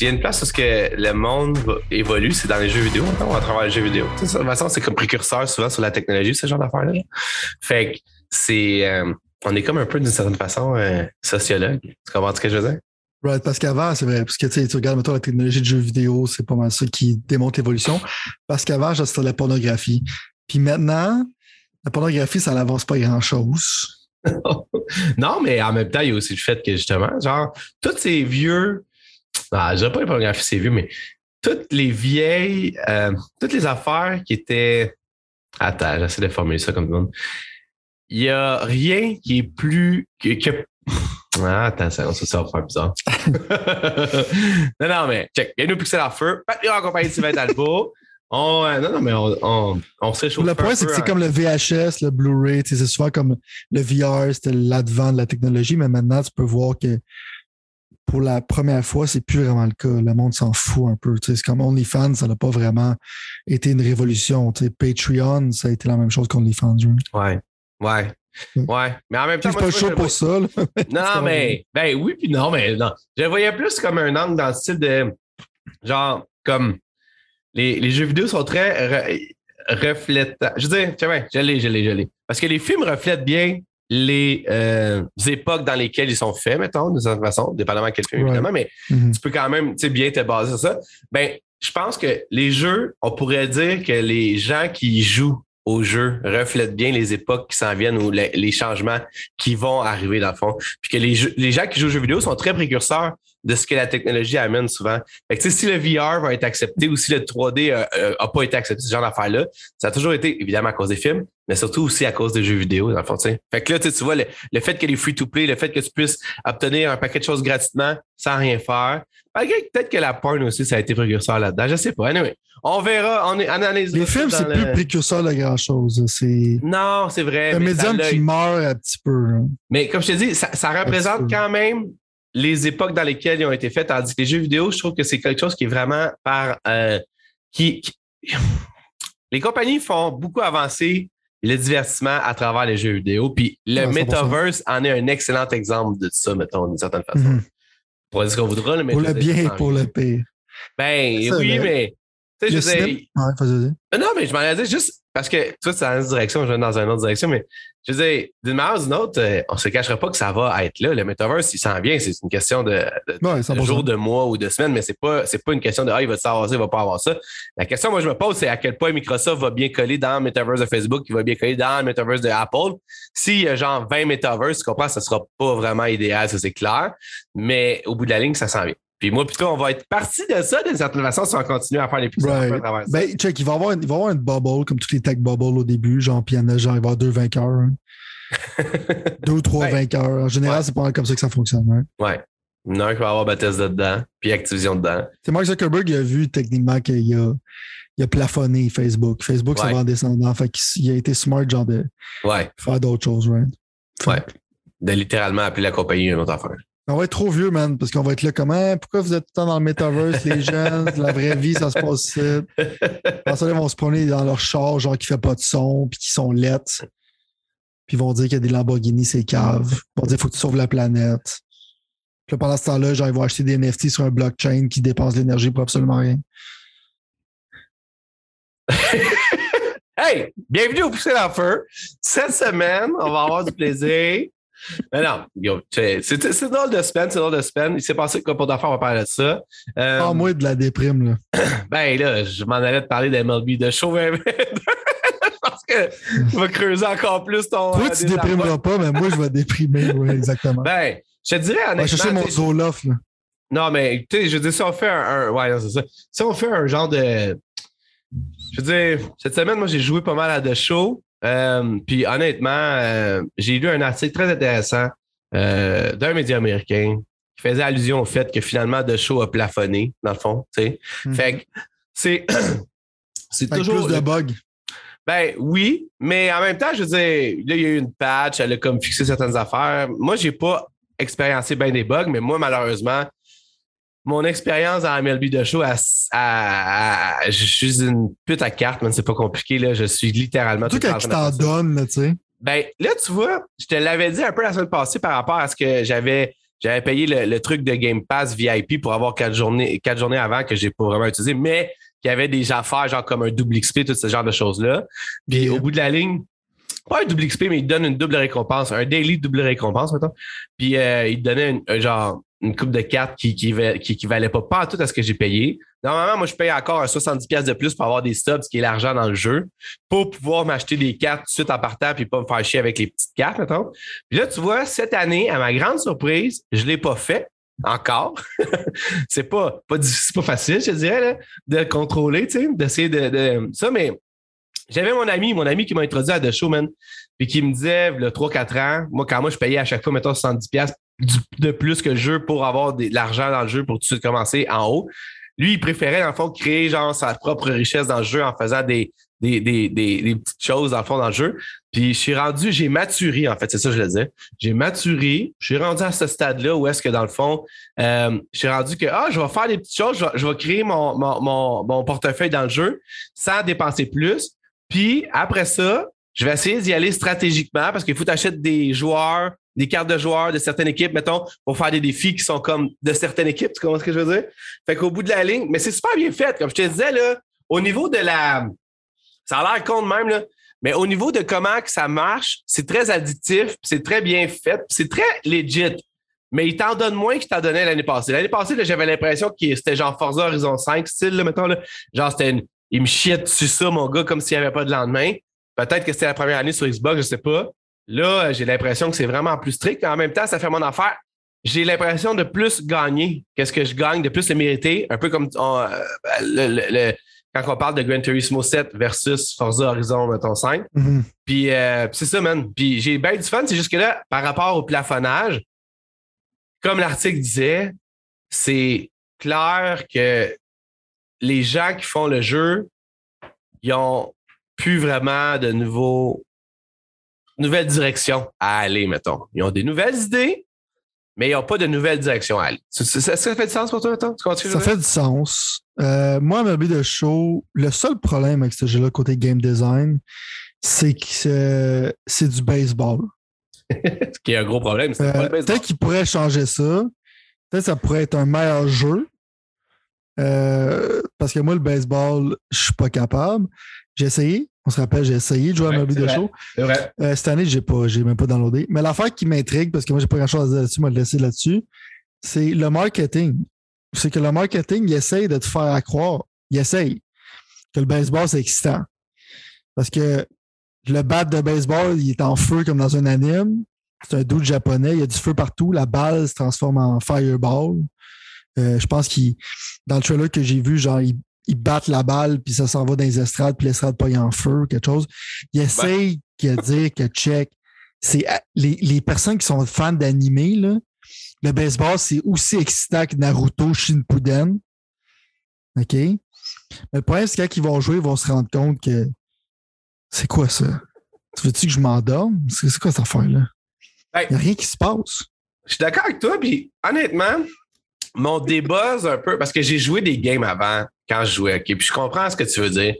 s'il y a une place où ce que le monde évolue, c'est dans les jeux vidéo, à travers les jeux vidéo. De toute façon, c'est comme précurseur souvent sur la technologie, ce genre d'affaires-là. Fait que c'est. euh, on est comme un peu d'une certaine façon euh, sociologue. Tu comprends ce que je veux dire? Right, parce qu'avant, c'est vrai, parce que tu regardes, mettons, la technologie de jeux vidéo, c'est pas mal ça qui démontre l'évolution. Parce qu'avant, c'était la pornographie. Puis maintenant, la pornographie, ça n'avance pas grand-chose. non, mais en même temps, il y a aussi le fait que justement, genre, tous ces vieux. Ah, je pas les pornographies, c'est vieux, mais toutes les vieilles. euh, toutes les affaires qui étaient. Attends, j'essaie de formuler ça comme tout le monde. Il n'y a rien qui est plus. que. que- Ah, attends, ça, ça, va faire bizarre. non, non, mais check. Bienvenue au Pixel à feu. Patreon en compagnie de Sylvain Talbot. On, euh, non, non, mais on, on, on se réchauffe Le point, c'est que c'est hein. comme le VHS, le Blu-ray, c'est souvent comme le VR, c'était l'advent de la technologie, mais maintenant, tu peux voir que pour la première fois, c'est plus vraiment le cas. Le monde s'en fout un peu. C'est comme OnlyFans, ça n'a pas vraiment été une révolution. Patreon, ça a été la même chose qu'OnlyFans. Ouais. Ouais. Ouais. Mais en même temps, C'est pas chaud pour ça. là. Non, mais ben oui, puis non, mais non. Je le voyais plus comme un angle dans le style de genre comme les, les jeux vidéo sont très re- reflétants. Je veux dire, tiens, je l'ai, je l'ai, je l'ai. Parce que les films reflètent bien les euh, époques dans lesquelles ils sont faits, mettons, de certaine façon, dépendamment de quel film, Ouais. évidemment, mais Mhm. tu peux quand même tu sais, bien te baser sur ça. Ben, je pense que les jeux, on pourrait dire que les gens qui jouent aux jeux reflètent bien les époques qui s'en viennent ou les, les changements qui vont arriver dans le fond. Puis que les, jeux- les gens qui jouent aux jeux vidéo sont très précurseurs de ce que la technologie amène souvent. Fait que, tu sais, si le VR va être accepté ou si le 3D euh, euh, a pas été accepté, ce genre d'affaires-là, ça a toujours été évidemment à cause des films, mais surtout aussi à cause des jeux vidéo, dans le fond. Fait que là, tu vois, le, le fait que les free-to-play, le fait que tu puisses obtenir un paquet de choses gratuitement sans rien faire, malgré peut-être que la porn aussi, ça a été précurseur là-dedans, je sais pas. Anyway, on verra, on analysera Les films, c'est le- plus précurseur de grand-chose. Non, c'est vrai. ça médium qui meurt un petit peu. Mais comme je te dis, ça, ça représente quand même les époques dans lesquelles ils ont été faits, tandis que les jeux vidéo, je trouve que c'est quelque chose qui est vraiment par euh, qui, qui- les compagnies font beaucoup avancer le divertissement à travers les jeux vidéo. Puis le Ouais, 100%. metaverse en est un excellent exemple de ça, mettons, d'une certaine façon. Mhm. On pourrait dire ce qu'on voudra, mais Pour le bien et pour le pire. Ben oui, mais tu sais, je veux dire, Ouais, euh, Non, mais je m'en allais juste parce que toi, c'est dans une direction, je vais dans une autre direction, mais je veux dire, d'une manière ou d'une autre, euh, on se cachera pas que ça va être là. Le metaverse, il s'en vient. C'est une question de, de, Ouais, de 100%. jours, de mois ou de semaines, mais c'est pas, c'est pas une question de, ah, il va savoir ça, il va pas avoir ça. La question, moi, je me pose, c'est à quel point Microsoft va bien coller dans le metaverse de Facebook, il va bien coller dans le metaverse de Apple. S'il y a genre 20 metaverse, tu comprends, ça sera pas vraiment idéal, ça c'est clair. Mais au bout de la ligne, ça s'en vient. Puis moi, plutôt, on va être parti de ça d'une certaine façon si on continue à faire les plus Right. à travers ça. Ben, check, il va y avoir, une- il va y avoir une bubble, comme toutes les tech bubbles au début, genre, puis il y en a, genre, il va y avoir deux vainqueurs. hein. Deux ou trois vainqueurs. En général, Ouais. c'est pas comme ça que ça fonctionne. hein. Ouais. Il y en a un qui va avoir Bethesda dedans, puis Activision dedans. C'est Mark Zuckerberg, il a vu techniquement qu'il a, il a plafonné Facebook. Facebook, ça Ouais. va en descendant. Fait qu'il a été smart, genre, de Ouais, faire d'autres choses, right? ouais. De littéralement appeler la compagnie une autre affaire. On va être trop vieux, man, parce qu'on va être là comme, Hein, pourquoi vous êtes tout le temps dans le metaverse, les jeunes, la vraie vie, ça se passe ici. Après ils vont se promener dans leur char, genre qui fait pas de son, puis qui sont lettres. Puis ils vont dire qu'il y a des Lamborghini, c'est cave. Ils vont dire, faut que tu sauves la planète. Puis là, pendant ce temps-là, genre, ils vont acheter des NFT sur un blockchain qui dépense l'énergie pour absolument rien. Hey, bienvenue au Pousser feu. Cette semaine, on va avoir du plaisir. Mais non, yo, c'est drôle de semaine, c'est drôle de semaine. Il s'est passé quoi pour d'affaires, on va parler de ça? Euh, Ah, moi, de la déprime, là. Ben là, je m'en allais te parler d'MLB de show 2022. Je pense que tu vas creuser encore plus ton. Toi, euh, tu déprimeras pas, mais moi, je vais déprimer, oui, exactement. Ben, je te dirais honnêtement. chercher mon Zoloft, là. Non, mais tu sais, je veux dire, si on fait un. un- ouais, non, c'est ça. Si on fait un genre de. Je veux dire, cette semaine, moi, j'ai joué pas mal à The Show. Euh, puis honnêtement, euh, j'ai lu un article très intéressant euh, d'un média américain qui faisait allusion au fait que finalement The Show a plafonné, dans le fond. tu sais. Mhm. Fait que c'est. c'est toujours. plus de bugs. Ben oui, mais en même temps, je veux dire, là, il y a eu une patch, elle a comme fixé certaines affaires. Moi, j'ai pas expériencé bien des bugs, mais moi, malheureusement, mon expérience dans MLB de show, à, à- à- je suis une pute à carte, mais c'est pas compliqué. Là. Je suis littéralement. Tout quand en de t'en faire ça. donne, là, tu sais. Ben là, tu vois, je te l'avais dit un peu la semaine passée par rapport à ce que j'avais j'avais payé le, truc de Game Pass VIP pour avoir quatre journées, quatre journées avant que j'ai pas vraiment utilisé, mais qui avait des affaires genre comme un double XP, tout ce genre de choses-là. Puis au bout de la ligne, pas un double XP, mais il donne une double récompense, un daily double récompense, maintenant. Puis euh, il donnait un, genre une coupe de cartes qui, qui, qui, valait pas, pas tout à ce que j'ai payé. Normalement, moi, je paye encore un 70$ de plus pour avoir des subs, ce qui est l'argent dans le jeu, pour pouvoir m'acheter des cartes tout de suite en partant puis pas me faire chier avec les petites cartes, mettons. Puis là, tu vois, cette année, à ma grande surprise, je l'ai pas fait encore. c'est pas, pas, pas facile, je dirais, là, de contrôler, tu sais, d'essayer de, de, ça, mais j'avais mon ami, mon ami qui m'a introduit à The Show, man, puis qui me disait, le 3-4 ans, moi, quand moi, je payais à chaque fois, mettons, 70$ de plus que le jeu pour avoir de l'argent dans le jeu pour tout de suite commencer en haut. Lui, il préférait, dans le fond, créer genre sa propre richesse dans le jeu en faisant des, des, des, des, petites choses, dans le fond, dans le jeu. Puis je suis rendu, j'ai maturé, en fait, c'est ça que je le disais. J'ai maturé, je suis rendu à ce stade-là où est-ce que, dans le fond, euh, je suis rendu que, ah, je vais faire des petites choses, je vais, je vais créer mon, mon, mon, portefeuille dans le jeu sans dépenser plus. Puis après ça, je vais essayer d'y aller stratégiquement parce qu'il faut acheter des joueurs, des cartes de joueurs de certaines équipes, mettons, pour faire des défis qui sont comme de certaines équipes. Tu comprends ce que je veux dire? Fait qu'au bout de la ligne, mais c'est super bien fait. Comme je te disais, là, au niveau de la. Ça a l'air con de même, là. Mais au niveau de comment que ça marche, c'est très additif, c'est très bien fait, c'est très legit. Mais il t'en donne moins qu'il t'en donnait l'année passée. L'année passée, j'avais l'impression que c'était genre Forza Horizon 5 style, mettons, là. Genre, c'était une, il me chiait dessus ça, mon gars, comme s'il n'y avait pas de lendemain. Peut-être que c'était la première année sur Xbox, je sais pas. Là, j'ai l'impression que c'est vraiment plus strict. En même temps, ça fait mon affaire. J'ai l'impression de plus gagner. Qu'est-ce que je gagne, de plus le mériter. Un peu comme euh, quand on parle de Gran Turismo 7 versus Forza Horizon, mettons 5. Mm-hmm. Puis euh, c'est ça, man. Puis j'ai bien du fun. C'est juste que là, par rapport au plafonnage, comme l'article disait, c'est clair que les gens qui font le jeu, ils ont plus vraiment de nouveaux nouvelles directions à aller, mettons. Ils ont des nouvelles idées, mais ils n'ont pas de nouvelles directions à aller. Ça, fait du sens pour toi, mettons? Ça fait du sens. Euh, moi, à de show, le seul problème avec ce jeu-là côté game design, c'est que c'est du baseball. ce qui est un gros problème, euh, Peut-être qu'ils pourraient changer ça. Peut-être que ça pourrait être un meilleur jeu. Euh, parce que moi, le baseball, je suis pas capable. J'ai essayé. On se rappelle, j'ai essayé de jouer à Mobile de Show. Euh, cette année, j'ai pas, j'ai même pas downloadé. Mais l'affaire qui m'intrigue, parce que moi, j'ai pas grand chose à dire là-dessus, moi, le laisser là-dessus, c'est le marketing. C'est que le marketing, il essaye de te faire croire, il essaye que le baseball, c'est excitant. Parce que le bat de baseball, il est en feu comme dans un anime. C'est un doute japonais, il y a du feu partout. La balle se transforme en fireball. Euh, je pense qu'il, dans le trailer que j'ai vu, genre, ils, battent la balle, puis ça s'en va dans les estrades, puis l'estrade pas en feu, quelque chose. Ils essayent de dire que check. C'est euh, les, personnes qui sont fans d'animé, le baseball, c'est aussi excitant que Naruto Shinpuden. OK? Mais le problème, c'est quand ils vont jouer, ils vont se rendre compte que c'est quoi ça? Tu veux-tu que je m'endorme? C'est quoi cette affaire-là? Il n'y a rien qui se passe. Je suis d'accord avec toi, puis honnêtement, mon débuzz un peu, parce que j'ai joué des games avant quand je jouais, OK? Puis je comprends ce que tu veux dire.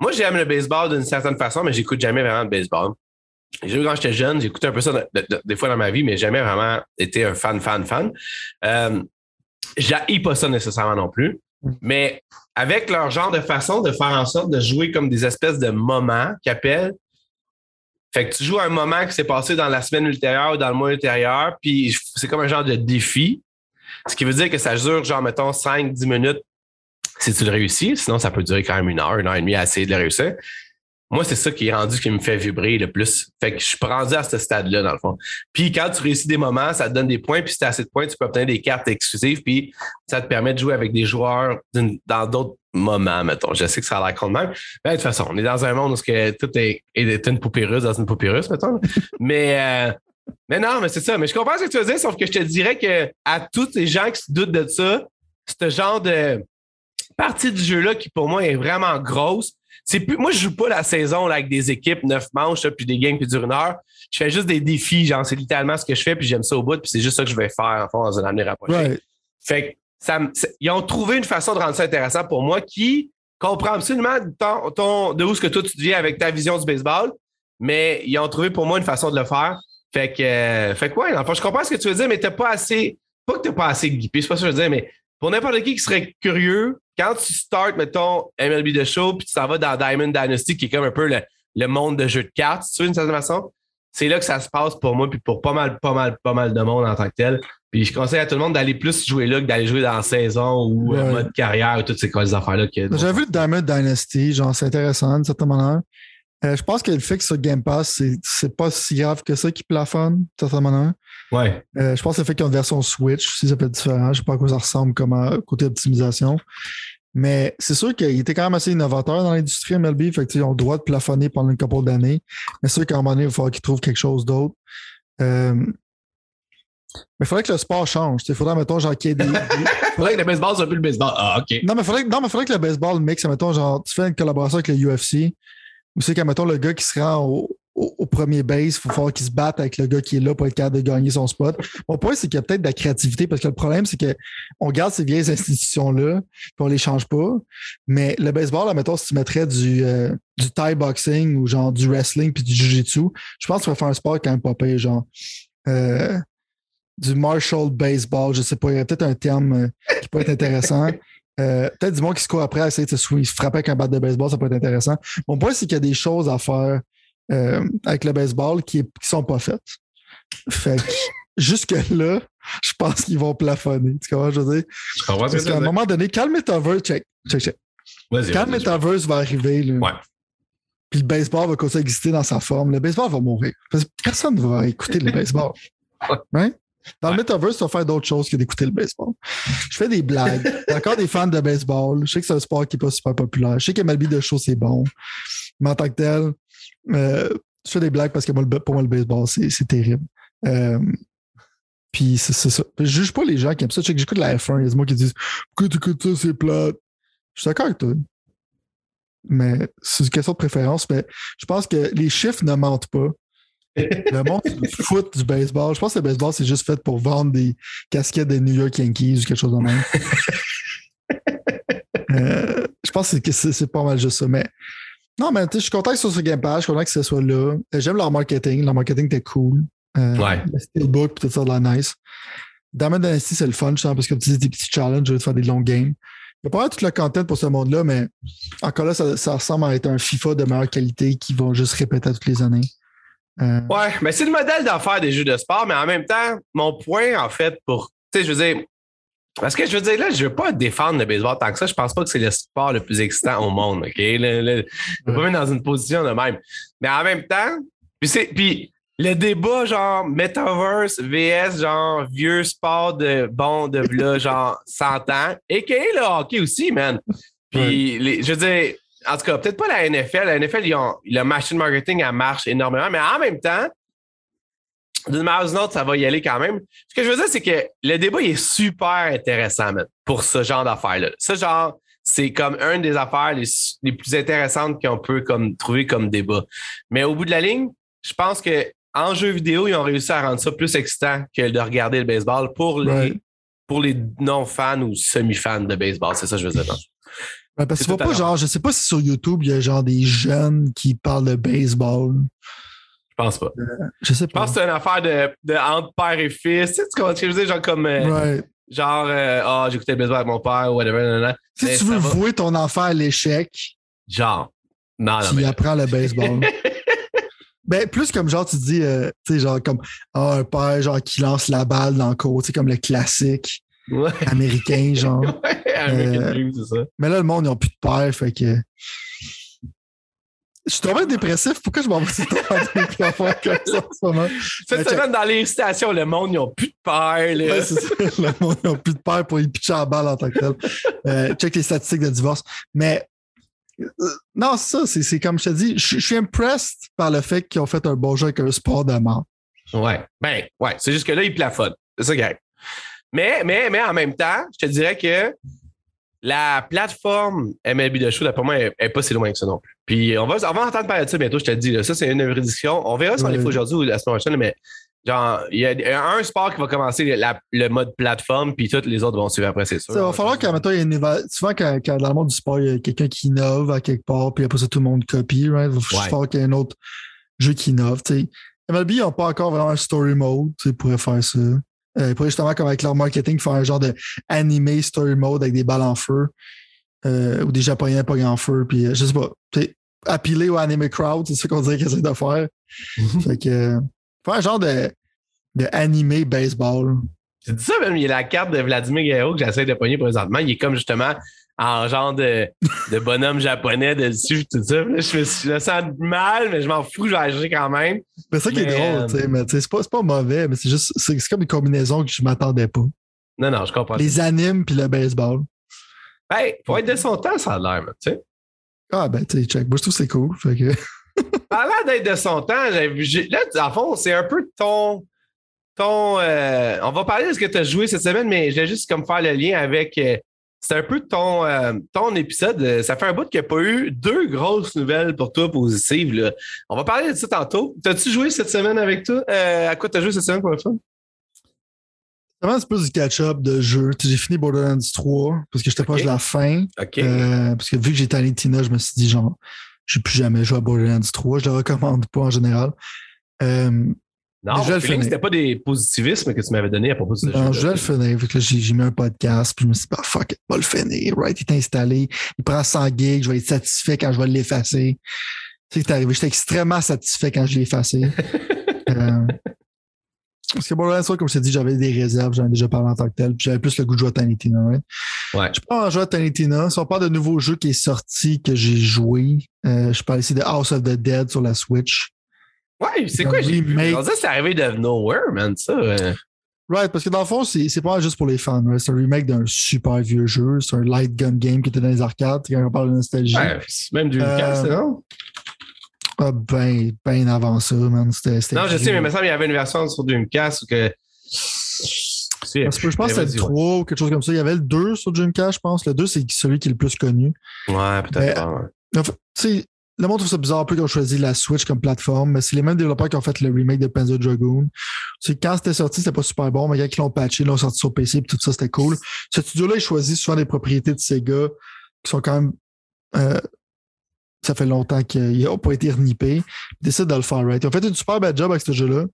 Moi, j'aime le baseball d'une certaine façon, mais j'écoute jamais vraiment de baseball. J'ai quand j'étais jeune, j'écoutais un peu ça des fois dans ma vie, mais jamais vraiment été un fan, fan, fan. Euh, J'haïs pas ça nécessairement non plus. Mais avec leur genre de façon de faire en sorte de jouer comme des espèces de moments qu'ils appellent, fait que tu joues un moment qui s'est passé dans la semaine ultérieure ou dans le mois ultérieur, puis c'est comme un genre de défi. Ce qui veut dire que ça dure, genre, mettons, 5-10 minutes si tu le réussis. Sinon, ça peut durer quand même une heure, une heure et demie à essayer de le réussir. Moi, c'est ça qui est rendu qui me fait vibrer le plus. Fait que je suis rendu à ce stade-là, dans le fond. Puis quand tu réussis des moments, ça te donne des points. Puis si tu as assez de points, tu peux obtenir des cartes exclusives. Puis ça te permet de jouer avec des joueurs dans d'autres moments, mettons. Je sais que ça a l'air con même. Mais de toute façon, on est dans un monde où tout est, est une poupée russe dans une poupée russe, mettons. mais euh, mais non, mais c'est ça. Mais je comprends ce que tu veux dire, sauf que je te dirais que à tous les gens qui se doutent de ça, ce genre de partie du jeu-là qui pour moi est vraiment grosse. C'est plus, moi, je joue pas la saison là, avec des équipes, neuf manches, puis des games qui durent une heure. Je fais juste des défis, genre, c'est littéralement ce que je fais, puis j'aime ça au bout, puis c'est juste ça que je vais faire, en fond, dans un année rapprochée. Fait que ça, ils ont trouvé une façon de rendre ça intéressant pour moi qui comprend absolument ton, de où ce que toi tu viens avec ta vision du baseball, mais ils ont trouvé pour moi une façon de le faire Fait que, euh, fait que ouais, enfin, je comprends ce que tu veux dire, mais t'as pas assez, pas que t'as pas assez guipé, c'est pas ça que je veux dire, mais pour n'importe qui qui serait curieux, quand tu starts, mettons, MLB The Show, puis tu t'en vas dans Diamond Dynasty, qui est comme un peu le, le monde de jeu de cartes, si tu veux, d'une certaine façon, c'est là que ça se passe pour moi, puis pour pas mal, pas mal, pas mal de monde en tant que tel. Puis je conseille à tout le monde d'aller plus jouer là que d'aller jouer dans la saison ou en mode carrière ou toutes ces affaires-là. J'avais vu Diamond Dynasty, genre, c'est intéressant d'une certaine manière. Euh, je pense que le fait que sur Game Pass, c'est- pas si grave que ça qui plafonne, d'une certaine manière. Ouais. Euh, je pense que le fait qu'il y a une version Switch, si ça peut être différent. Je sais pas à quoi ça ressemble comme côté optimisation. Mais c'est sûr qu'il était quand même assez innovateur dans l'industrie MLB. Fait que, tu sais, ils ont le droit de plafonner pendant une couple d'années. Mais c'est sûr qu'à un moment donné, il va falloir qu'ils trouvent quelque chose d'autre. Euh, mais il faudrait que le sport change. Il faudrait, mettons, genre qu'il y ait des. des- Faudrait que le baseball soit plus le baseball. Ah, OK. Non, mais il faudrait, faudrait que le baseball mixe, mettons, genre, tu fais une collaboration avec le UFC, ou c'est qu'à, mettons, le gars qui se rend au, au- premier base, il faut falloir qu'il se batte avec le gars qui est là pour être capable de gagner son spot. Mon point, c'est qu'il y a peut-être de la créativité, parce que le problème, c'est qu'on garde ces vieilles institutions-là, puis on les change pas. Mais le baseball, là, mettons, si tu mettrais du, euh, du Thai boxing ou genre du wrestling puis du jiu-jitsu, je pense que tu vas faire un sport quand même pas pire, genre. euh, du martial baseball, je sais pas, il y a peut-être un terme euh, qui peut être intéressant. Euh, peut-être du monde qui se court après à essayer de se frapper avec un bat de baseball, ça peut être intéressant. Mon point, c'est qu'il y a des choses à faire euh, avec le baseball qui, qui sont pas faites. Fait que jusque-là, je pense qu'ils vont plafonner. Tu comprends, je veux dire? Je Parce qu'à un dire. moment donné, quand le Metaverse, check, check, check. Quand le Metaverse va arriver, là, Ouais. puis le baseball va continuer à exister dans sa forme, le baseball va mourir. Parce que personne ne va écouter le baseball. Right? Dans le. Metaverse, tu vas faire d'autres choses que d'écouter le baseball. Je fais des blagues. Encore des fans de baseball. Je sais que c'est un sport qui n'est pas super populaire. Je sais que MLB de show, c'est bon. Mais en tant que tel, euh, je fais des blagues parce que moi, le- pour moi, le baseball, c'est terrible. Euh, puis c'est c'est ça. Je juge pas les gens qui aiment ça. Je sais que j'écoute la F1. Il y a des gens qui disent Pourquoi tu écoutes ça, c'est plate. Je suis d'accord avec toi. Mais c'est une question de préférence. Mais je pense que les chiffres ne mentent pas. Le monde se fout du baseball. Je pense que le baseball, c'est juste fait pour vendre des casquettes des New York Yankees ou quelque chose de même. Euh, je pense que c'est pas mal juste ça. Mais non, mais tu sais, je suis content que ce soit sur Game Pass. Je suis content que ce soit là. Euh, J'aime leur marketing. Leur marketing était cool. Euh, Ouais. Le Steelbook et tout ça de la nice. Diamond Dynasty, c'est le fun, justement, parce que tu dis des petits challenges, de faire des longs games. Il n'y a pas tout le content pour ce monde-là, mais encore là, ça, ça ressemble à être un FIFA de meilleure qualité qui vont juste répéter toutes les années. Euh, Ouais, mais c'est le modèle d'affaires des jeux de sport, mais en même temps, mon point, en fait, pour. Tu sais, je veux dire. Parce que je veux dire, là, je veux pas défendre le baseball tant que ça. Je pense pas que c'est le sport le plus excitant au monde, OK? Là, là, je mettre dans une position de même. Mais en même temps, puis c'est. Puis le débat, genre, Metaverse VS, genre, vieux sport de bon, de là, genre, 100 ans, et que le hockey aussi, man. Puis, les- je veux dire, en tout cas, peut-être pas la NFL. La NFL, ils ont, le machine marketing, elle marche énormément, mais en même temps, d'une manière ou d'une autre, ça va y aller quand même. Ce que je veux dire, c'est que le débat, il est super intéressant, man, pour ce genre d'affaires-là. Ce genre, c'est comme une des affaires les, les plus intéressantes qu'on peut comme, trouver comme débat. Mais au bout de la ligne, je pense que en jeu vidéo, ils ont réussi à rendre ça plus excitant que de regarder le baseball pour les, pour les non-fans ou semi-fans de baseball. C'est ça que je veux dire. Ouais, parce que C'est tu vois pas, genre, je sais pas si sur YouTube, il y a genre des jeunes qui parlent de baseball. Je pense pas. Je sais Je pas. pense que c'est une affaire de, de entre père et fils. Tu sais, tu comprends ce que je veux dire? Genre comme, euh, Ouais. genre, euh, ah, j'écoutais le baseball avec mon père ou whatever. nanana. Si Mais tu veux vouer ton enfant à l'échec, Genre. Non, non, tu mais. apprends le baseball. ben, plus comme genre, tu dis, euh, tu sais, genre comme ah, un père genre qui lance la balle dans le cours, tu sais, comme le classique Ouais, américain, genre. American Euh, Dream, c'est ça. Mais là, le monde, ils n'ont plus de père, fait que. Je suis tombé dépressif. Pourquoi je m'en vais affaires comme ça en ce moment? Cette semaine, dans les stations, le monde, ils n'ont plus de père. Là. Ouais, c'est ça. Le monde n'a plus de père pour y pitcher la balle en tant que tel. Euh, check les statistiques de divorce. Mais euh, non, c'est ça. C'est, c'est comme je te dis, je, je suis impressed par le fait qu'ils ont fait un bon jeu avec un sport de mort. Ouais. Ben, ouais. C'est juste que là, ils plafonnent. C'est ça arrive. Mais, mais, mais en même temps, je te dirais que la plateforme MLB de show, d'après moi, elle n'est pas si loin que ça non plus. Puis on va, on va entendre parler de ça bientôt, je te le dis. là. Ça, c'est une prédiction. On verra si on les fait aujourd'hui ou la semaine prochaine, mais genre, il y a un sport qui va commencer la- le mode plateforme, puis tous les autres vont suivre après, c'est sûr. Ça va falloir qu'à il y a une éva- souvent quand, quand dans le monde du sport, il y a quelqu'un qui innove à quelque part, puis après ça, tout le monde copie, right? Il va Ouais. falloir qu'il y ait un autre jeu qui innove. tu sais. MLB n'a pas encore vraiment un story mode, tu pourraient faire ça. Euh, ils pourraient justement, comme avec leur marketing, faire un genre de animé story mode avec des balles en feu. Euh, ou des Japonais pas en feu, puis euh, je sais pas. Appeler au anime crowd, c'est ça qu'on dirait qu'ils essaient de faire. fait que. euh, faire un genre de, de animé baseball. Tu dis ça, même, il y a la carte de Vladimir Guerrero que j'essaie de pogner présentement. Il est comme justement en genre de, de bonhomme japonais dessus, tout ça. Là, je, me, je me sens mal, mais je m'en fous, je vais agir quand même. Mais c'est ça qui est drôle, euh, tu sais. Mais c'est pas, pas mauvais, mais c'est juste. C'est comme une combinaison que je m'attendais pas. Non, non, je comprends. Les animes puis le baseball. Hey, faut être de son temps, ça a l'air, tu sais. Ah, ben, tu sais, check. Moi, je trouve que c'est cool. Fait que. Parlant d'être de son temps, j'ai là, en fond, c'est un peu ton. ton euh, on va parler de ce que tu as joué cette semaine, mais je vais juste comme faire le lien avec. euh, c'est un peu ton, euh, ton épisode. Euh, Ça fait un bout qu'il n'y a pas eu deux grosses nouvelles pour toi positives. Là. On va parler de ça tantôt. T'as-tu joué cette semaine avec toi? Euh, à quoi t'as joué cette semaine pour le fun? C'est plus du catch-up de jeu. J'ai fini Borderlands 3 parce que j'étais Ok. proche de la fin. Euh, parce que vu que j'étais allé Tina, je me suis dit, genre, je vais plus jamais jouer à Borderlands 3. Je le recommande pas en général. Euh, non, je le c'était pas des positivismes que tu m'avais donné à propos de ce non, jeu. je vais le là, j'ai mis un podcast, puis je me suis dit, bah, fuck it, va le finir. Right, il est installé. Il prend 100 gigs. Je vais être satisfait quand je vais l'effacer. Tu sais, c'est arrivé. J'étais extrêmement satisfait quand je l'ai effacé. Euh, parce que Borderlands 3, comme je t'ai dit, j'avais des réserves. J'en ai déjà parlé en tant que tel. Puis j'avais plus le goût de jouer à Tiny Tina. right? Ouais. Je peux en jouer à Tiny Tina. Si on parle de nouveaux jeux qui est sorti, que j'ai joué, euh, je parle ici de House of the Dead sur la Switch. Ouais, c'est quoi? J'ai que c'est arrivé de nowhere, man, ça. euh. Right, parce que dans le fond, c'est c'est pas juste pour les fans. right? C'est un remake d'un super vieux jeu. C'est un light gun game qui était dans les arcades. Quand on parle de nostalgie. Ouais, c'est même du Euh, casse, non? Ah, ben, ben avant ça, man. C'était. c'était Non, je sais, mais il me semble qu'il y avait une version sur Dreamcast où que. C'est- Parce que je pense que c'était le vas-y, 3 ou quelque chose comme ça. Il y avait le 2 sur Dreamcast, je pense. Le 2, c'est celui qui est le plus connu. Ouais, peut-être ouais. En fait, tu sais, le monde trouve ça bizarre un peu qu'ils ont choisi la Switch comme plateforme, mais c'est les mêmes développeurs qui ont fait le remake de Panzer Dragoon. Tu sais, quand c'était sorti, c'était pas super bon, mais quand ils l'ont patché, ils l'ont sorti sur PC, puis tout ça, c'était cool. Ce studio-là, il choisit souvent des propriétés de Sega qui sont quand même. euh, ça fait longtemps qu'ils n'ont pas été renippés. Ils décident de le faire right. Ils ont fait une super bad job avec ce jeu-là.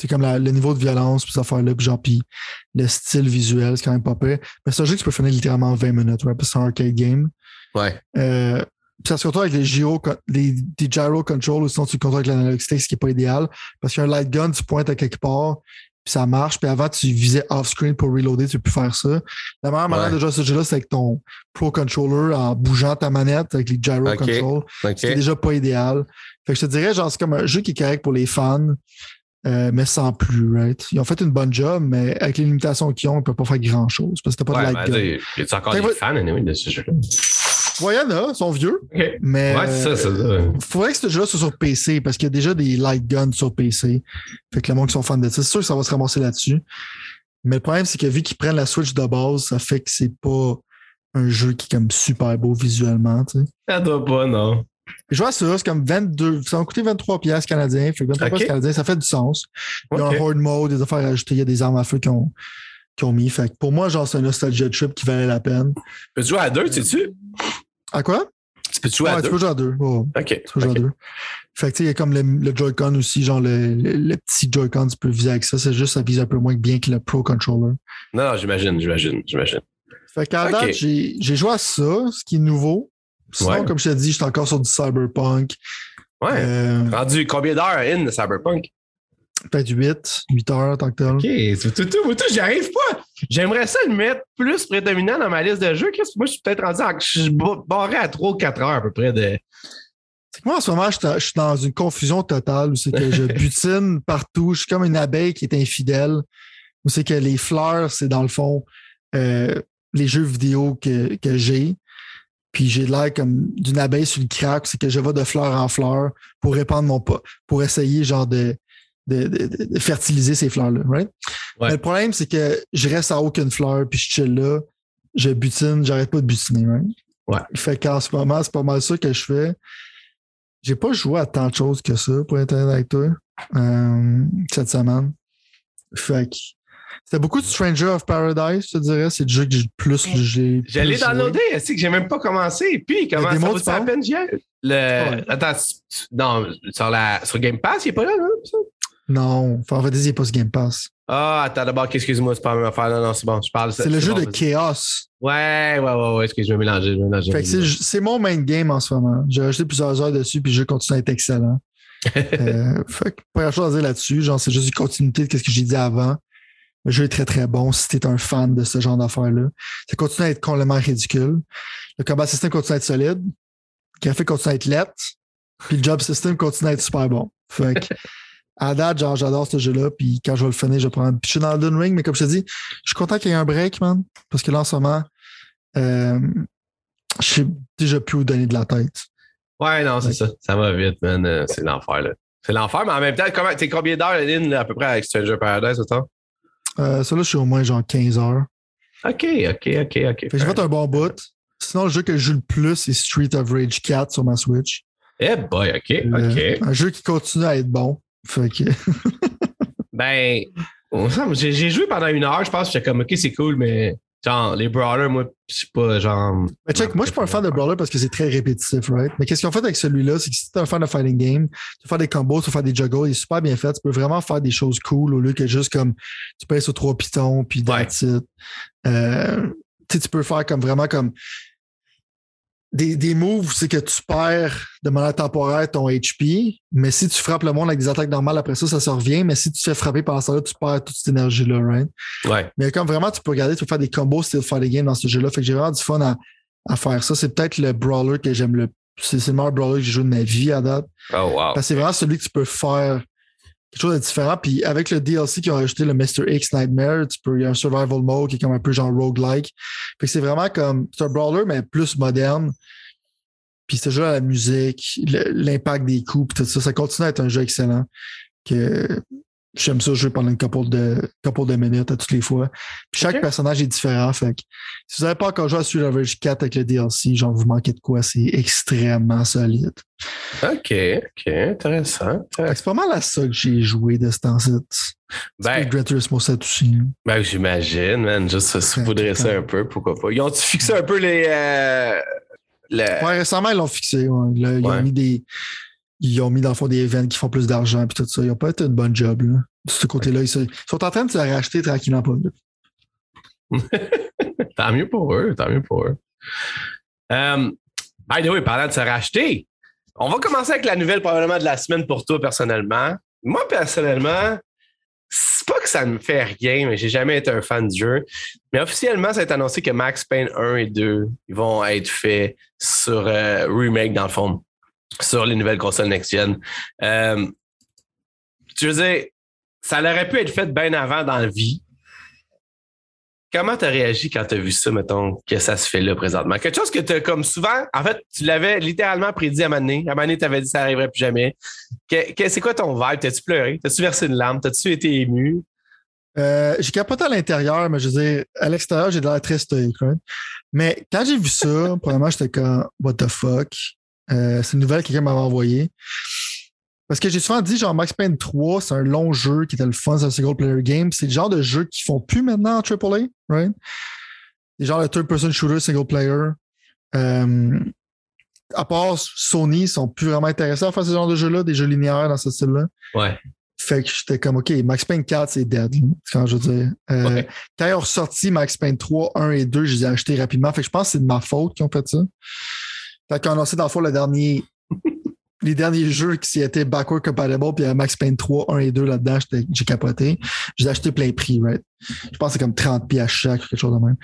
C'est comme la- le niveau de violence, puis cette affaire-là, puis genre, puis le style visuel, c'est quand même pas pire. Mais c'est un jeu qui peut finir littéralement en 20 minutes, right? Parce que c'est un arcade game. Ouais. Euh, ça contrôle avec les gyro, les, des gyro control ou sinon tu le contrôles avec l'analog stick, ce qui n'est pas idéal. Parce qu'un light gun, tu pointes à quelque part, puis ça marche. Puis avant, tu visais off-screen pour reloader, tu peux plus faire ça. La meilleure manière de jouer à ce jeu-là, c'est avec ton Pro Controller en bougeant ta manette avec les gyro Ok. control. OK. C'est déjà pas idéal. Fait que je te dirais, genre, c'est comme un jeu qui est correct pour les fans, euh, mais sans plus, right? Ils ont fait une bonne job, mais avec les limitations qu'ils ont, ils peuvent pas faire grand-chose parce que t'as pas Ouais, de ben, light gun. tu sais, y a encore Fait des fans anyway, de ce jeu-là? Ouais, il y en a, ils sont vieux, mais. Ouais, c'est ça, c'est ça. euh, faudrait que ce jeu-là soit sur PC parce qu'il y a déjà des light guns sur PC. Fait que le monde qui sont fans de ça, c'est sûr que ça va se ramasser là-dessus. Mais le problème, c'est que vu qu'ils prennent la Switch de base, ça fait que c'est pas un jeu qui est comme super beau visuellement, tu sais. Ça doit pas, non. Je vois ça, c'est comme 22, ça va coûter 23 pièces canadiens. Fait que 23 Ok. piastres canadiens, ça fait du sens. Il y a un horde mode, des affaires à ajouter, il y a des armes à feu qui ont, qui ont mis. Fait que pour moi, genre, c'est un nostalgia trip qui valait la peine. Peux-tu jouer à deux, tu sais-tu? À quoi? Tu peux jouer Ouais, à tu deux? peux jouer à deux. OK. Tu peux jouer à deux. Fait que tu sais, il y a comme le, le Joy-Con aussi, genre le, le, le petit Joy-Con, tu peux viser avec ça. C'est juste, ça vise un peu moins bien que le Pro Controller. Non, j'imagine, j'imagine, j'imagine. Fait qu'à Ok. date, j'ai joué à ça, ce qui est nouveau. Sinon, Ouais. comme je t'ai dit, j'étais encore sur du Cyberpunk. Ouais. Euh, Rendu combien d'heures in de Cyberpunk? Peut-être 8, 8 heures, tant que tel. OK, c'est tout, tout, tout, j'y arrive pas. J'aimerais ça le mettre plus prédominant dans ma liste de jeux. Qu'est-ce que moi, je suis peut-être rendu à. Je suis ba- barré à 3 ou 4 heures à peu près de. C'est que moi, en ce moment, je suis- je suis dans une confusion totale où c'est que je butine partout. Je suis comme une abeille qui est infidèle. Où c'est que les fleurs, c'est dans le fond euh, les jeux vidéo que, que j'ai. Puis j'ai l'air comme d'une abeille sur le crack. C'est que je vais de fleur en fleur pour répandre mon pas, pour essayer genre de, de, de- de fertiliser ces fleurs-là. Right? Ouais. Mais le problème, c'est que je reste à aucune fleur, puis je chill là. Je butine, j'arrête pas de butiner. Right? Ouais. Fait qu'en ce moment, c'est pas mal ça que je fais. J'ai pas joué à tant de choses que ça, pour être avec toi, euh, cette semaine. Fait que c'était beaucoup de Stranger of Paradise, je te dirais. C'est le jeu que j'ai le plus j'ai. J'allais downloader, c'est que j'ai même pas commencé. Puis, comment ça vaut la peine? Le... Ouais. Attends, non, sur, la... sur Game Pass, il est pas là, non? ça? Non, Final Fantasy n'est pas ce Game Pass. Ah, attends, d'abord, excuse-moi, c'est pas la même affaire. Non, non, c'est bon, je parle. C'est le jeu bon, de. Chaos. Ouais, ouais, ouais, ouais, excuse, je vais mélanger, je vais mélanger. Fait que c'est- c'est mon main game en ce moment. J'ai rajouté plusieurs heures dessus, puis le jeu continue à être excellent. euh, fait que pas grand chose à dire là-dessus. Genre, c'est juste une continuité de ce que j'ai dit avant. Le jeu est très très bon si t'es un fan de ce genre d'affaires-là. Ça continue à être complètement ridicule. Le combat system continue à être solide. Le café continue à être lettre. Puis le job system continue à être super bon. Fait que, à date, genre, j'adore ce jeu-là. Puis quand je vais le finir, je vais prendre. Puis je suis dans Elden Ring, mais comme je te dis, je suis content qu'il y ait un break, man. Parce que là, en ce moment, euh, je sais déjà plus où donner de la tête. Ouais, non, c'est ça. Ça va vite, man. Euh, C'est l'enfer, là. C'est l'enfer, mais en même temps, comment, t'es combien d'heures, à peu près avec Stranger Paradise, autant? Euh, ça, là, je suis au moins genre 15 heures. OK, OK, OK, OK. Fait que j'ai fait un bon bout. Sinon, le jeu que je joue le plus, c'est Street of Rage 4 sur ma Switch. Eh boy, OK, Euh, OK. Un jeu qui continue à être bon. Fait que, Ben, j'ai joué pendant une heure, je pense, j'étais comme, OK, c'est cool, mais genre, les brawlers, moi, c'est pas genre. Mais check, moi, je suis pas un fan de Brawler parce que c'est très répétitif, right? Mais qu'est-ce qu'ils ont fait avec celui-là, c'est que si t'es un fan de fighting game, tu peux faire des combos, tu peux faire des juggles, il est super bien fait. Tu peux vraiment faire des choses cool au lieu que juste comme tu pèses sur trois pitons, puis Ouais. that's it. Euh, tu peux faire comme vraiment comme des, des moves, c'est que tu perds de manière temporaire ton HP, mais si tu frappes le monde avec des attaques normales, après ça, ça se revient. Mais si tu te fais frapper par ça, là, tu perds toute cette énergie-là, right? Ouais. Mais comme vraiment, tu peux regarder, tu peux faire des combos style fighting game dans ce jeu-là. Fait que j'ai vraiment du fun à, à faire ça. C'est peut-être le brawler que j'aime le c'est c'est le meilleur brawler que j'ai joué de ma vie à date. Oh, wow. Parce que c'est vraiment celui que tu peux faire quelque chose de différent. Puis avec le DLC qui ont rajouté le Mr. X Nightmare, tu peux, il y a un survival mode qui est comme un peu genre roguelike. Fait que c'est vraiment comme, c'est un brawler, mais plus moderne. Puis ce jeu, la musique, l'impact des coups, tout ça, ça continue à être un jeu excellent. Que j'aime ça jouer pendant une couple de, couple de minutes à toutes les fois. Puis chaque personnage est différent. Fait que si vous n'avez pas encore joué à Street of Rage 4 avec le DLC, genre vous manquez de quoi, c'est extrêmement solide. OK, OK, intéressant. C'est pas mal à ça que j'ai joué de ce temps-ci. Ben, Gran Turismo 7 aussi. ben j'imagine, man. Juste saupoudrer ça un peu, pourquoi pas. Ils ont-tu fixé un peu les. euh, Ouais, récemment, ils l'ont fixé. ouais. Là, ils Ouais. ont mis des. Ils ont mis dans le fond des events qui font plus d'argent puis tout ça. Ils pas été une bonne job. De ce côté-là, ils, sont en train de se racheter tranquillement pas. Tant mieux pour eux, tant mieux pour eux. Um, by the way, parlant de se racheter, on va commencer avec la nouvelle probablement de la semaine pour toi personnellement. Moi, personnellement, c'est pas que ça me fait rien, mais j'ai jamais été un fan du jeu. Mais officiellement, ça a été annoncé que Max Payne 1 et 2 ils vont être faits sur euh, remake, dans le fond, sur les nouvelles consoles next-gen. Euh, je veux dire, ça aurait pu être fait bien avant dans la vie. Comment tu as réagi quand tu as vu ça, mettons, que ça se fait là présentement? Quelque chose que tu as comme souvent, en fait, tu l'avais littéralement prédit à Mané. À Mané, tu avais dit ça n'arriverait plus jamais. Que- que- c'est quoi ton vibe? T'as-tu pleuré? T'as-tu versé une larme? T'as-tu été ému? Euh, j'ai capoté à l'intérieur, mais je veux dire, à l'extérieur, j'ai de l'air stoïque. right? Mais quand j'ai vu ça, premièrement, j'étais comme, what the fuck? Euh, c'est une nouvelle que quelqu'un m'avait envoyée. Parce que j'ai souvent dit, genre, Max Payne 3, c'est un long jeu qui était le fun, c'est un single player game. C'est le genre de jeu qu'ils font plus maintenant en AAA, right? Des genres de third-person shooter single player. Euh, à part Sony, ils sont plus vraiment intéressés à faire ce genre de jeu-là, des jeux linéaires dans ce style-là. Ouais. Fait que j'étais comme, OK, Max Payne 4, c'est dead. C'est quand je veux dire? Euh, Ouais. Quand ils ont ressorti Max Payne 3, 1 et 2, je les ai achetés rapidement. Fait que je pense que c'est de ma faute qu'ils ont fait ça. Qu'ils ont annoncé dans le fond le dernier, les derniers jeux qui étaient backward compatible, puis il y a Max Payne 3, 1 et 2 là-dedans, j'ai capoté. Je les ai achetés plein prix, right? Je pense que c'est comme 30 pieds à chaque, quelque chose de même.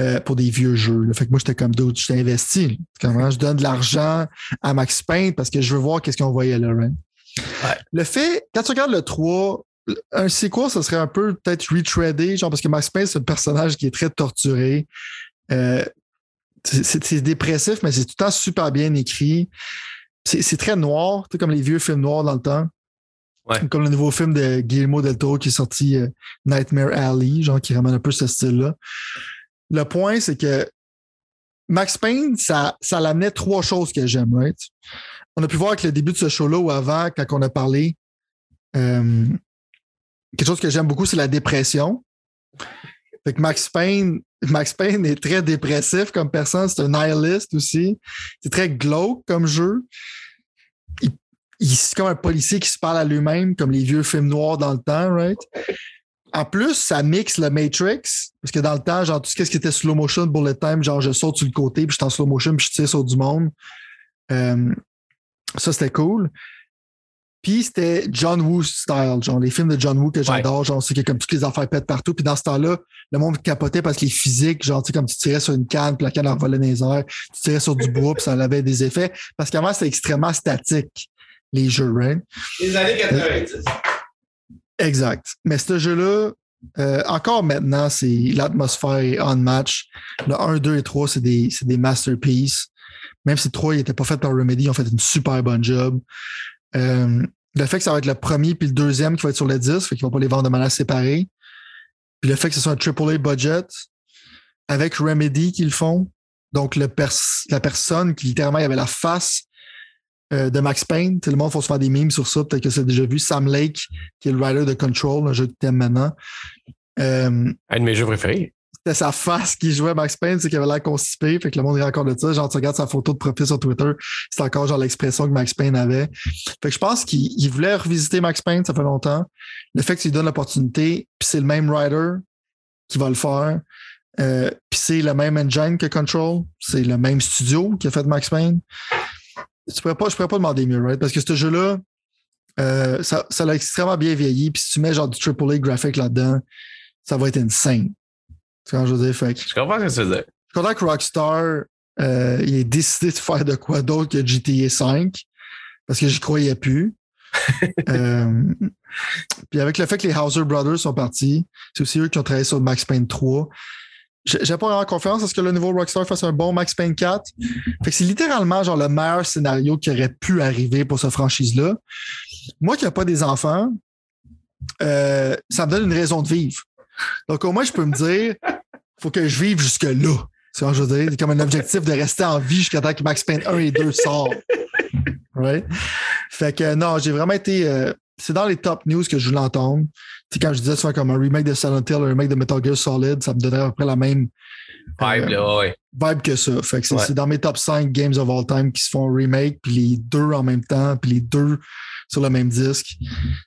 euh, pour des vieux jeux. là. Fait que moi, j'étais comme d'autres, j'étais investi. Comment? Je donne de l'argent à Max Payne parce que je veux voir qu'est-ce qu'on voyait là, right? Ouais. Le fait, quand tu regardes le 3, un sequel, ça serait un peu peut-être retreadé, genre parce que Max Payne, c'est un personnage qui est très torturé. Euh, c'est- dépressif, mais c'est tout le temps super bien écrit. C'est très noir, tu sais, comme les vieux films noirs dans le temps. Ouais. Comme le nouveau film de Guillermo del Toro qui est sorti euh, Nightmare Alley, genre qui ramène un peu ce style-là. Le point, c'est que Max Payne, ça, ça l'amenait trois choses que j'aime, right? On a pu voir avec le début de ce show-là ou avant, quand on a parlé, euh, quelque chose que j'aime beaucoup, c'est la dépression. Fait que Max Payne, Max Payne est très dépressif comme personne, c'est un nihiliste aussi. C'est très glauque comme jeu. Il, c'est comme un policier qui se parle à lui-même, comme les vieux films noirs dans le temps, right? En plus, ça mixe le Matrix, parce que dans le temps, genre, tout ce qui était slow motion, bullet time, genre, je saute sur le côté, puis je suis en slow motion, puis je tire sur du monde. Euh, ça, c'était cool. Puis c'était John Woo style, genre les films de John Woo que j'adore, genre c'est que comme toutes les affaires pètent partout. Puis dans ce temps-là, le monde capotait parce que les physiques, genre tu sais comme tu tirais sur une canne, puis la canne envolait dans les airs, tu tirais sur du bois, puis ça avait des effets. Parce qu'avant c'était extrêmement statique les jeux, right? Les années 90. Exact. Mais ce jeu-là, euh, encore maintenant, c'est l'atmosphère est on match. Le 1, 2 et 3, c'est des, des masterpieces. Même si le 3 n'était pas fait par Remedy, ils ont fait une super bonne job. Euh, le fait que ça va être le premier puis le deuxième qui va être sur le disque, fait qu'ils vont pas les vendre de manière séparée. Puis le fait que ce soit un AAA budget avec Remedy qui le font. Donc, le la personne qui littéralement avait la face euh, de Max Payne. Tout le monde faut se faire des memes sur ça. Peut-être que c'est déjà vu. Sam Lake, qui est le writer de Control, un jeu que t'aimes maintenant. Euh, un de mes jeux préférés. C'était sa face qui jouait Max Payne, c'est qu'il avait l'air constipé. Fait que le monde est encore de ça. Genre, tu regardes sa photo de profil sur Twitter, c'est encore genre l'expression que Max Payne avait. Fait que je pense qu'il voulait revisiter Max Payne, ça fait longtemps. Le fait qu'il lui donne l'opportunité, puis c'est le même writer qui va le faire. Euh, puis c'est le même engine que Control. C'est le même studio qui a fait Max Payne je pourrais pas, je pourrais pas demander mieux, right? Parce que ce jeu-là, euh, ça, ça l'a extrêmement bien vieilli. Puis si tu mets genre du AAA graphique là-dedans, ça va être insane. Quand je veux dire. Fait je comprends ce que tu veux dire. Je suis content que Rockstar euh, il ait décidé de faire de quoi d'autre que GTA 5 parce que j'y croyais plus. euh, puis avec le fait que les Hauser Brothers sont partis, c'est aussi eux qui ont travaillé sur Max Payne 3 j'ai pas vraiment confiance à ce que le nouveau Rockstar fasse un bon Max Payne 4. Fait que c'est littéralement genre le meilleur scénario qui aurait pu arriver pour cette franchise-là. Moi qui n'ai pas des enfants, euh, ça me donne une raison de vivre. Donc au moins, je peux me dire, faut que je vive jusque-là. C'est je veux dire. C'est comme un objectif de rester en vie jusqu'à temps que Max Payne 1 et 2 sortent. Right? Fait que non, j'ai vraiment été. Euh, c'est dans les top news que je voulais entendre quand je disais ça comme un remake de Silent Hill, un remake de Metal Gear Solid, ça me donnerait à peu près la même vibe, euh, vibe que ça. Fait que c'est dans mes top 5 games of all time qui se font remake, puis les deux en même temps, puis les deux sur le même disque.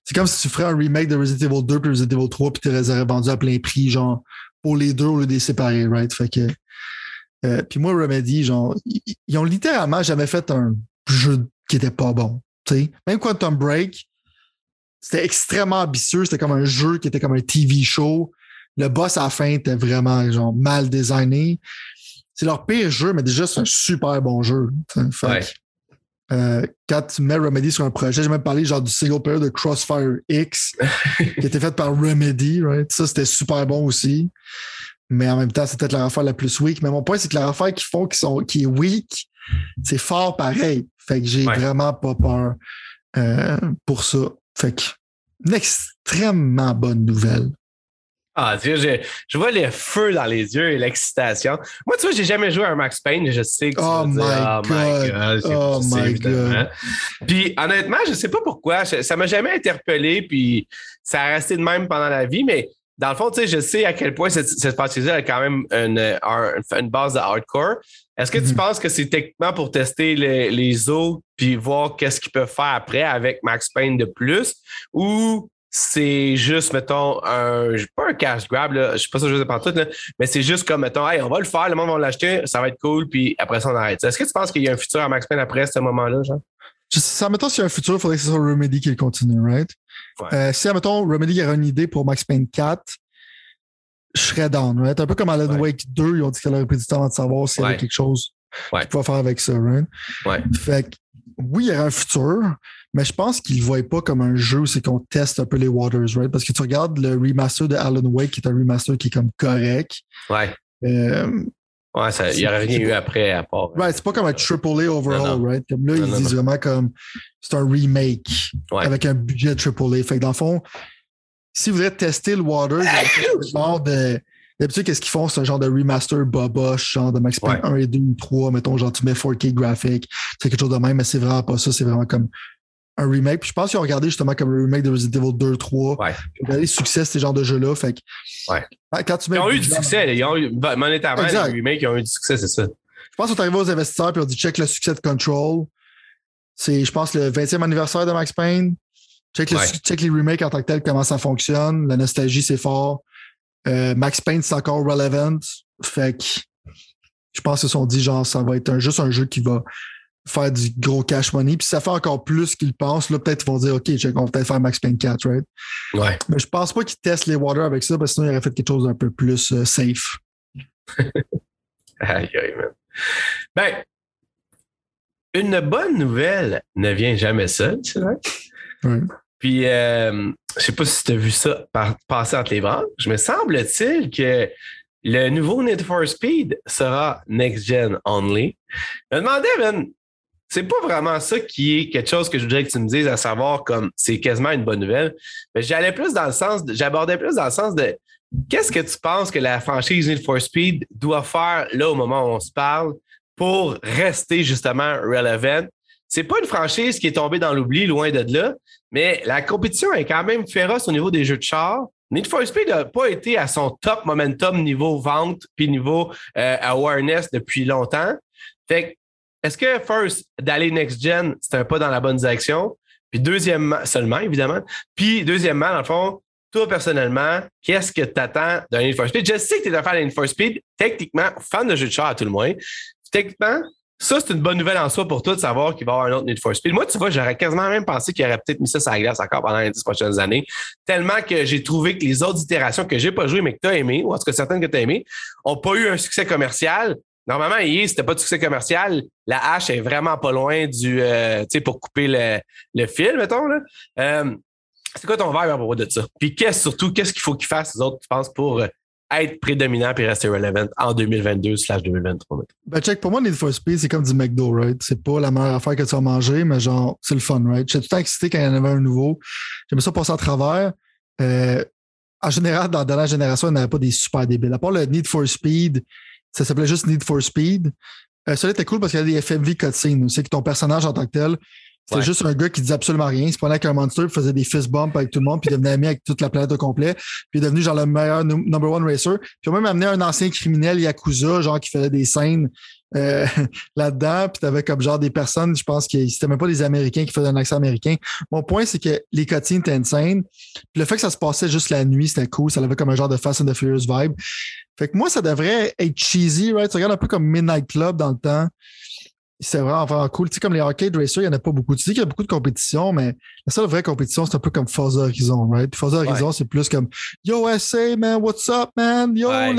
C'est comme si tu ferais un remake de Resident Evil 2 puis Resident Evil 3 puis tu les aurais vendus à plein prix, genre, pour les deux au lieu de les séparer, right? Fait que. Euh, puis moi, Remedy, genre, ils, ont littéralement jamais fait un jeu qui était pas bon. sais Même Quantum Break, c'était extrêmement ambitieux. C'était comme un jeu qui était comme un TV show. Le boss à la fin était vraiment genre mal designé. C'est leur pire jeu, mais déjà, c'est un super bon jeu. Euh, quand tu mets Remedy sur un projet, j'ai même parlé genre du single player de Crossfire X qui était fait par Remedy, right? Ça, c'était super bon aussi. Mais en même temps, c'est peut-être la affaire la plus weak. Mais mon point, c'est que la affaire qu'ils font qui, sont, qui est weak, c'est fort pareil. Fait que j'ai vraiment pas peur euh, pour ça. Fait que, une extrêmement bonne nouvelle. Ah, tu vois, je, je, vois le feu dans les yeux et l'excitation. Moi, tu vois, j'ai jamais joué à un Max Payne, je sais que tu oh my dire, oh my God, oh my God. Puis, honnêtement, je sais pas pourquoi, ça m'a jamais interpellé, puis ça a resté de même pendant la vie, mais dans le fond, tu sais, je sais à quel point cette, cette partie-là a quand même une, une, base de hardcore. Est-ce que tu mhm. penses que c'est techniquement pour tester les, les os puis voir qu'est-ce qu'ils peuvent faire après avec Max Payne de plus ou c'est juste, mettons, un, pas un cash grab, là, je sais pas ça je sais pas tout, là, mais c'est juste comme, mettons, hey, on va le faire, le monde va l'acheter, ça va être cool, puis après ça, on arrête. Est-ce que tu penses qu'il y a un futur à Max Payne après ce moment-là, genre? Sais, mettons, s'il y a un futur, il faudrait que ce soit Remedy qui le continue, right? Euh, si, mettons, Remedy aurait une idée pour Max Payne 4, je serais down, right? Un peu comme Alan Wake 2, ils ont dit qu'elle aurait pris du temps avant de savoir s'il y avait quelque chose ouais. qu'ils faire avec ça, right? Ouais. Fait que, oui, il y aurait un futur, mais je pense qu'ils ne voient pas comme un jeu, c'est qu'on teste un peu les waters, right? Parce que tu regardes le remaster de Alan Wake, qui est un remaster qui est comme correct. Ouais. Euh, ouais, il n'y aurait rien eu après à part. Right, c'est pas comme un AAA overall, right? Comme là, ils disent vraiment comme c'est un remake avec un budget AAA. Fait que dans le fond, si vous voulez tester le water, genre de. D'habitude, qu'est-ce qu'ils font? C'est un genre de remaster boboche, genre de Max Payne 1 et 2 ou 3, mettons, genre tu mets 4K graphique, c'est quelque chose de même, mais c'est vraiment pas ça, c'est vraiment comme un remake. Puis je pense qu'ils ont regardé justement comme un remake de Resident Evil 2, 3. Ouais. Ils ont regardé le succès de ces genres de jeux-là. Fait que, ouais. quand tu mets ils ont eu du succès. Ils ont eu, ben, monétairement, les remakes, ils ont eu du succès, c'est ça. Je pense qu'on est arrivé aux investisseurs et on dit check le succès de Control. C'est, je pense, le 20e anniversaire de Max Payne. Check, le, Ouais. check les remakes en tant que tel, comment ça fonctionne. La nostalgie, c'est fort. Euh, Max Payne, c'est encore relevant. Fait que je pense qu'ils se sont dit, genre, ça va être un, juste un jeu qui va faire du gros cash money. Puis ça fait encore plus qu'ils pensent, là, peut-être ils vont dire, OK, on va peut-être faire Max Payne 4, right? Ouais. Mais je pense pas qu'ils testent les waters avec ça, parce que sinon, ils auraient fait quelque chose d'un peu plus euh, safe. Aïe, aïe, man. Ben, une bonne nouvelle ne vient jamais seule, c'est vrai. Ouais. Puis, euh, je sais pas si tu as vu ça passer entre les branches, mais semble-t-il que le nouveau Need for Speed sera next-gen only. Je me demandais, man, c'est pas vraiment ça qui est quelque chose que je voudrais que tu me dises, à savoir comme c'est quasiment une bonne nouvelle. Mais j'allais plus dans le sens, j'abordais plus dans le sens de qu'est-ce que tu penses que la franchise Need for Speed doit faire là au moment où on se parle pour rester justement relevant? C'est pas une franchise qui est tombée dans l'oubli, loin de là, mais la compétition est quand même féroce au niveau des jeux de char. Need for Speed n'a pas été à son top momentum niveau vente puis niveau euh, awareness depuis longtemps. Fait est-ce que first, d'aller next-gen, c'est un pas dans la bonne direction? Puis deuxièmement, seulement, évidemment. Puis deuxièmement, dans le fond, toi, personnellement, qu'est-ce que tu attends d'un Need for Speed? Je sais que tu es un fan Need for Speed, techniquement, fan de jeux de char à tout le moins. Techniquement, ça, c'est une bonne nouvelle en soi pour toi de savoir qu'il va y avoir un autre Need for Speed. Moi, tu vois, j'aurais quasiment même pensé qu'il aurait peut-être mis ça sur la glace encore pendant les dix prochaines années, tellement que j'ai trouvé que les autres itérations que j'ai pas jouées, mais que tu as aimées, ou en tout cas certaines que tu as aimées, n'ont pas eu un succès commercial. Normalement, hier, c'était pas de succès commercial. La hache est vraiment pas loin du, euh, tu sais, pour couper le, le fil, mettons, là. Euh, c'est quoi ton vibe à propos de ça? Puis qu'est-ce surtout, qu'est-ce qu'il faut qu'ils fassent, les autres, tu penses, pour euh, être prédominant et rester relevant en 2022 slash 2023? mettons? Ben, check, pour moi, Need for Speed, c'est comme du McDo, right? C'est pas la meilleure affaire que tu vas manger, mais genre, c'est le fun, right? J'étais tout le temps excité quand il y en avait un nouveau. J'aimais ça passer à travers. Euh, en général, dans la dernière génération, il n'y avait pas des super débiles. À part le Need for Speed, ça s'appelait juste Need for Speed. Euh, celui-là était cool parce qu'il y avait des FMV cutscenes. C'est que ton personnage en tant que tel, c'était Ouais. juste un gars qui disait absolument rien. Il se prenait avec un monster, faisait des fist bumps avec tout le monde, puis devenait ami avec toute la planète au complet. Puis il est devenu genre le meilleur num- number one racer. Puis même amené un ancien criminel Yakuza, genre qui faisait des scènes euh, là-dedans. Puis t'avais comme genre des personnes, je pense que c'était même pas des Américains qui faisaient un accent américain. Mon point, c'est que les cutscenes étaient insane. Puis le fait que ça se passait juste la nuit, c'était cool. Ça avait comme un genre de Fast and the Furious vibe. Fait que moi, ça devrait être cheesy, right? Tu regardes un peu comme Midnight Club dans le temps. C'est vraiment, vraiment cool. Tu sais, comme les arcade racers, il n'y en a pas beaucoup. Tu sais qu'il y a beaucoup de compétitions, mais la seule vraie compétition, c'est un peu comme Forza Horizon, right? Puis Forza Horizon, c'est plus comme Yo, SA, man, what's up, man? Yo, Ouais.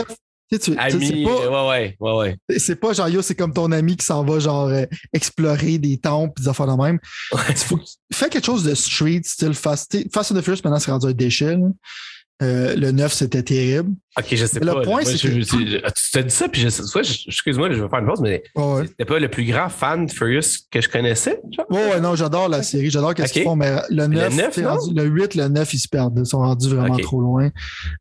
Tu sais, c'est pas, ouais, ouais, ouais, ouais. c'est pas genre, yo, c'est comme ton ami qui s'en va, genre, euh, explorer des temples des affaires de même. Ouais. Faut fais quelque chose de street, style Fast. Fast and the Furious, maintenant, c'est rendu un déchet, là. Euh, le 9, c'était terrible. Ok, je sais Mais le pas. point, c'est que- je- tu t'as dit ça, puis je sais, soit, excuse-moi, je vais faire une pause, mais Ouais, ouais. c'était pas le plus grand fan de Furious que je connaissais. genre? Ouais, ouais, non, j'adore la série, j'adore qu'est-ce qu'ils font, mais le 9, le 9, c'est non? rendu- le 8, le 9, ils se perdent. Ils sont rendus vraiment trop loin.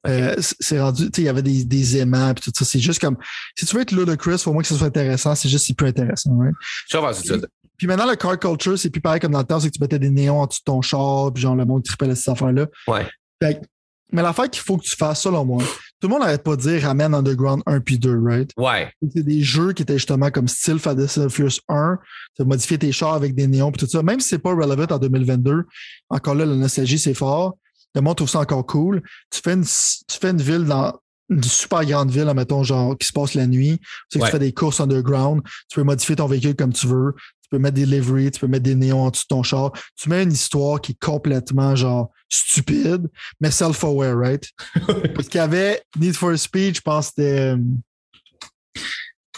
Euh, c'est- rendu, tu sais, il y avait des, des aimants puis tout ça. C'est juste comme, si tu veux être ludicrous, faut au moins que ce soit intéressant. C'est juste, c'est plus intéressant, right? Je. Puis maintenant, le car culture, c'est plus pareil comme dans le temps, c'est que tu mettais des néons en dessous de ton char, puis genre le monde tripait à cette affaire-là. Ouais. Fait que- mais l'affaire qu'il faut que tu fasses, selon moi, tout le monde n'arrête pas de dire ramène Underground 1 puis 2, right? Ouais. C'est des jeux qui étaient justement comme style Fast and Furious 1. Tu as modifié tes chars avec des néons puis tout ça. Même si c'est pas relevant en 2022, encore là, la nostalgie, c'est fort. Le monde trouve ça encore cool. Tu fais une, tu fais une ville dans une super grande ville, mettons, genre, qui se passe la nuit. Tu sais que Ouais. tu fais des courses underground. Tu peux modifier ton véhicule comme tu veux. Tu peux mettre des liveries, tu peux mettre des néons en dessous de ton char. Tu mets une histoire qui est complètement, genre, stupide, mais self-aware, right? Parce qu'il y avait Need for Speed, je pense que c'était. euh,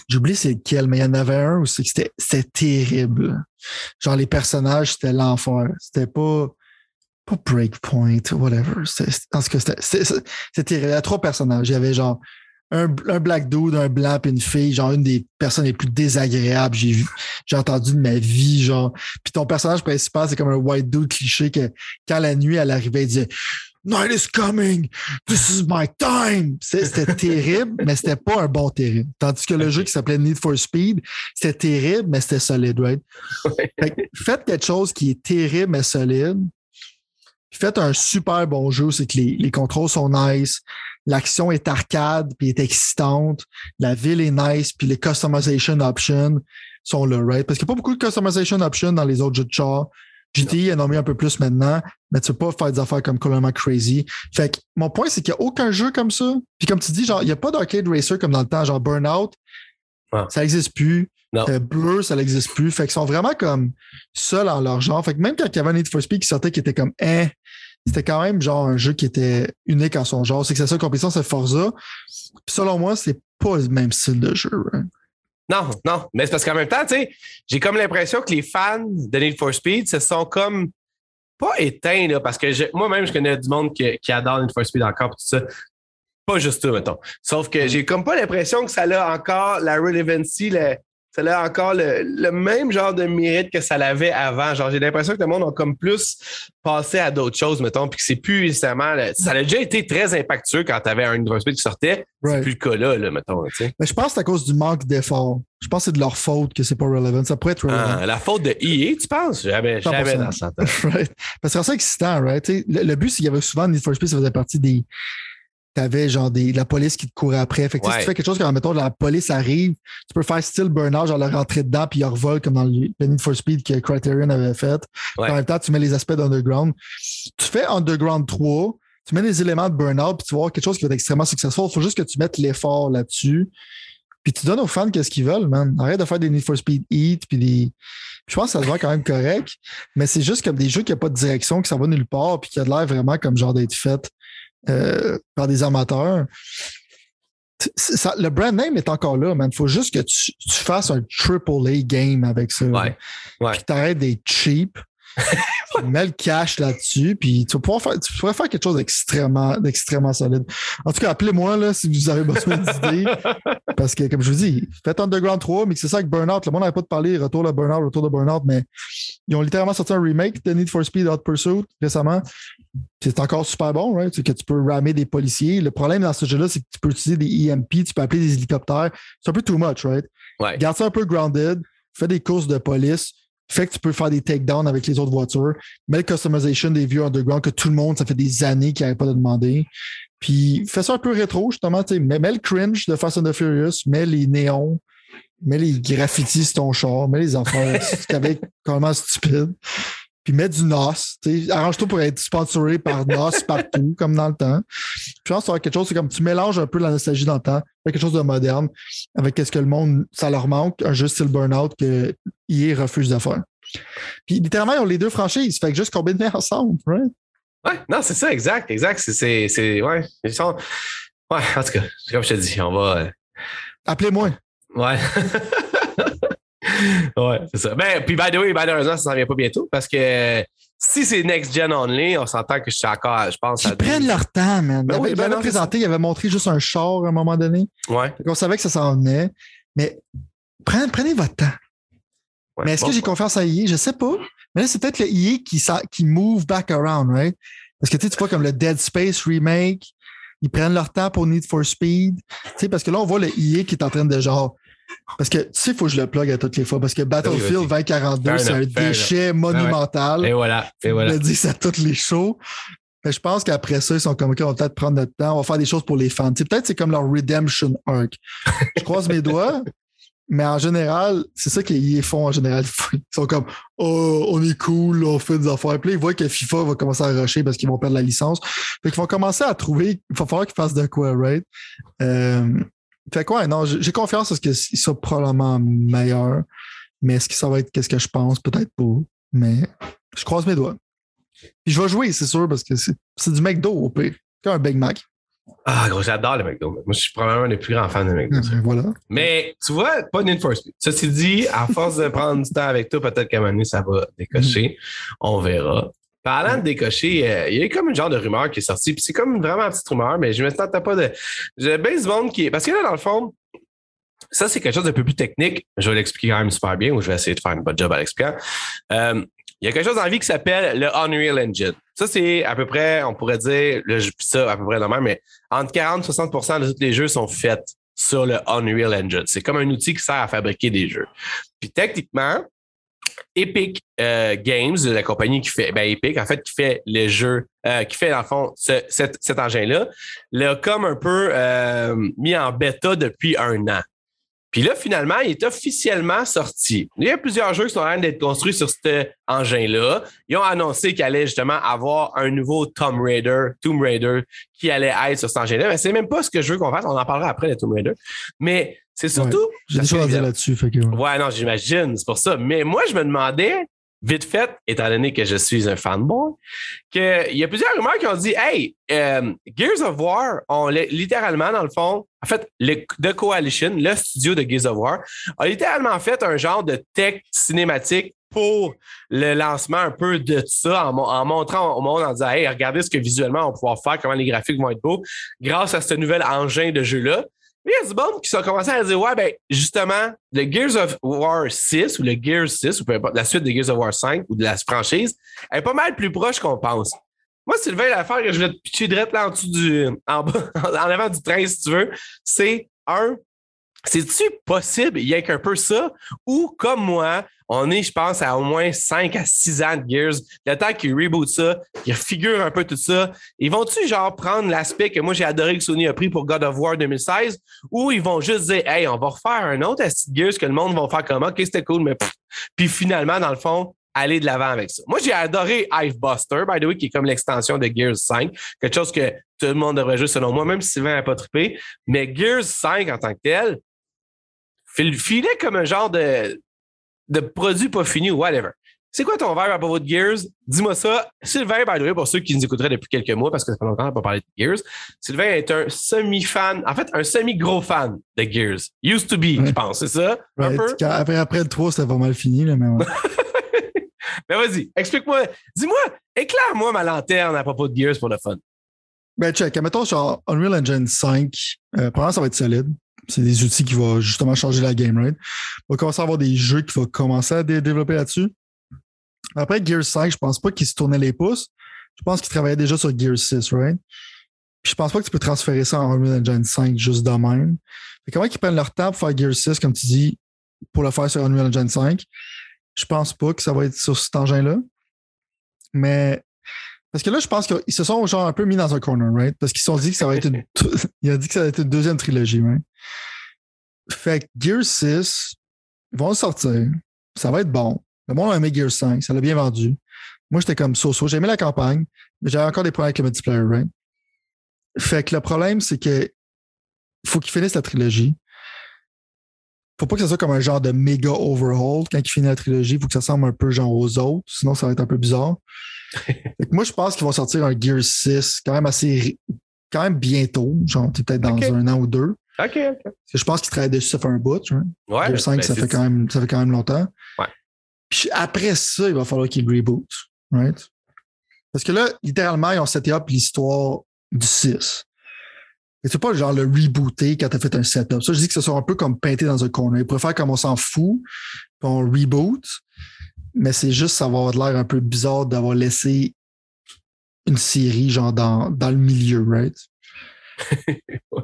J'oublie c'est lequel, mais il y en avait un où c'est que c'était c'était terrible. Genre, les personnages, c'était l'enfer. C'était pas. Pas Breakpoint, whatever. En tout cas, c'était- c'était c'était terrible. Il y avait trois personnages. Il y avait genre un, un black dude, un blanc, puis une fille, genre une des personnes les plus désagréables que j'ai vu, j'ai entendu de ma vie, genre. Puis ton personnage principal, c'est comme un white dude cliché que quand la nuit elle arrivait, il disait Night is coming, this is my time. C'était terrible, mais c'était pas un bon terrible. Tandis que le jeu qui s'appelait Need for Speed, c'était terrible, mais c'était solide, right? Ouais. Fait que faites quelque chose qui est terrible mais solide. Faites un super bon jeu, c'est que les, les contrôles sont nice, l'action est arcade puis est excitante, la ville est nice, puis les customization options sont là, right? Parce qu'il n'y a pas beaucoup de customization options dans les autres jeux de char. GTI en a mis un peu plus maintenant, mais tu peux pas faire des affaires comme complètement crazy. Fait que mon point, c'est qu'il n'y a aucun jeu comme ça. Puis comme tu dis, genre, il n'y a pas d'arcade racer comme dans le temps, genre Burnout. Ça n'existe plus. Euh, Blur, ça n'existe plus. Fait qu'ils sont vraiment comme seuls en leur genre. Fait que même quand il y avait un Need for Speed qui sortait qui était comme eh, c'était quand même genre un jeu qui était unique en son genre. C'est que sa seule compétition, c'est Forza. Puis selon moi, c'est pas le même style de jeu. Hein. Non, non. Mais c'est parce qu'en même temps, tu sais, j'ai comme l'impression que les fans de Need for Speed se sont comme pas éteints, là, parce que moi-même, je connais du monde qui, adore Need for Speed encore, tout ça. Pas juste tout, mettons. Sauf que j'ai comme pas l'impression que ça a encore la relevancy, le, ça a encore le, même genre de mérite que ça l'avait avant. Genre, j'ai l'impression que le monde a comme plus passé à d'autres choses, mettons, puis que c'est plus nécessairement. Ça a déjà été très impactueux quand tu avais un Speed qui sortait. C'est plus le cas là, là mettons. Mais je pense que c'est à cause du manque d'effort. Je pense que c'est de leur faute que c'est pas relevant. Ça pourrait être relevant. Ah, la faute de EA, tu penses? Jamais, jamais dans ça. right. Parce que c'est excitant, right? Le, le, but, c'est qu'il y avait souvent Need for Speed, ça faisait partie des, t'avais genre des, la police qui te courait après. Fait que si tu fais quelque chose quand, mettons, la police arrive, tu peux faire style burnout, genre le rentrer dedans, puis il revole comme dans le, Need for Speed que Criterion avait fait. En même temps, tu mets les aspects d'Underground. Tu fais Underground 3, tu mets les éléments de burnout, puis tu avoir quelque chose qui va être extrêmement successful. Il faut juste que tu mettes l'effort là-dessus. Puis tu donnes aux fans qu'est-ce qu'ils veulent, man. Arrête de faire des Need for Speed Heat, puis des. Je pense que ça se voit quand même correct, mais c'est juste comme des jeux qui n'ont pas de direction, qui s'en va nulle part, puis qui a l'air vraiment comme genre d'être fait euh, par des amateurs. le brand name est encore là, man. Il faut juste que tu, fasses un triple A game avec ça. Ouais. ouais. Puis t'arrêtes d'être cheap. mets le cash là-dessus, puis tu, faire, tu pourrais faire quelque chose d'extrêmement, d'extrêmement solide. En tout cas, appelez-moi là, si vous avez besoin d'idées. parce que, comme je vous dis, faites Underground 3, mais c'est ça avec Burnout. Le monde n'avait pas de parler retour de Burnout, retour de Burnout, mais ils ont littéralement sorti un remake de Need for Speed Hot Pursuit récemment. C'est encore super bon, right? C'est que tu peux ramer des policiers. Le problème dans ce jeu-là, c'est que tu peux utiliser des EMP, tu peux appeler des hélicoptères. C'est un peu too much, right? Garde ça un peu grounded, fais des courses de police fait que tu peux faire des takedowns avec les autres voitures. Mets le customization des vieux underground que tout le monde, ça fait des années qu'il n'arrête pas de demander. Puis fais ça un peu rétro, justement. Mets, mets le cringe de Fast and the Furious, mets les néons, mets les graffitis sur ton char, mets les affaires avec complètement stupide. Puis mets du NOS. Arrange-toi pour être sponsoré par NOS partout, comme dans le temps. je pense que ça va quelque chose, c'est comme tu mélanges un peu la nostalgie dans le temps, quelque chose de moderne, avec ce que le monde, ça leur manque, un jeu style Burnout que EA refuse de faire. Puis littéralement, ils ont les deux franchises, fait que juste combiner ensemble, right? Ouais, non, c'est ça, exact, exact. C'est, c'est, ouais, ils sont, ouais, en tout cas, comme je te dis, on va. Euh, Appelez-moi. Ouais. ouais, c'est ça. Ben, puis, by the way, malheureusement, ça s'en vient pas bientôt parce que si c'est next gen only, on s'entend que je suis encore, je pense. Ils prennent leur temps, man. Ben il avait, ben présenté, il avait montré juste un char à un moment donné. Ouais. on savait que ça s'en venait. Mais prenez, prenez votre temps. mais est-ce que j'ai confiance à EA? Je sais pas. Mais là, c'est peut-être le EA qui, qui move back around, right? Parce que tu vois comme le Dead Space remake, ils prennent leur temps pour Need for Speed. Tu sais, parce que là, on voit le EA qui est en train de genre parce que tu sais, il faut que je le plug à toutes les fois parce que Battlefield 2042, c'est un déchet monumental. Et voilà. Et voilà. Je le dis à toutes les shows. Mais je pense qu'après ça, ils sont comme, OK, on va peut-être prendre notre temps, on va faire des choses pour les fans. peut-être c'est comme leur redemption arc. je croise mes doigts, mais en général, c'est ça qu'ils font en général. Ils sont comme, oh, on est cool, on fait des affaires. Puis là, ils voient que FIFA va commencer à rusher parce qu'ils vont perdre la licence. Fait qu'ils vont commencer à trouver, il va falloir qu'ils fassent de quoi, right? Euh, fait quoi, non, j'ai confiance parce qu'il soit probablement meilleur. Mais est-ce que ça va être qu'est-ce que je pense? Peut-être pas. Mais je croise mes doigts. Puis je vais jouer, c'est sûr, parce que c'est du McDo au pire. Comme un Big Mac. Ah, gros, j'adore le McDo. Moi, je suis probablement un des plus grands fans de McDo. Ben, voilà. Mais tu vois, pas Need for Speed. Ceci dit, à force de prendre du temps avec toi, peut-être qu'à un moment donné, ça va décocher. Mm. On verra. Parlant de décocher, euh, il y a comme une genre de rumeur qui est sortie. Puis c'est comme vraiment une petite rumeur, mais je me sens pas de. J'ai bien du monde qui est. Parce que là, dans le fond, ça, c'est quelque chose d'un peu plus technique. Je vais l'expliquer quand même super bien ou je vais essayer de faire un bon job à l'expliquer. Euh, il y a quelque chose dans la vie qui s'appelle le Unreal Engine. Ça, c'est à peu près, on pourrait dire, là, je ça à peu près normal, mais entre 40 et 60% de tous les jeux sont faits sur le Unreal Engine. C'est comme un outil qui sert à fabriquer des jeux. Puis techniquement, Epic euh, Games, la compagnie qui fait, ben Epic, en fait, qui fait les jeux, euh, qui fait, dans le fond, cet, engin-là, l'a comme un peu euh, mis en bêta depuis un an. Puis là, finalement, il est officiellement sorti. Il y a plusieurs jeux qui sont en train d'être construits sur cet engin-là. Ils ont annoncé qu'il allait justement avoir un nouveau Tomb Raider, Tomb Raider, qui allait être sur cet engin-là. Mais c'est même pas ce que je veux qu'on fasse. On en parlera après de Tomb Raider. Mais c'est surtout. J'ai des choses à dire là-dessus. Que... Ouais, non, j'imagine. C'est pour ça. Mais moi, je me demandais, vite fait, étant donné que je suis un fanboy, qu'il y a plusieurs rumeurs qui ont dit Hey, euh, Gears of War ont littéralement, dans le fond, en fait, le, The Coalition, le studio de Gears of War, a littéralement fait un genre de tech cinématique pour le lancement un peu de ça, en, montrant au monde, en disant Hey, regardez ce que visuellement on va pouvoir faire, comment les graphiques vont être beaux, grâce à ce nouvel engin de jeu-là. Il y a du monde qui sont commencé à dire Ouais, ben, justement, le Gears of War 6 ou le Gears 6, ou peu importe, la suite de Gears of War 5 ou de la franchise, est pas mal plus proche qu'on pense. Moi, Sylvain, l'affaire que je vais te pitcher direct là en dessous du. en bas, en avant du train, si tu veux, c'est un. C'est-tu possible, il y a qu'un peu ça, ou comme moi, on est, je pense, à au moins 5 à 6 ans de Gears. Le temps qu'ils rebootent ça, qu'ils figurent un peu tout ça, ils vont-tu genre prendre l'aspect que moi j'ai adoré que Sony a pris pour God of War 2016 ou ils vont juste dire, hey, on va refaire un autre Gears que le monde va faire comme, ok, c'était cool, mais puis finalement, dans le fond, aller de l'avant avec ça. Moi, j'ai adoré Buster, by the way, qui est comme l'extension de Gears 5. Quelque chose que tout le monde devrait jouer selon moi, même si Sylvain n'a pas trippé. Mais Gears 5 en tant que tel, filait comme un genre de, de produit pas fini ou whatever. C'est quoi ton verbe à propos de Gears? Dis-moi ça. Sylvain, by the way, pour ceux qui nous écouteraient depuis quelques mois, parce que ça fait longtemps qu'on n'a pas parlé de Gears, Sylvain est un semi-fan, en fait, un semi-gros fan de Gears. Used to be, je pense, c'est ça? un peu? Après, après le 3, c'était pas mal fini, là, mais Mais vas-y, explique-moi. Dis-moi, éclaire-moi ma lanterne à propos de Gears pour le fun. Ben, check. Mettons sur Unreal Engine 5, euh, pour ça va être solide c'est des outils qui vont justement changer la game, right? On va commencer à avoir des jeux qui vont commencer à développer là-dessus. Après Gear 5, je pense pas qu'ils se tournaient les pouces. Je pense qu'ils travaillaient déjà sur Gear 6, right? Puis je pense pas que tu peux transférer ça en Unreal Engine 5 juste de même. Fait comment ils prennent leur temps pour faire Gear 6, comme tu dis, pour le faire sur Unreal Engine 5? Je pense pas que ça va être sur cet engin-là. Mais parce que là, je pense qu'ils se sont genre un peu mis dans un corner, right? Parce qu'ils se sont dit que ça va être une. Il a dit que ça va être une deuxième trilogie, right? Fait que Gear 6 ils vont sortir. Ça va être bon. Le monde a aimé Gear 5. Ça l'a bien vendu. Moi, j'étais comme so-so. J'ai aimé la campagne, mais j'avais encore des problèmes avec le multiplayer, right? Fait que le problème, c'est que faut qu'ils finissent la trilogie. Faut pas que ça soit comme un genre de méga overhaul quand ils finissent la trilogie. Il Faut que ça ressemble un peu genre aux autres. Sinon, ça va être un peu bizarre. moi, je pense qu'ils vont sortir un Gear 6 quand même assez quand même bientôt, genre peut-être dans un an ou deux. OK, OK. je pense qu'ils travaillent dessus, ça fait un bout. Hein? Ouais, Gear 5, ben, ça, fait quand même, ça fait quand même longtemps. Ouais. Puis après ça, il va falloir qu'ils reboot. Right? Parce que là, littéralement, ils ont seté up l'histoire du 6. Et c'est pas genre le rebooter quand t'as fait un setup. Ça, je dis que ce soit un peu comme peinté dans un corner. Ils préfèrent comme on s'en fout, puis on reboot mais c'est juste ça va avoir l'air un peu bizarre d'avoir laissé une série genre dans, dans le milieu, right?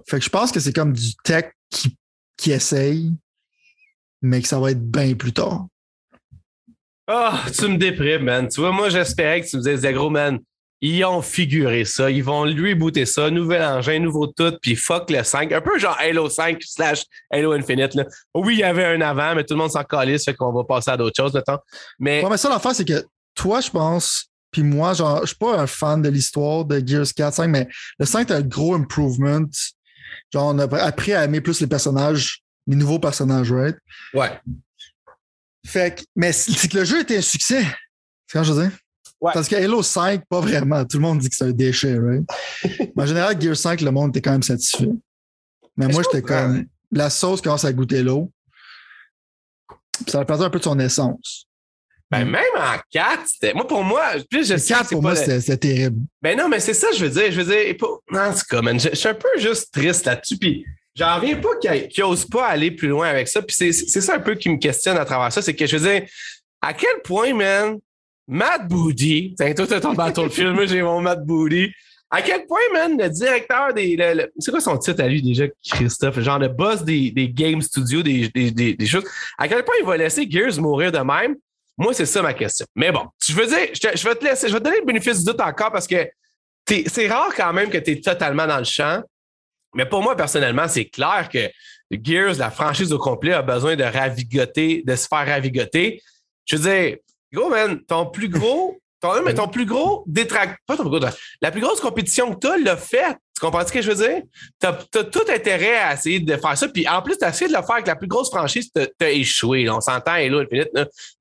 fait que je pense que c'est comme du tech qui, qui essaye, mais que ça va être bien plus tard. Ah, tu me déprimes, man. Tu vois, moi, j'espérais que tu me disais, gros, man, ils ont figuré ça. Ils vont lui booter ça. Nouvel engin, nouveau tout, puis fuck le 5. Un peu genre Halo 5 slash Halo Infinite. Là. Oui, il y avait un avant, mais tout le monde s'en calisse, fait qu'on va passer à d'autres choses maintenant. Mais... Ouais, mais ça, l'affaire, c'est que toi, je pense, puis moi, genre, je suis pas un fan de l'histoire de Gears 4, 5, mais le 5 a un gros improvement. Genre, on a appris à aimer plus les personnages, les nouveaux personnages, right? Ouais. Fait que, mais c'est que le jeu était un succès. C'est quand je veux dire? Parce que Halo 5, pas vraiment. Tout le monde dit que c'est un déchet, right? Mais en général, Gear 5, le monde était quand même satisfait. Mais, moi, j'étais comme. La sauce commence à goûter l'eau. Ça a perdu un peu de son essence. Ben, même en 4, c'était. Moi, pour moi, plus je 4, pour moi, c'était terrible. Ben non, mais c'est ça, je veux dire. Je veux dire, non, c'est comme, je, suis un peu juste triste là-dessus. Puis, j'en reviens pas qu'ils n'osent pas aller plus loin avec ça. Puis, c'est ça un peu qui me questionne à travers ça. C'est que je veux dire, à quel point, man, Matt Booty, toi, t'as ton bâton de film, j'ai mon Matt Booty. À quel point, man, le directeur des. c'est quoi son titre à lui déjà, Christophe? Genre le boss des, des Game Studios, des, des, des, choses. À quel point il va laisser Gears mourir de même? Moi, c'est ça ma question. Mais bon, je veux dire, je, vais te laisser, je vais te donner le bénéfice du doute encore parce que c'est rare quand même que tu es totalement dans le champ. Mais pour moi, personnellement, c'est clair que Gears, la franchise au complet, a besoin de ravigoter, de se faire ravigoter. Je veux dire, gros, man, ton plus gros, ton, mais ton plus gros détract, pas ton plus gros, la plus grosse compétition que tu as l'a fait. Tu comprends ce que je veux dire? Tu as, tout intérêt à essayer de faire ça. Puis en plus, tu as essayé de le faire avec la plus grosse franchise, tu as, échoué. On s'entend, et là,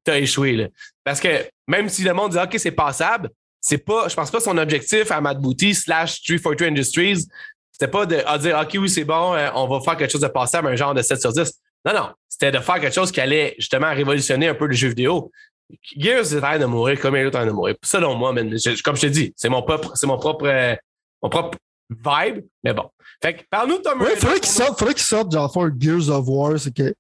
tu as échoué. Là. Parce que même si le monde dit OK, c'est passable, c'est pas, je pense pas son objectif à Matt slash 343 Industries, c'était pas de dire OK, oui, c'est bon, euh, on va faire quelque chose de passable, un genre de 7 sur 10. Non, non. C'était de faire quelque chose qui allait justement révolutionner un peu le jeu vidéo. Gears est en train de mourir comme il est en train de mourir. Selon moi, comme je te dis, c'est mon propre, c'est mon propre, euh, mon propre vibe, mais bon. Fait que, parle-nous de Tom Raider. faudrait qu'il sorte, faudrait qu'il sorte, genre, faire Gears of War, c'est que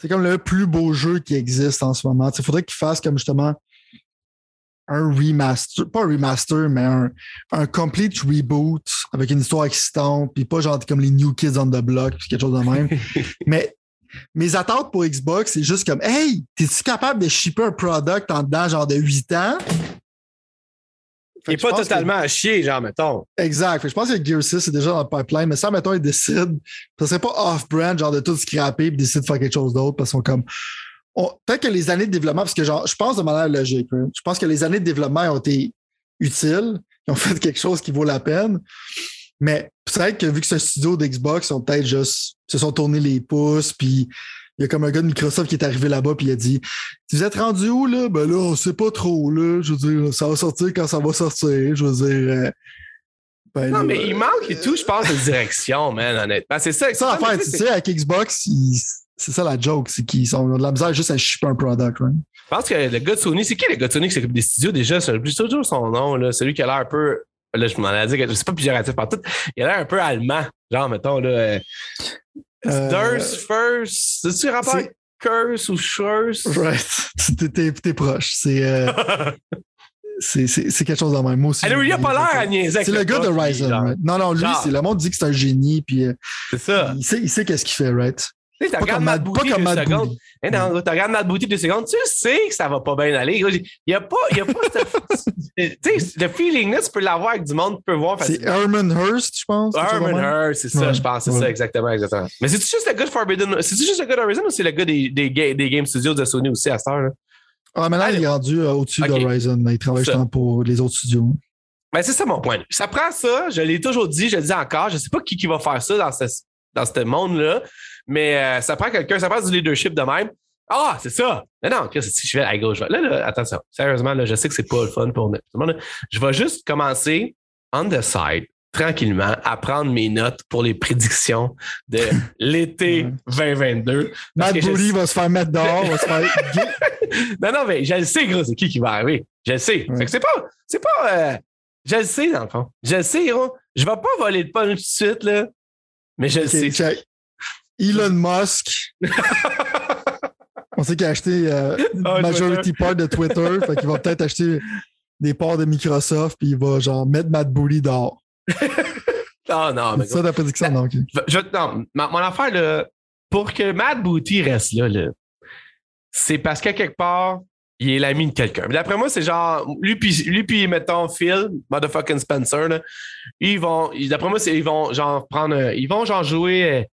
c'est comme le plus beau jeu qui existe en ce moment. Il faudrait qu'il fasse comme justement un remaster, pas un remaster, mais un, un complete reboot avec une histoire excitante, puis pas genre comme les New Kids on the Block, puis quelque chose de même. mais mes attentes pour Xbox, c'est juste comme Hey, t'es-tu capable de shipper un product en dedans genre de 8 ans? Et pas totalement à chier, genre, mettons. Exact. je pense que Gear 6 c'est déjà dans le pipeline, mais ça, mettons, ils décident. Ça serait pas off-brand, genre de tout scraper et décident de faire quelque chose d'autre parce qu'ils sont comme. Peut-être que les années de développement, parce que genre, je pense de manière logique, hein, je pense que les années de développement ont été utiles, ils ont fait quelque chose qui vaut la peine. Mais peut-être que vu que c'est un studio d'Xbox, ils ont peut-être juste se sont tournés les pouces, puis il y a comme un gars de Microsoft qui est arrivé là-bas puis il a dit Vous êtes rendu où là? Ben là, on sait pas trop, là. Je veux dire, ça va sortir quand ça va sortir. Je veux dire. Euh, ben non, mais il manque et tout, je pense, de direction, man, honnêtement. C'est ça. Ça, l'affaire, tu sais, avec Xbox, c'est ça la joke, c'est qu'ils ont de la misère juste à shipper un product, right? Je pense que le gars de Sony, c'est qui le gars de Sony qui s'occupe des studios déjà? C'est toujours son nom, là. Celui qui a l'air un peu. Là, je m'en ai dit que c'est pas péjoratif partout. Il a l'air un peu allemand. Genre, mettons, là. Euh, euh, Durst first. C'est-tu rapport Curse ou Schurz? Right. T'es proche. C'est. Euh, c'est quelque chose de même. Moi aussi. il a pas l'air à niaiser. C'est le gars de Ryzen, Non, non, lui, le monde dit que c'est un génie, puis. Euh, c'est ça. Il sait, il sait qu'est-ce qu'il fait, right? Tu sais, regardes Matt Booty deux secondes. tu regardes Matt Booty deux secondes, tu sais que ça va pas bien aller. Il n'y a pas, y a pas tu sais, le feeling là, tu peux l'avoir avec du monde, tu peux voir. C'est Herman Hurst, je pense. Herman Hurst, c'est ça, je pense, c'est ça, exactement, exactement. Mais c'est-tu juste le gars de Forbidden, c'est-tu juste le gars d'Horizon ou c'est le gars des, des, des, Game Studios de Sony aussi à cette heure, là? Ah, maintenant, il est rendu euh, au-dessus d'Horizon. Il travaille justement pour les autres studios. Ben, c'est ça mon point. Ça prend ça, je l'ai toujours dit, je le dis encore, je ne sais pas qui, qui va faire ça dans ce, dans ce monde-là, mais euh, ça prend quelqu'un, ça prend du leadership de même. Ah, c'est ça. Mais non, si je vais à gauche, là, là, attention, sérieusement, là, je sais que c'est pas le fun pour monde. Je vais juste commencer on the side, tranquillement, à prendre mes notes pour les prédictions de l'été 2022. Matt Booty va se faire mettre dehors, va se faire. non, non, mais je le sais, gros, c'est qui qui va arriver. Je le sais. c'est pas. C'est pas. Euh, je le sais, dans le fond. Je le sais, gros. Je vais pas voler le punch tout de suite, là. Mais je le sais. Elon Musk. On sait qu'il a acheté euh, ah, majority part de Twitter. fait qu'il va peut-être acheter des parts de Microsoft puis il va genre mettre Matt Booty dehors. Ah non, mais. C'est ça ta prédiction, non, je, non, mon affaire, là, pour que Matt Booty reste là, là c'est parce qu'à quelque part, il est l'ami de quelqu'un. D'après moi, c'est genre, lui puis, lui puis mettons, Phil, motherfucking Spencer, là, ils vont, d'après moi, c'est, ils vont genre prendre, ils vont genre jouer euh,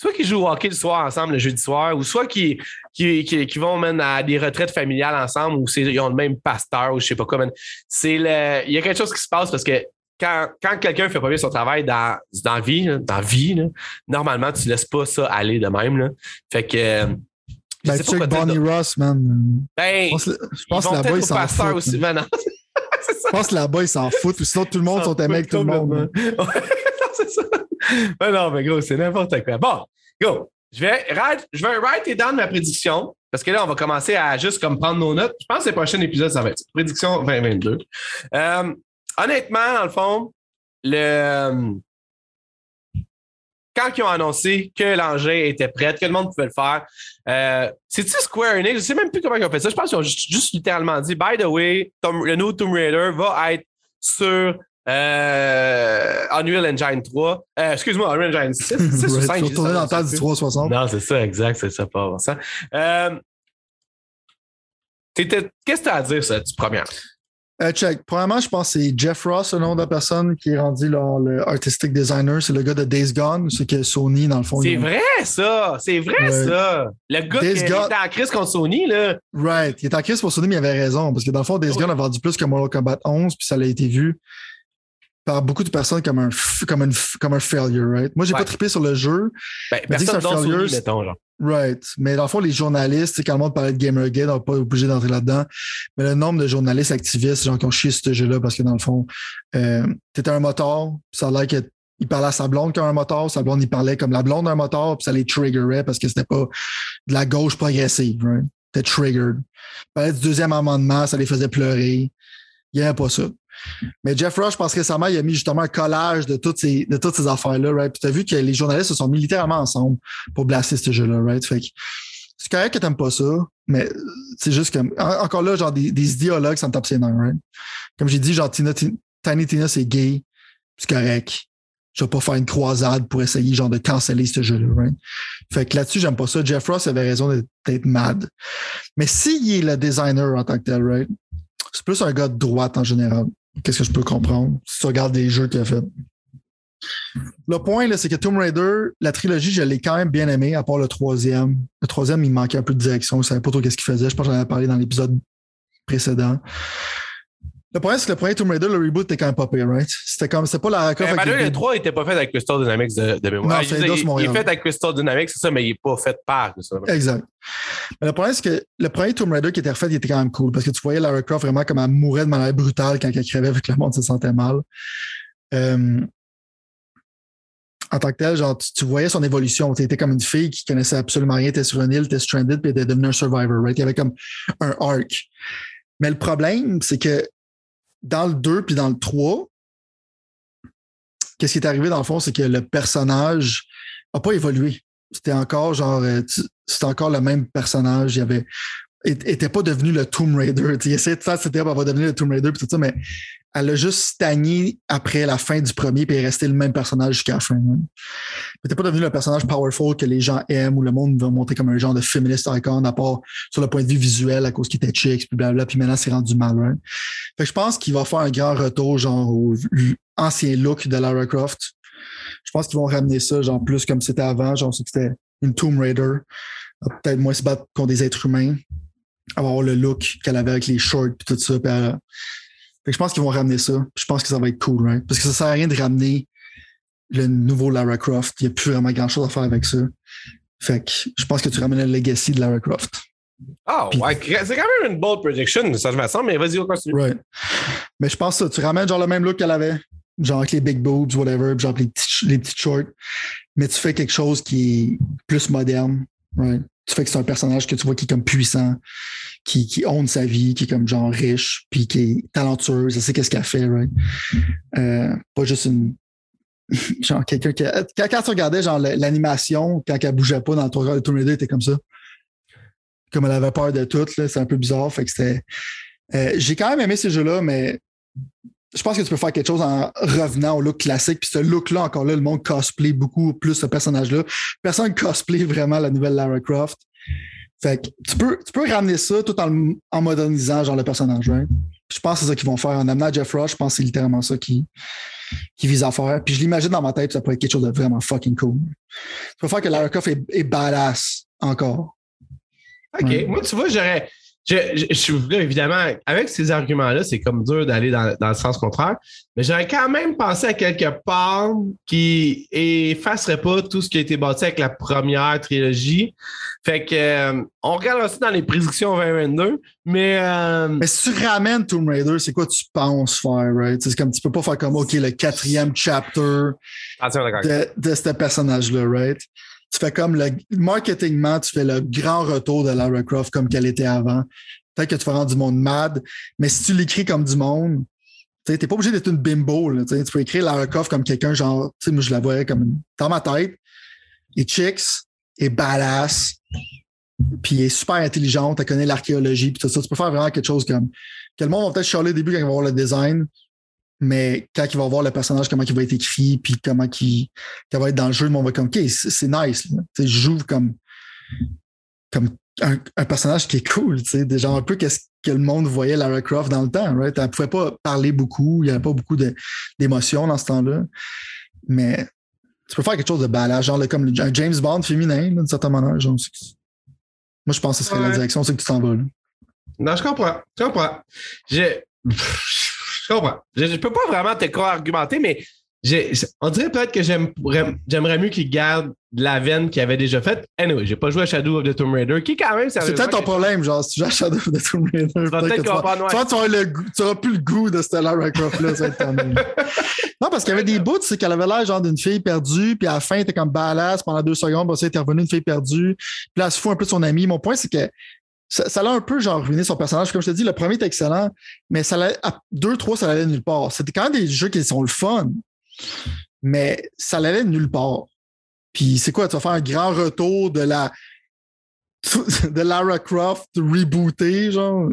soit qu'ils jouent au hockey le soir ensemble le jeudi soir, ou soit qu'ils qui, vont même à des retraites familiales ensemble, ou ils ont le même pasteur, ou je sais pas quoi. C'est le, il y a quelque chose qui se passe parce que quand, quand quelqu'un fait pas bien son travail dans, dans la vie, dans vie, normalement, tu laisses pas ça aller de même. Là. Fait que. Ben, tu Bonnie Ross, man. Ben, je pense que là-bas, ils s'en foutent. Aussi, je pense que là-bas, ils s'en foutent. Sinon, tout le monde sont aimés avec tout le monde. c'est ça. Ben non, mais gros, c'est n'importe quoi. Bon, go. Je vais, write, je vais write et down ma prédiction. Parce que là, on va commencer à juste comme prendre nos notes. Je pense que le prochain épisode, ça va être prédiction 2022. Euh, honnêtement, dans le fond, le, quand ils ont annoncé que l'engin était prêt, que le monde pouvait le faire, euh, c'est-tu Square Enix? Je ne sais même plus comment ils ont fait ça. Je pense qu'ils ont juste, littéralement dit By the way, le nouveau Tomb Raider va être sur euh, Unreal Engine 3. Euh, excuse-moi, Unreal Engine 6. 6 ou 5. dans le temps du 360. Non, c'est ça, exact, c'est ça, pas ça. Euh, Qu'est-ce que tu as à dire, ça, du premier? Euh, check. Premièrement, je pense que c'est Jeff Ross, le nom de la personne qui est rendu là, le artistic designer. C'est le gars de Days Gone, c'est que Sony, dans le fond. C'est ont- vrai, ça! C'est vrai, Ouais. ça! Le gars Days qui Gone- était en crise contre Sony, là. Right. Il est en crise pour Sony, mais il avait raison. Parce que dans le fond, Days Oui. Gone a vendu plus que Mortal Kombat 11, puis ça a été vu par beaucoup de personnes comme un, comme une comme un failure, right? Moi, j'ai Ouais. pas trippé sur le jeu, Ben, que personne un Sony, failure, mettons, genre. right? Mais dans le fond, les journalistes, quand le monde parlait de Gamergate, on n'est pas obligé d'entrer là-dedans. Mais le nombre de journalistes activistes, genre, qui ont chié sur ce jeu-là, parce que dans le fond, euh, t'étais un moteur, ça a l'air que il parlait à sa blonde comme un moteur, sa blonde, il parlait comme la blonde d'un moteur, puis ça les triggerait parce que c'était pas de la gauche progressive, right? C'était triggered. Il parlait du deuxième amendement, ça les faisait pleurer. Il aimait pas ça. Mais Jeff Rush, je pense récemment, il a mis justement un collage de toutes ces, de toutes ces affaires-là, right? Puis t'as vu que les journalistes se sont mis littéralement ensemble pour blaster ce jeu-là, right? Fait que c'est correct que t'aimes pas ça, mais c'est juste comme, en- encore là, genre des, des idéologues, ça me tape ses nerfs, right? Comme j'ai dit, genre Tina, Ti- Tiny Tina, c'est gay, c'est correct. Je vais pas faire une croisade pour essayer, genre, de canceller ce jeu-là, right? Fait que là-dessus, j'aime pas ça. Jeff Ross avait raison d'être mad. Mais s'il est le designer en tant que tel, right? C'est plus un gars de droite en général. Qu'est-ce que je peux comprendre? Si tu regardes les jeux qu'il a fait. Le point, c'est que Tomb Raider, la trilogie, je l'ai quand même bien aimé, à part le troisième. Le troisième, il manquait un peu de direction. Je savais pas trop qu'est-ce qu'il faisait. Je pense que j'en avais parlé dans l'épisode précédent. Le problème, c'est que le premier Tomb Raider, le reboot était quand même pas pire, right? C'était comme, c'était pas la ben, des- le 3 n'était pas fait avec Crystal Dynamics de, de mémoire. Non, Ah, c'est il, il est fait avec Crystal Dynamics, c'est ça, mais il n'est pas fait par Crystal Dynamics. Exact. Mais le problème, c'est que le premier Tomb Raider qui était refait, il était quand même cool parce que tu voyais Lara Croft vraiment comme elle mourait de manière brutale quand elle crevait avec le monde se sentait mal. Euh, en tant que tel, genre, tu, tu voyais son évolution. Tu étais comme une fille qui connaissait absolument rien, était sur une île, était stranded, puis était devenue un survivor, right? Il y avait comme un arc. Mais le problème, c'est que dans le 2 puis dans le 3, qu'est-ce qui est arrivé dans le fond, c'est que le personnage n'a pas évolué. C'était encore genre, euh, c'était encore le même personnage. Il avait, était pas devenu le Tomb Raider. Il essayait de faire elle va devenir le Tomb Raider puis tout ça, mais elle a juste stagné après la fin du premier puis est resté le même personnage jusqu'à la fin. n'était pas devenu le personnage powerful que les gens aiment ou le monde va monter comme un genre de féministe icon à part sur le point de vue visuel à cause qu'il était chic puis blabla puis maintenant c'est rendu mal. right? Fait que je pense qu'il va faire un grand retour genre au ancien look de Lara Croft. Je pense qu'ils vont ramener ça genre plus comme c'était avant, genre c'était une Tomb Raider. Va Peut-être moins se battre contre des êtres humains. Avoir le look qu'elle avait avec les shorts et tout ça. puis elle- Fait que je pense qu'ils vont ramener ça. Je pense que ça va être cool, right? Parce que ça sert à rien de ramener le nouveau Lara Croft. Il n'y a plus vraiment grand chose à faire avec ça. Fait que je pense que tu ramènes le legacy de Lara Croft. Ah, Puis- ouais, c'est quand même une bold prediction, ça je me sens, mais vas-y, on continue. Right. Mais je pense que tu ramènes genre le même look qu'elle avait, genre avec les big boobs, whatever, genre les petits, les petits shorts, mais tu fais quelque chose qui est plus moderne, right? Tu fais que c'est un personnage que tu vois qui est comme puissant, qui, honte sa vie, qui est comme genre riche, puis qui est talentueuse, elle sait qu'est-ce qu'elle fait, right? Euh, pas juste une. Genre quelqu'un qui. a- Quand, quand tu regardais genre l'animation, quand elle bougeait pas dans le 3 quarts de Raider, était comme ça. Comme elle avait peur de tout, c'est un peu bizarre. Fait que c'était. Euh, j'ai quand même aimé ces jeux-là, mais je pense que tu peux faire quelque chose en revenant au look classique. Puis ce look-là, encore là, le monde cosplay beaucoup plus ce personnage-là. Personne cosplay vraiment la nouvelle Lara Croft. Fait que tu peux, tu peux ramener ça tout en, en modernisant genre le personnage, right? Je pense que c'est ça qu'ils vont faire. En amenant Jeff Rush, je pense que c'est littéralement ça qui, qui vise à faire. Puis je l'imagine dans ma tête, ça pourrait être quelque chose de vraiment fucking cool. Tu peux faire que Lara Croft est, est badass encore. OK. Ouais. Moi, tu vois, j'aurais. Je, je, je suis là, évidemment, avec ces arguments-là, c'est comme dur d'aller dans, dans le sens contraire, mais j'aurais quand même pensé à quelque part qui effacerait pas tout ce qui a été bâti avec la première trilogie. Fait que euh, on regarde aussi dans les prédictions 2022, mais euh, Mais si tu ramènes Tomb Raider, c'est quoi tu penses faire, right? C'est comme tu peux pas faire comme OK, le quatrième chapter de, de ce personnage-là, right? Tu fais comme le marketingment, tu fais le grand retour de Lara Croft comme qu'elle était avant. Peut-être que tu vas rendre du monde mad, mais si tu l'écris comme du monde, tu n'es pas obligé d'être une bimbo. Là, tu peux écrire Lara Croft comme quelqu'un, genre, tu sais, moi je la voyais comme une- dans ma tête. Et chicks, et badass, puis est super intelligente, elle connaît l'archéologie, puis tout ça. Tu peux faire vraiment quelque chose comme que le monde va peut-être chialer au début quand ils vont voir le design, mais quand ils vont voir le personnage, comment il va être écrit, puis comment il, va être dans le jeu, monde va comme, OK, c'est nice. Je joue comme, comme un, personnage qui est cool, déjà un peu qu'est-ce que le monde voyait Lara Croft dans le temps, right? Elle pouvait pas parler beaucoup, il n'y avait pas beaucoup d'émotions dans ce temps-là. Mais tu peux faire quelque chose de balade, genre comme un James Bond féminin, d'une certaine manière. Genre, moi, je pense que ce serait la direction, c'est que tu t'en vas. Là. Non, je comprends. Je comprends. Je comprends. Je, je peux pas vraiment te argumenter, mais on dirait peut-être que j'aimerais mieux qu'il garde la veine qu'il avait déjà faite. Anyway, j'ai pas joué à Shadow of the Tomb Raider, qui quand même. C'est peut-être ton problème, genre, si tu joues à Shadow of the Tomb Raider. Tu vas peut-être tu, auras le tu auras plus le goût de Stellar Croft là, Non, parce qu'il y avait des bouts, c'est qu'elle avait l'air genre d'une fille perdue, puis à la fin, elle était comme badass pendant deux secondes, puis elle était revenue une fille perdue, puis là, elle se fout un peu de son ami. Mon point, c'est que ça, l'a un peu genre ruiné son personnage. Comme je te dis, le premier était excellent, mais à deux, trois, ça allait nulle part. C'était quand même des jeux qui sont le fun mais ça allait nulle part. Puis c'est quoi, tu vas faire un grand retour de la de Lara Croft rebootée, genre?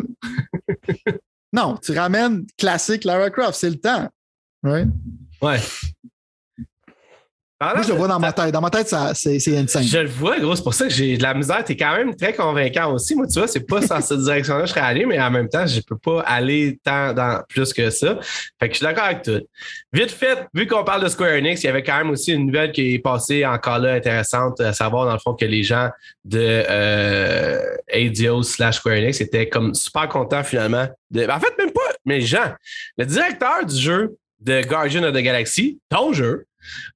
non, tu ramènes classique Lara Croft, c'est le temps. Right? Ouais. Moi, je le vois dans ma tête. Dans ma tête, c'est insane. Je le vois, gros. C'est pour ça que j'ai de la misère. Tu es quand même très convaincant aussi. Moi, tu vois, c'est pas dans cette direction-là que je serais allé, mais en même temps, je peux pas aller tant dans plus que ça. Fait que je suis d'accord avec tout. Vite fait, vu qu'on parle de Square Enix, il y avait quand même aussi une nouvelle qui est passée encore là intéressante, à savoir, dans le fond, que les gens de euh, ADO slash Square Enix étaient comme super contents finalement. De... En fait, même pas, mais gens. Le directeur du jeu de Guardian of the Galaxy, ton jeu,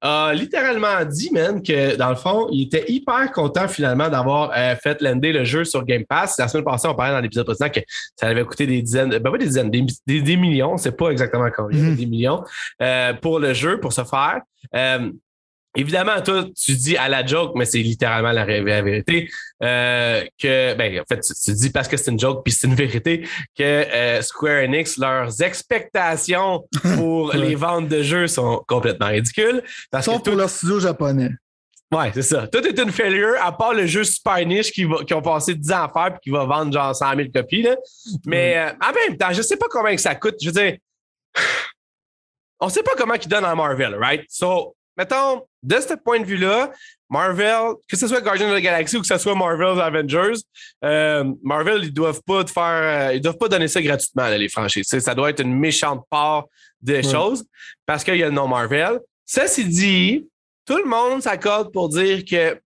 a littéralement dit, man, que dans le fond, il était hyper content finalement d'avoir euh, fait lander le jeu sur Game Pass. La semaine passée, on parlait dans l'épisode précédent que ça avait coûté des dizaines, ben pas des dizaines, des, des, millions, c'est pas exactement combien, mm-hmm. des millions euh, pour le jeu, pour se faire. Euh, Évidemment, toi, tu dis à la joke, mais c'est littéralement la, vérité, euh, que, ben, en fait, tu, dis parce que c'est une joke puis c'est une vérité, que euh, Square Enix, leurs expectations pour les ventes de jeux sont complètement ridicules. Parce Sauf pour leur studio japonais. Ouais, c'est ça. Tout est une failure, à part le jeu Super Niche qui, va, qui ont passé 10 ans à faire et qui va vendre genre 100 000 copies. Là. Mais euh, en même temps, je sais pas combien que ça coûte. Je veux dire, on sait pas comment ils donnent à Marvel, right? So, mettons, de ce point de vue-là, Marvel, que ce soit Guardian of the Galaxy ou que ce soit Marvel's Avengers, euh, Marvel, ils doivent pas te faire, euh, ils doivent pas donner ça gratuitement, les franchises. ça doit être une méchante part des choses parce qu'il y a le nom Marvel. Ceci dit, tout le monde s'accorde pour dire que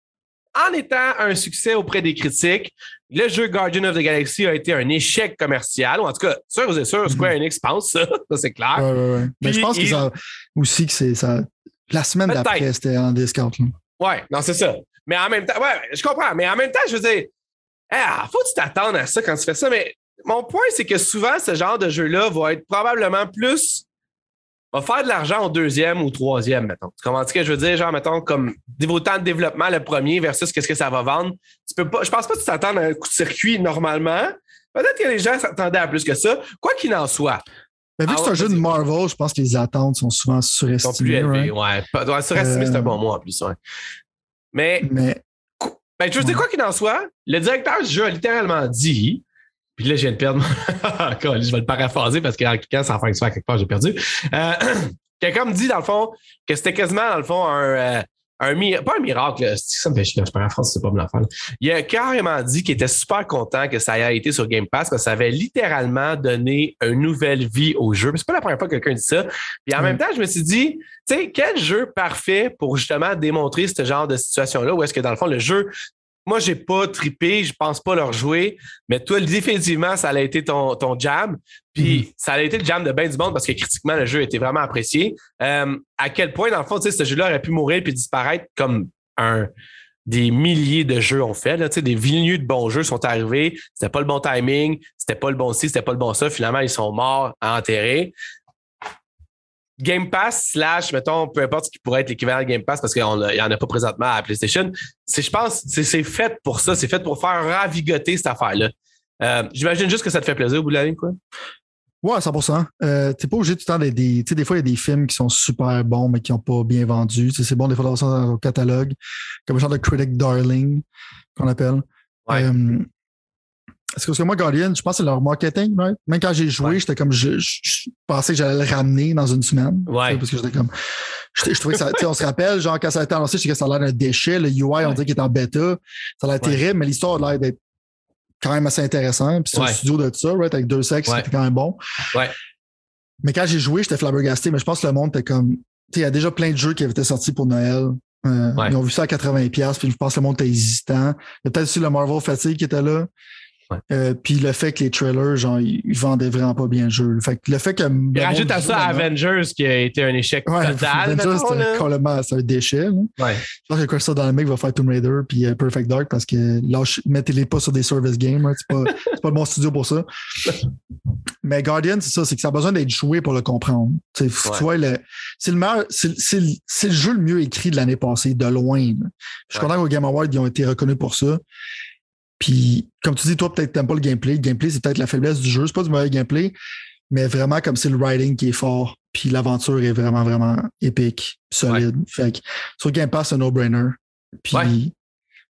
en étant un succès auprès des critiques, le jeu Guardian of the Galaxy a été un échec commercial. Ou en tout cas, sûr, vous êtes sûr, Square mhm. Enix pense ça, ça c'est clair. Ouais, ouais, ouais. Mais je pense que ça, aussi que c'est ça, la semaine d'après, c'était en discount. Ouais, non, c'est ça. Mais en même temps, ouais, je comprends. Mais en même temps, je veux dire, ah, faut que tu t'attendes à ça quand tu fais ça. Mais mon point, c'est que souvent, ce genre de jeu-là va être probablement plus. va faire de l'argent au deuxième ou troisième, mettons. Tu comprends ce que je veux dire? Genre, mettons, comme niveau temps de développement, le premier versus qu'est-ce que ça va vendre. Tu peux pas, je pense pas que tu t'attends à un coup de circuit normalement. Peut-être que les gens s'attendaient à plus que ça. Quoi qu'il en soit. Mais vu que c'est un jeu de Marvel, je pense que les attentes sont souvent surestimées. Sont plus élevées, ouais. Surestimé, c'est un bon mot en plus, ouais. Mais, mais ben, veux dire, quoi qu'il en soit, le directeur du jeu a littéralement dit, puis là, je viens de perdre je vais le paraphraser parce qu'en cliquant sans faire que quelque part, j'ai perdu. Euh, Quelqu'un me dit, dans le fond, que c'était quasiment, dans le fond, un, euh, un pas un miracle, ça me fait chier, je parle en France, c'est pas mon affaire. Il a carrément dit qu'il était super content que ça ait été sur Game Pass, parce que ça avait littéralement donné une nouvelle vie au jeu. C'est pas la première fois que quelqu'un dit ça. Puis en même temps, je me suis dit, tu sais, quel jeu parfait pour justement démontrer ce genre de situation-là, où est-ce que dans le fond, le jeu moi, j'ai pas trippé, je pense pas leur jouer, mais toi, définitivement, ça a été ton, ton jam. Puis mhm. ça a été le jam de bien du monde parce que critiquement, le jeu était vraiment apprécié. Euh, à quel point, dans le fond, ce jeu-là aurait pu mourir puis disparaître comme un des milliers de jeux ont fait. Là, des milliers de bons jeux sont arrivés. C'était pas le bon timing, c'était pas le bon ci, c'était pas le bon ça. Finalement, ils sont morts, enterrés. Game Pass slash, mettons, peu importe ce qui pourrait être l'équivalent de Game Pass parce qu'il n'y en a pas présentement à PlayStation. C'est, je pense, c'est, fait pour ça. C'est fait pour faire ravigoter cette affaire-là. Euh, j'imagine juste que ça te fait plaisir au bout de la ligne, quoi. Ouais, 100 euh, T'es pas obligé tout le temps des. Tu sais, des fois, il y a des films qui sont super bons, mais qui n'ont pas bien vendu. c'est bon des fois d'avoir ça dans le catalogue. Comme un genre de critic darling, qu'on appelle. Ouais. Euh, parce que moi, Guardian, je pense que c'est leur marketing, right? Même quand j'ai joué, j'étais comme, je, pensais que j'allais le ramener dans une semaine. Ouais. Parce que j'étais comme, je, trouvais ça, on se rappelle, genre, quand ça a été annoncé, je que ça a l'air d'un déchet. Le UI, on dirait qu'il est en bêta. Ça a l'air terrible, mais l'histoire a l'air d'être quand même assez intéressant. Puis c'est un studio de ça, right, avec deux sexes, c'était quand même bon. Ouais. Mais quand j'ai joué, j'étais flabbergasté, mais je pense que le monde était comme. Tu sais, il y a déjà plein de jeux qui avaient été sortis pour Noël. Euh, Ouais. Ils ont vu ça à 80$, puis je pense que le monde était hésitant. Il y a peut-être aussi le Marvel Fatigue qui était là. Ouais. Euh, puis le fait que les trailers, genre, ils, vendaient vraiment pas bien le jeu. Fait que le fait que. le rajoute à ça Avengers qui a été un échec Ouais, total. Avengers, là. complètement c'est un déchet. là. Ouais. Je pense que Crystal Dynamics va faire Tomb Raider puis euh, Perfect Dark parce que lâche, mettez-les pas sur des service games. hein, c'est pas, c'est pas le bon studio pour ça. Mais Guardian, c'est ça, c'est que ça a besoin d'être joué pour le comprendre. Tu vois, le- c'est le meilleur, c'est, c'est le- c'est le jeu le mieux écrit de l'année passée, de loin. là. Je suis Ouais. content qu'au Game Awards, ils ont été reconnus pour ça. Puis, comme tu dis, toi, peut-être t'aimes pas le gameplay. Le gameplay, c'est peut-être la faiblesse du jeu. C'est pas du mauvais gameplay, mais vraiment comme c'est le writing qui est fort. Puis l'aventure est vraiment, vraiment épique, solide. Fait que sur Game Pass, c'est un no-brainer. Puis, Ouais. comme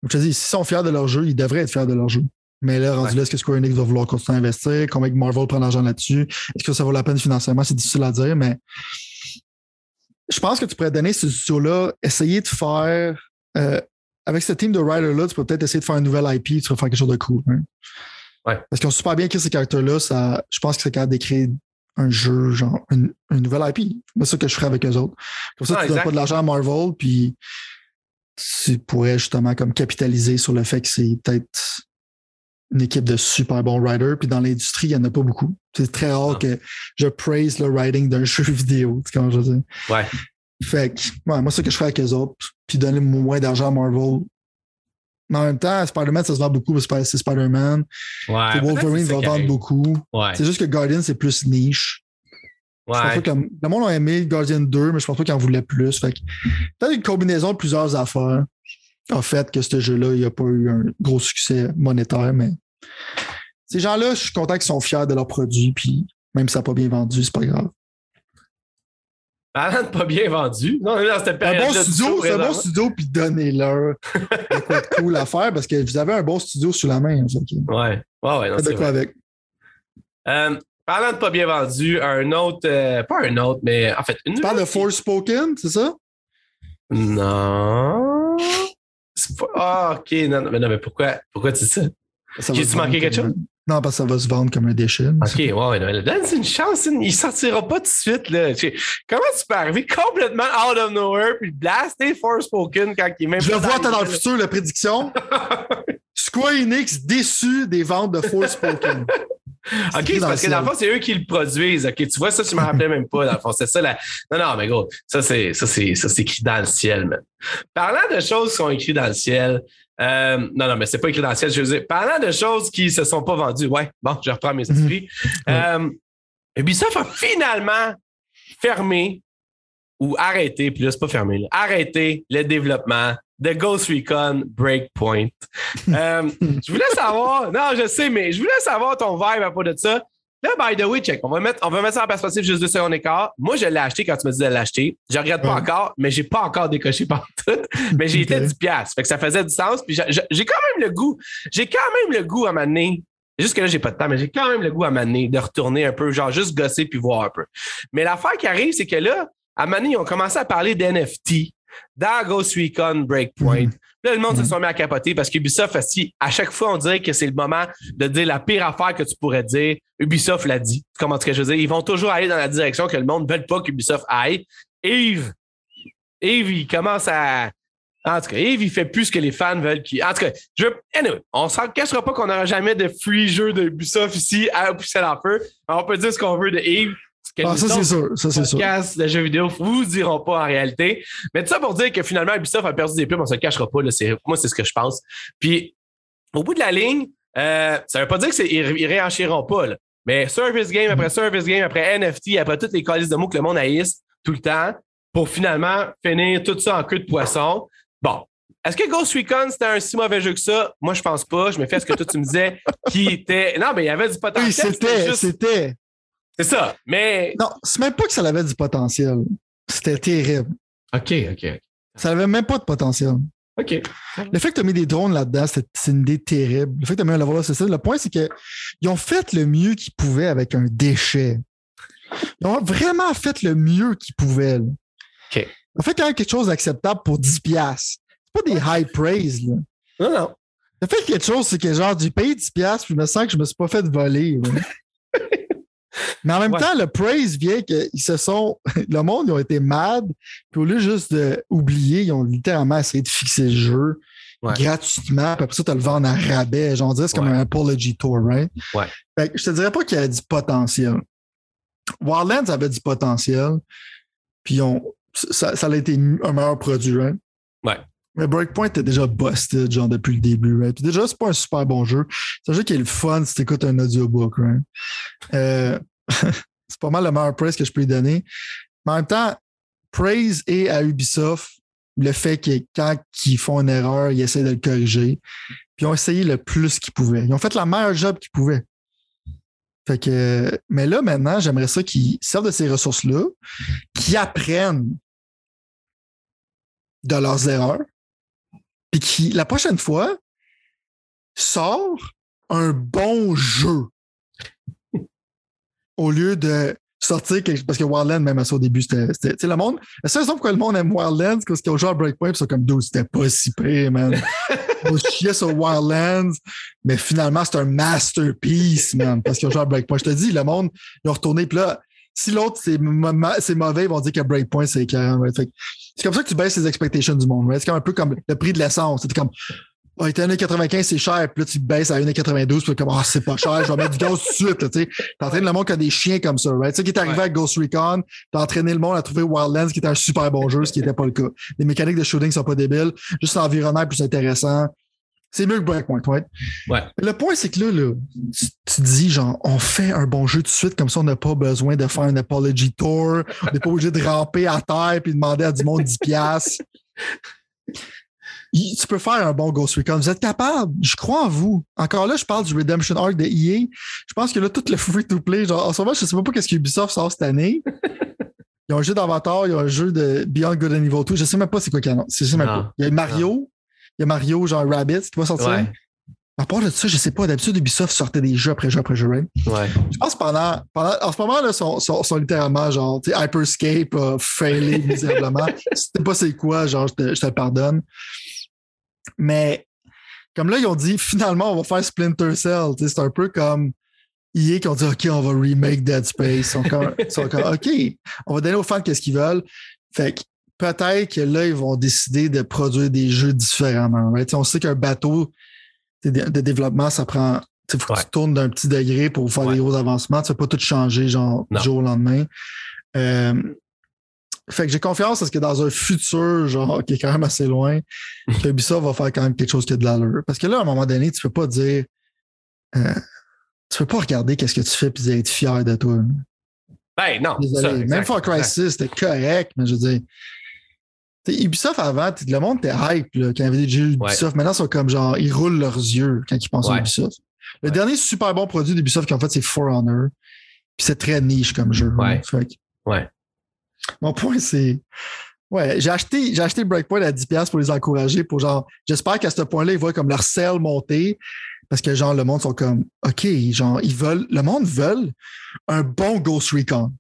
je te dis, s'ils sont fiers de leur jeu, ils devraient être fiers de leur jeu. Mais là, rendu Ouais. là, est-ce que Square Enix va vouloir continuer à investir? Combien que Marvel prend l'argent là-dessus? Est-ce que ça vaut la peine financièrement? C'est difficile à dire, mais je pense que tu pourrais donner ce studio-là, essayer de faire euh, avec ce team de writers-là, tu peux peut-être essayer de faire un nouvel IP, tu vas faire quelque chose de cool. hein. Ouais. Parce qu'ils ont super bien écrit ces caractères-là, ça, je pense que c'est capable d'écrire un jeu, genre une, une nouvelle IP. C'est ça que je ferais avec eux autres. Comme ça, Ah, tu donnes exact. pas de l'argent à Marvel, puis tu pourrais justement comme capitaliser sur le fait que c'est peut-être une équipe de super bons writers. Puis dans l'industrie, il n'y en a pas beaucoup. C'est très rare Ah. que je praise le writing d'un jeu vidéo. Tu sais comment je veux dire? Ouais. Fait que, ouais, moi, c'est ce que je ferais avec eux autres. Puis donner moins d'argent à Marvel. Mais en même temps, Spider-Man, ça se vend beaucoup parce que c'est Spider-Man. Ouais. Wolverine va vendre beaucoup. Ouais. C'est juste que Guardian, c'est plus niche. Je pense Ouais. que le, le monde a aimé Guardian 2, mais je pense pas qu'il en voulait plus. Fait peut-être une combinaison de plusieurs affaires a fait que ce jeu-là, il n'a pas eu un gros succès monétaire, mais ces gens-là, je suis content qu'ils sont fiers de leur produit, puis même si ça n'a pas bien vendu, c'est pas grave. Parlant de pas bien vendu. Non, mais dans cette Un période bon studio, c'est un bon studio, puis donnez-leur de quoi de cool à faire parce que vous avez un bon studio sous la main. que Ouais. Ouais, ouais, non, de quoi vrai. avec. Euh, parlant de pas bien vendu, un autre, euh, pas un autre, mais en fait, une Tu parles de Forspoken, c'est ça? Non. Pas- Ah, ok. Non, non, mais non, mais pourquoi, pourquoi tu dis ça? J'ai-tu manqué quelque chose? Non, parce que ça va se vendre comme un déchet. Ok, ouais, ouais, donne une chance, il sortira pas tout de suite, là. Comment tu peux arriver complètement out of nowhere puis blaster Forspoken quand il est même Je le vois attends, dans le futur, la prédiction. Square Enix déçu des ventes de Forspoken. Ok, c'est parce que dans le fond, c'est eux qui le produisent. Ok, tu vois, ça, tu me rappelais même pas. Dans le fond, c'est ça la. Non, non, mais gros, ça, c'est, ça, c'est, ça, c'est écrit dans le ciel, man. Parlant de choses qui sont écrites dans le ciel, euh, non, non, mais c'est pas écrit dans le ciel, je veux dire, parlant de choses qui se sont pas vendues, ouais, bon, je reprends mes Mhm. esprits. Euh, Ubisoft a finalement fermé ou arrêté, puis là, c'est pas fermé, là, arrêté le développement de Ghost Recon Breakpoint. Euh, je voulais savoir, non, je sais, mais je voulais savoir ton vibe à propos de ça. Là, by the way, check, on va mettre, on va mettre ça en perspective juste deux secondes d'écart. Moi, je l'ai acheté quand tu m'as dit de l'acheter. Je regrette pas Ouais. encore, mais j'ai pas encore décoché par tout. Mais j'ai été Ok. 10 piastres. Fait que ça faisait du sens. Puis j'ai quand même le goût. J'ai quand même le goût à m'amener. Juste que là, j'ai pas de temps, mais j'ai quand même le goût à m'amener de retourner un peu, genre juste gosser puis voir un peu. Mais l'affaire qui arrive, c'est que là, à Mané, ils ont commencé à parler d'NFT dans Ghost Recon Breakpoint. Là, le monde se Mhm. sont mis à capoter parce qu'Ubisoft, aussi, à chaque fois, on dirait que c'est le moment de dire la pire affaire que tu pourrais dire. Ubisoft l'a dit. Comment est-ce que je veux dire? Ils vont toujours aller dans la direction que le monde ne veut pas qu'Ubisoft aille. Yves, Yves, il commence à. En tout cas, Yves, il fait plus ce que les fans veulent qu'il. En tout cas, je veux. Anyway, on ne s'en cachera pas qu'on n'aura jamais de free jeu d'Ubisoft ici à pousser en feu. On peut dire ce qu'on veut de Yves. Que Ah, ça, c'est sûr. Ça, c'est sûr. de jeux vidéo vous diront pas en réalité. Mais tout ça pour dire que finalement, Ubisoft a perdu des pubs, on se le cachera pas. Là, moi, c'est ce que je pense. Puis, au bout de la ligne, euh, ça veut pas dire qu'ils ils réenchiront pas. Là. Mais service game après service game, après NFT, après toutes les calices de mots que le monde haïsse tout le temps, pour finalement finir tout ça en queue de poisson. Bon. Est-ce que Ghost Recon, c'était un si mauvais jeu que ça? Moi, je pense pas. Je me fais ce que toi, tu me disais, qui était. Non, mais il y avait du potentiel. Oui, c'était, c'était. C'est ça. Mais. Non, c'est même pas que ça avait du potentiel. C'était terrible. OK, OK. Ça avait même pas de potentiel. OK. Le fait que tu as mis des drones là-dedans, c'est une idée terrible. Le fait que tu as mis un level c'est ça. Le point, c'est qu'ils ont fait le mieux qu'ils pouvaient avec un déchet. Ils ont vraiment fait le mieux qu'ils pouvaient. là. OK. Ils ont fait quand même quelque chose d'acceptable pour 10$. piastres. C'est pas des high praise. Là. Non, non. Ça fait quelque chose, c'est que genre, du payé 10$, puis je me sens que je me suis pas fait voler. Mais en même temps, le praise vient qu'ils se sont. Le monde, ils ont été mad. Puis au lieu juste d'oublier, ils ont littéralement essayé de fixer le jeu gratuitement. Puis après ça, tu le vendre à rabais. J'en dirais, c'est comme un apology tour, right? Ouais. Fait que je te dirais pas qu'il y avait du potentiel. Wildlands avait du potentiel. Puis on, ça, ça a été un meilleur produit, right? Ouais. Mais Breakpoint était déjà busted, genre, depuis le début, right? Puis déjà, c'est pas un super bon jeu. C'est un jeu qui est le fun si t'écoutes un audiobook, right? Euh, c'est pas mal le meilleur praise que je peux lui donner. Mais en même temps, praise et à Ubisoft le fait que quand ils font une erreur, ils essaient de le corriger. Puis ils ont essayé le plus qu'ils pouvaient. Ils ont fait la meilleure job qu'ils pouvaient. Fait que, mais là, maintenant, j'aimerais ça qu'ils servent de ces ressources-là, qu'ils apprennent de leurs erreurs, puis qui, la prochaine fois, sort un bon jeu au lieu de sortir quelque parce que Wildlands, même à ça au début, c'était. Tu sais, le monde. La seule raison pourquoi le monde aime Wildlands, c'est parce qu'ils ont joué à Breakpoint, c'est comme d'où c'était pas si pire, man. On chiait sur Wildlands, mais finalement, c'est un masterpiece, man, parce qu'ils ont joué à Breakpoint. Je te dis, le monde, ils ont retourné, puis là, si l'autre c'est mauvais, ils vont dire que Breakpoint c'est carrément. C'est comme ça que tu baisses les expectations du monde. C'est comme un peu comme le prix de l'essence. C'est comme ah, 1,95, c'est cher. Puis là, tu baisses à 1,92. Puis comme, ah, c'est pas cher, je vais mettre du gaz tout de suite. Tu entraînes le monde qui a des chiens comme ça. Right? Tu sais, qui est arrivé avec Ghost Recon. T'as entraîné le monde à trouver Wildlands, qui était un super bon jeu, ce qui n'était pas le cas. Les mécaniques de shooting sont pas débiles. Juste l'environnement plus intéressant. C'est mieux que Breakpoint, ouais. ouais. Le point, c'est que là, là tu, tu, dis, genre, on fait un bon jeu tout de suite, comme ça, on n'a pas besoin de faire un apology tour. On n'est pas obligé de ramper à terre puis demander à du monde 10$. tu peux faire un bon Ghost Recon. Vous êtes capable. Je crois en vous. Encore là, je parle du Redemption Arc de EA. Je pense que là, tout le free-to-play, genre, en ce moment, je sais pas qu'est-ce que Ubisoft sort cette année. Il y a un jeu d'Avatar, il y a un jeu de Beyond Good and Evil 2. Je sais même pas c'est quoi qu'il y a. sais même pas. Il y a Mario. Il y a Mario, genre Rabbit, qui va sortir. Ouais. À part de ça, je sais pas. D'habitude, Ubisoft sortait des jeux après jeu après jeu. Ouais. Je pense pendant, pendant. En ce moment, là, sont, sont, sont littéralement genre, tu sais, Hyperscape a failé misérablement. si tu pas c'est quoi, genre, je te, je te pardonne. Mais comme là, ils ont dit finalement, on va faire Splinter Cell. C'est un peu comme EA qui ont dit OK, on va remake Dead Space. Ils sont comme, OK, on va donner aux fans qu'est-ce qu'ils veulent. Fait que peut-être que là, ils vont décider de produire des jeux différemment. Right? On sait qu'un bateau de développement, ça prend. Il faut que tu tournes d'un petit degré pour faire des gros avancements. Tu ne vas pas tout changer genre du jour au lendemain. Euh, fait que j'ai confiance parce que dans un futur, genre, qui est quand même assez loin, que Ubisoft va faire quand même quelque chose qui a de l'allure. Parce que là, à un moment donné, tu peux pas dire. Euh, tu peux pas regarder qu'est-ce que tu fais et être fier de toi. Ben non. Désolé. Même Far Cry 6, c'était correct, mais je veux dire. Ubisoft avant, le monde était hype là, quand il y avait des jeux Ubisoft. Maintenant, ils sont comme genre, ils roulent leurs yeux quand ils pensent à Ubisoft. Le dernier super bon produit d'Ubisoft qu'ils ont fait, c'est For Honor. Puis c'est très niche comme jeu. Ouais. ouais. Mon point, c'est. Ouais, j'ai acheté, j'ai acheté Breakpoint à 10$ pour les encourager, pour genre, j'espère qu'à ce point-là, ils voient comme leur sel monter. Parce que genre, le monde sont comme OK, genre, ils veulent, le monde veut un bon Ghost Recon.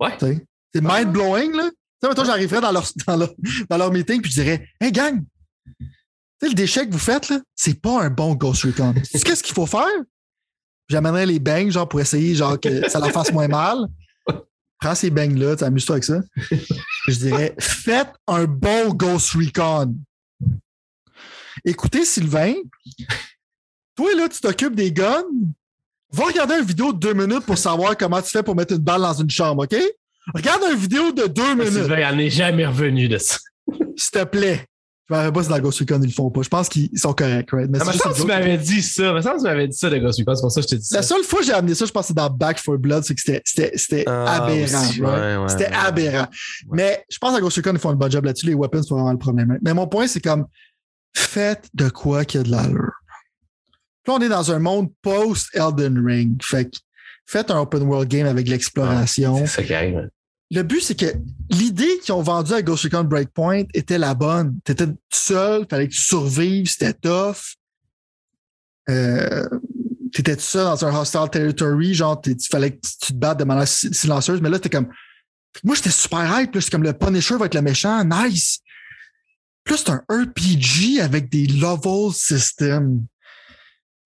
Ouais. C'est mind-blowing, là. Sais, j'arriverais dans leur, dans, leur, dans leur meeting puis je dirais Hey gang, le déchet que vous faites, là, c'est pas un bon Ghost Recon. Qu'est-ce qu'il faut faire? J'amènerais les bangs, genre, pour essayer, genre, que ça leur fasse moins mal prends ces bangs-là, amuse-toi avec ça? je dirais, faites un bon Ghost Recon. Écoutez, Sylvain, toi, là, tu t'occupes des guns. Va regarder une vidéo de deux minutes pour savoir comment tu fais pour mettre une balle dans une chambre, OK? Regarde une vidéo de deux minutes. Sylvain, il n'est jamais revenu de ça. S'il te plaît. Je ne pas si dans Ghost Recon, ils le font pas. Je pense qu'ils sont corrects, right? Mais ah, ça, tu m'avais dit ça. Mais ça, tu m'avais dit ça de Ghost Recon. C'est pour ça que je t'ai dit ça. La seule fois que j'ai amené ça, je pense que c'est dans Back for Blood, c'est que c'était ah, aberrant. right? c'était aberrant. Mais je pense que Ghost Recon, ils font un bon job là-dessus. Les weapons, c'est vraiment le problème. Mais mon point, c'est comme, faites de quoi qu'il y a de l'allure. Là, on est dans un monde post-Elden Ring. Fait que faites un open world game avec l'exploration. c'est ça qui arrive le but, c'est que l'idée qu'ils ont vendue à Ghost Recon Breakpoint était la bonne. Tu étais seul, fallait que tu survives, c'était tough. Euh, tu étais tout seul dans un hostile territory, genre, il fallait que tu te battes de manière silencieuse, mais là, t'es comme. Moi, j'étais super hype, c'est comme le Punisher va être le méchant, nice. Plus, c'est un RPG avec des level systems.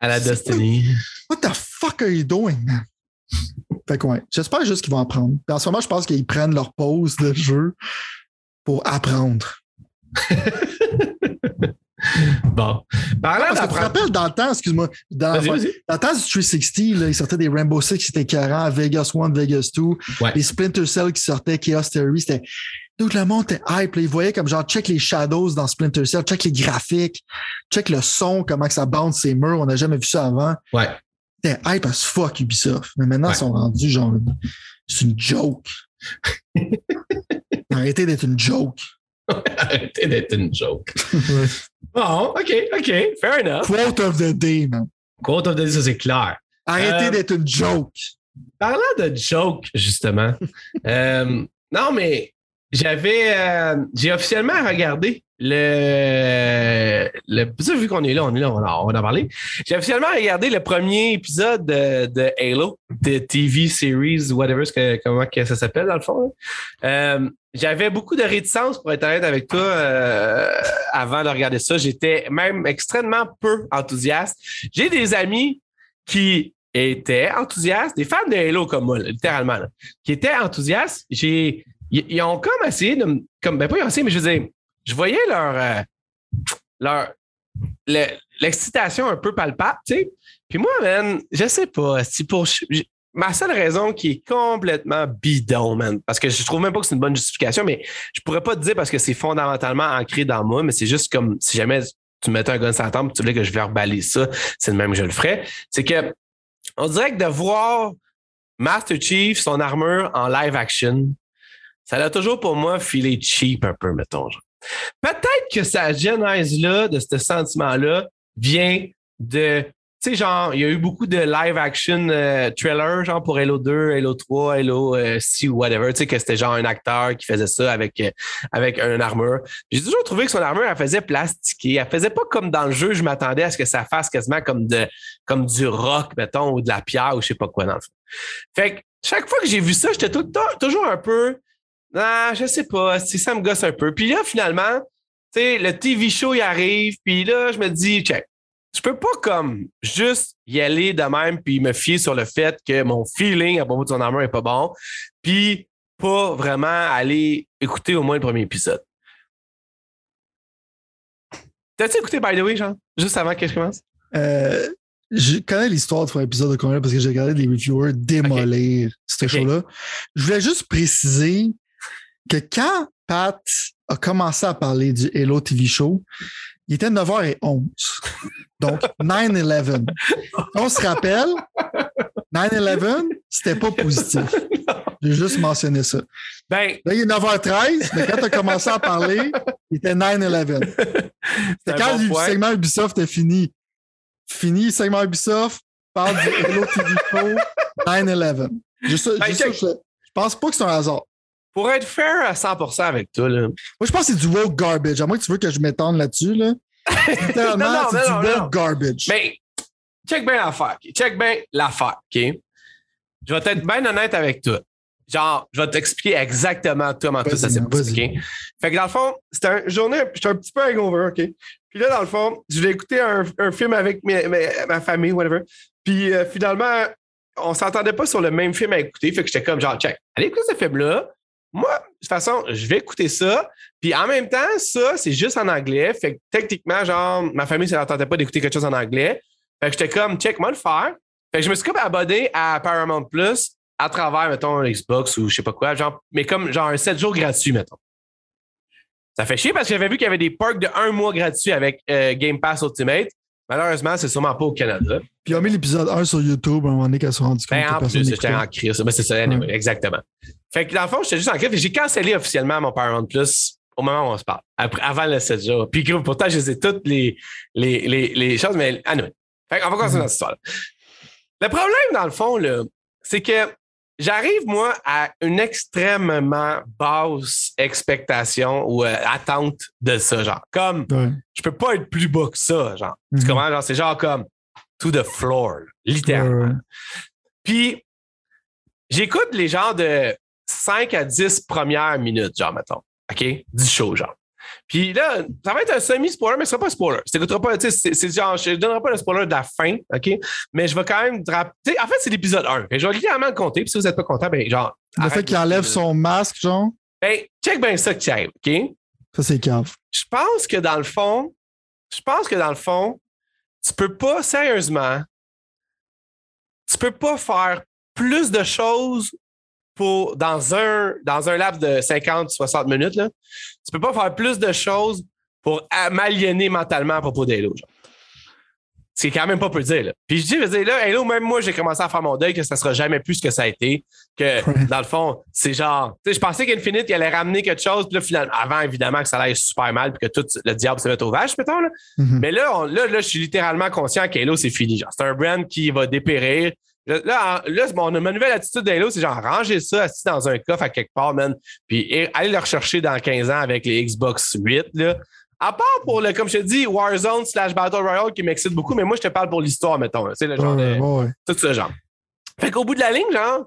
À la Destiny. What the fuck are you doing, man? Fait que ouais, j'espère juste qu'ils vont apprendre. Puis en ce moment, je pense qu'ils prennent leur pause de jeu pour apprendre. bon. Parlant Parce que tu te rappelles dans le temps, excuse-moi, dans, le temps du 360, là, il sortait des Rainbow Six qui étaient écœurants, Vegas 1, Vegas 2, Ouais. les Splinter Cell qui sortaient, Chaos Theory, c'était. Tout le monde était hype. Là, ils voyaient comme genre check les shadows dans Splinter Cell, check les graphiques, check le son, comment que ça bounce ces murs. On n'a jamais vu ça avant. Ouais. C'était hype as fuck Ubisoft. Mais maintenant, Ouais. ils sont rendus genre. C'est une joke. Arrêtez d'être une joke. Arrêtez d'être une joke. Bon, OK, OK. Fair enough. Quote of the day, man. Quote of the day, ça, c'est clair. Arrêtez Euh, d'être une joke. Parlant de joke, justement, euh, non, mais j'avais. euh, j'ai officiellement regardé le. le vu qu'on est là, on est là, on, va- on va en parler. J'ai officiellement regardé le premier épisode de, de Halo, de TV series, whatever, que, comment ça s'appelle dans le fond. Euh, j'avais beaucoup de réticence pour être honnête avec toi euh, avant de regarder ça. J'étais même extrêmement peu enthousiaste. J'ai des amis qui étaient enthousiastes, des fans de Halo comme moi, littéralement, qui étaient enthousiastes. J'ai, ils, ont comme essayé de me, comme, ben pas ils ont essayé, mais je veux dire, je voyais leur, euh, l'excitation un peu palpable, tu sais. Puis moi, man, je sais pas, pour, ma seule raison qui est complètement bidon, man, parce que je trouve même pas que c'est une bonne justification, mais je pourrais pas te dire parce que c'est fondamentalement ancré dans moi, mais c'est juste comme si jamais tu me mettais un gun sur la tempe, tu voulais que je verbalise ça, c'est le même que je le ferais. C'est que on dirait que de voir Master Chief, son armure en live action, ça a toujours pour moi filé cheap un peu, mettons. genre. Peut-être que sa genèse-là, de ce sentiment-là, vient de. Tu sais, genre, il y a eu beaucoup de live-action euh, trailers, genre pour Halo 2, Halo 3, Halo euh, 6 ou whatever. Tu sais, que c'était genre un acteur qui faisait ça avec, euh, avec un armure. J'ai toujours trouvé que son armure, elle faisait plastiquer. Elle faisait pas comme dans le jeu, je m'attendais à ce que ça fasse quasiment comme, de, comme du rock, mettons, ou de la pierre ou je sais pas quoi dans le fond. Fait que chaque fois que j'ai vu ça, j'étais toujours un peu. Ah, je sais pas, ça me gosse un peu. Puis là, finalement, tu sais, le TV show, il arrive, puis là, je me dis, check, je peux pas comme juste y aller de même puis me fier sur le fait que mon feeling à propos de son armure est pas bon, puis pas vraiment aller écouter au moins le premier épisode. T'as-tu écouté, by the way, Jean? Juste avant que je commence? Euh, je connais l'histoire de ton épisode de combien parce que j'ai regardé les reviewers démolir ce Ok. show-là. Je voulais juste préciser que quand Pat a commencé à parler du Hello TV show, il était 9h11. Donc, 9-11. On se rappelle, 9-11, c'était pas positif. J'ai juste mentionné ça. Ben, Là, il est 9h13, mais quand tu as commencé à parler, il était 9-11. c'est C'est un quand bon le point. segment Ubisoft est fini. Fini, le segment Ubisoft, parle du Hello TV Show 9-11. Juste ça- Ben, check. je, je pense pas que c'est un hasard. Pour être fair à 100% avec toi, là. Moi, je pense que c'est du woke garbage. À moins que tu veux que je m'étende là-dessus. Là. Littéralement, Non, non, c'est non, du woke garbage. Mais check bien l'affaire. ok? Check bien l'affaire, OK? Je vais être bien honnête avec toi. Genre, je vais t'expliquer exactement comment tout ça s'est passé, vas-y. OK? Fait que dans le fond, c'était une journée, j'étais un petit peu hangover, OK? Puis là, dans le fond, je voulais écouter un, un film avec mes- mes- ma famille, whatever. Puis euh, finalement, on s'entendait pas sur le même film à écouter. Fait que j'étais comme, genre, check, allez écouter ce film-là. Moi, de toute façon, je vais écouter ça. Puis en même temps, ça, c'est juste en anglais. Fait que techniquement, genre, ma famille, ça n'entendait pas d'écouter quelque chose en anglais. Fait que j'étais comme, check, moi le faire. Fait que je me suis comme abonné à Paramount Plus à travers, mettons, Xbox ou je sais pas quoi, genre, mais comme genre un 7 jours gratuit, mettons. Ça fait chier parce que j'avais vu qu'il y avait des perks de un mois gratuit avec euh, Game Pass Ultimate. Malheureusement, c'est sûrement pas au Canada. Puis ils ont mis l'épisode 1 sur YouTube à un moment donné qu'elle s'est rendu compte Ben, en plus, j'étais en crise. Ben, c'est ça, anyway, Ouais. exactement. Fait que dans le fond, j'étais juste en crise. et J'ai cancellé officiellement mon Paramount Plus au moment où on se parle, après, avant le 7 jours. Puis pourtant, je sais toutes les, les, les, les choses, mais anyway. Fait qu'on va continuer dans cette histoire Le problème, dans le fond, là, c'est que j'arrive, moi, à une extrêmement basse expectation ou euh, attente de ça, genre. Comme, Ouais. je peux pas être plus bas que ça, genre. Tu Mhm. comprends? Genre, c'est genre comme to the floor, littéralement. Ouais. Puis, j'écoute les genres de 5 à 10 premières minutes, genre, mettons. OK? Du show, genre. Puis là, ça va être un semi-spoiler, mais ce sera pas un spoiler. Tu t'écouteras pas, tu sais, c'est genre, je ne donnerai pas le spoiler de la fin, OK? Mais je vais quand même. te rapp- tu sais, En fait, c'est l'épisode 1. Je vais littéralement le compter, puis si vous n'êtes pas content, ben genre. Le fait qu'il enlève son masque, genre, Ben, check bien ça qui arrive, OK? ça, c'est cave. Je pense que dans le fond, je pense que dans le fond, tu peux pas, sérieusement, tu peux pas faire plus de choses pour, dans un, dans un laps de 50, 60 minutes, là. Tu peux pas faire plus de choses pour m'aliéner mentalement à propos d'Halo. C'est quand même pas peu dire, là. Puis je dis, je veux dire, là, Halo, même moi, j'ai commencé à faire mon deuil que ça sera jamais plus ce que ça a été. Que, Ouais. dans le fond, c'est genre, je pensais qu'Infinite, il allait ramener quelque chose, puis là, finalement, avant, évidemment, que ça allait super mal, puis que tout le diable se mette au vache, mettons, là. Mhm. Mais là, on- là, là, je suis littéralement conscient qu'Halo, c'est fini. C'est un brand qui va dépérir. Là, là, mon, ma nouvelle attitude d'Halo, c'est genre ranger ça assis dans un coffre à quelque part, man. Puis aller le rechercher dans 15 ans avec les Xbox 8, là. À part pour le, comme je te dis, Warzone slash Battle Royale qui m'excite beaucoup, mais moi, je te parle pour l'histoire, mettons. Tu sais, le genre Ouais, de- ouais. tout ce genre. Fait qu'au bout de la ligne, genre,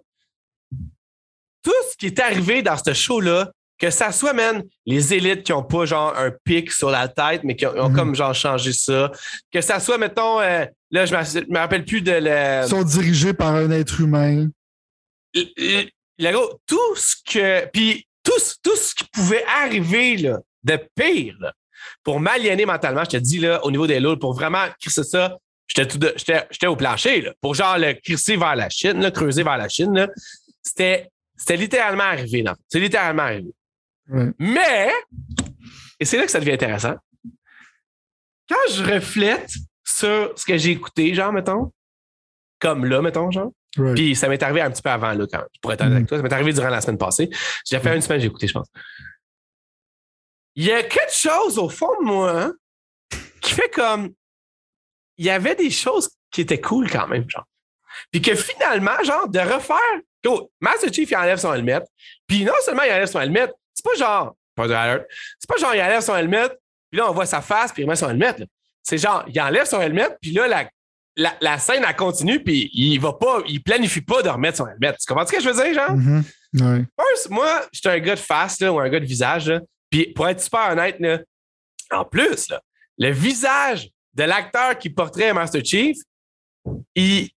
tout ce qui est arrivé dans ce show-là, que ça soit, man, les élites qui ont pas, genre, un pic sur la tête, mais qui ont, Mhm. comme, genre, changé ça. Que ça soit, mettons, euh, là, je me- rappelle plus de le. Ils sont dirigés par un être humain. le- le- le gros, tout ce que. Puis tout, ce- tout ce qui pouvait arriver, là, de pire, là, pour m'aliéner mentalement, je te dis, là, au niveau des lots, pour vraiment crisser ça, j'étais au plancher, là, pour genre le crisser vers la Chine, là, creuser vers la Chine. C'était, littéralement arrivé, non? C'est littéralement arrivé. Ouais. Mais, et c'est là que ça devient intéressant, quand je reflète sur ce que j'ai écouté, genre, mettons, comme là, mettons, genre, Right. puis ça m'est arrivé un petit peu avant, là, quand même. Pour être honnête avec toi. Ça m'est arrivé durant la semaine passée. J'ai fait une semaine, j'ai écouté, je pense. Il y a quelque chose au fond de moi hein, qui fait comme. Il y avait des choses qui étaient cool quand même, genre. Puis que finalement, genre, de refaire. Go, Master Chief, il enlève son helmet. Puis non seulement il enlève son helmet, c'est pas genre. Pas de alert. C'est pas genre, il enlève son helmet, puis là, on voit sa face, puis il remet son helmet. C'est genre, il enlève son helmet, puis là, la, la, la scène, elle continue, puis il va pas, il planifie pas de remettre son helmet. Tu comprends ce que je veux dire, genre? Ouais. First, moi, j'étais un gars de face, là, ou un gars de visage, là. Puis pour être super honnête, là, en plus, là, le visage de l'acteur qui porterait Master Chief, il,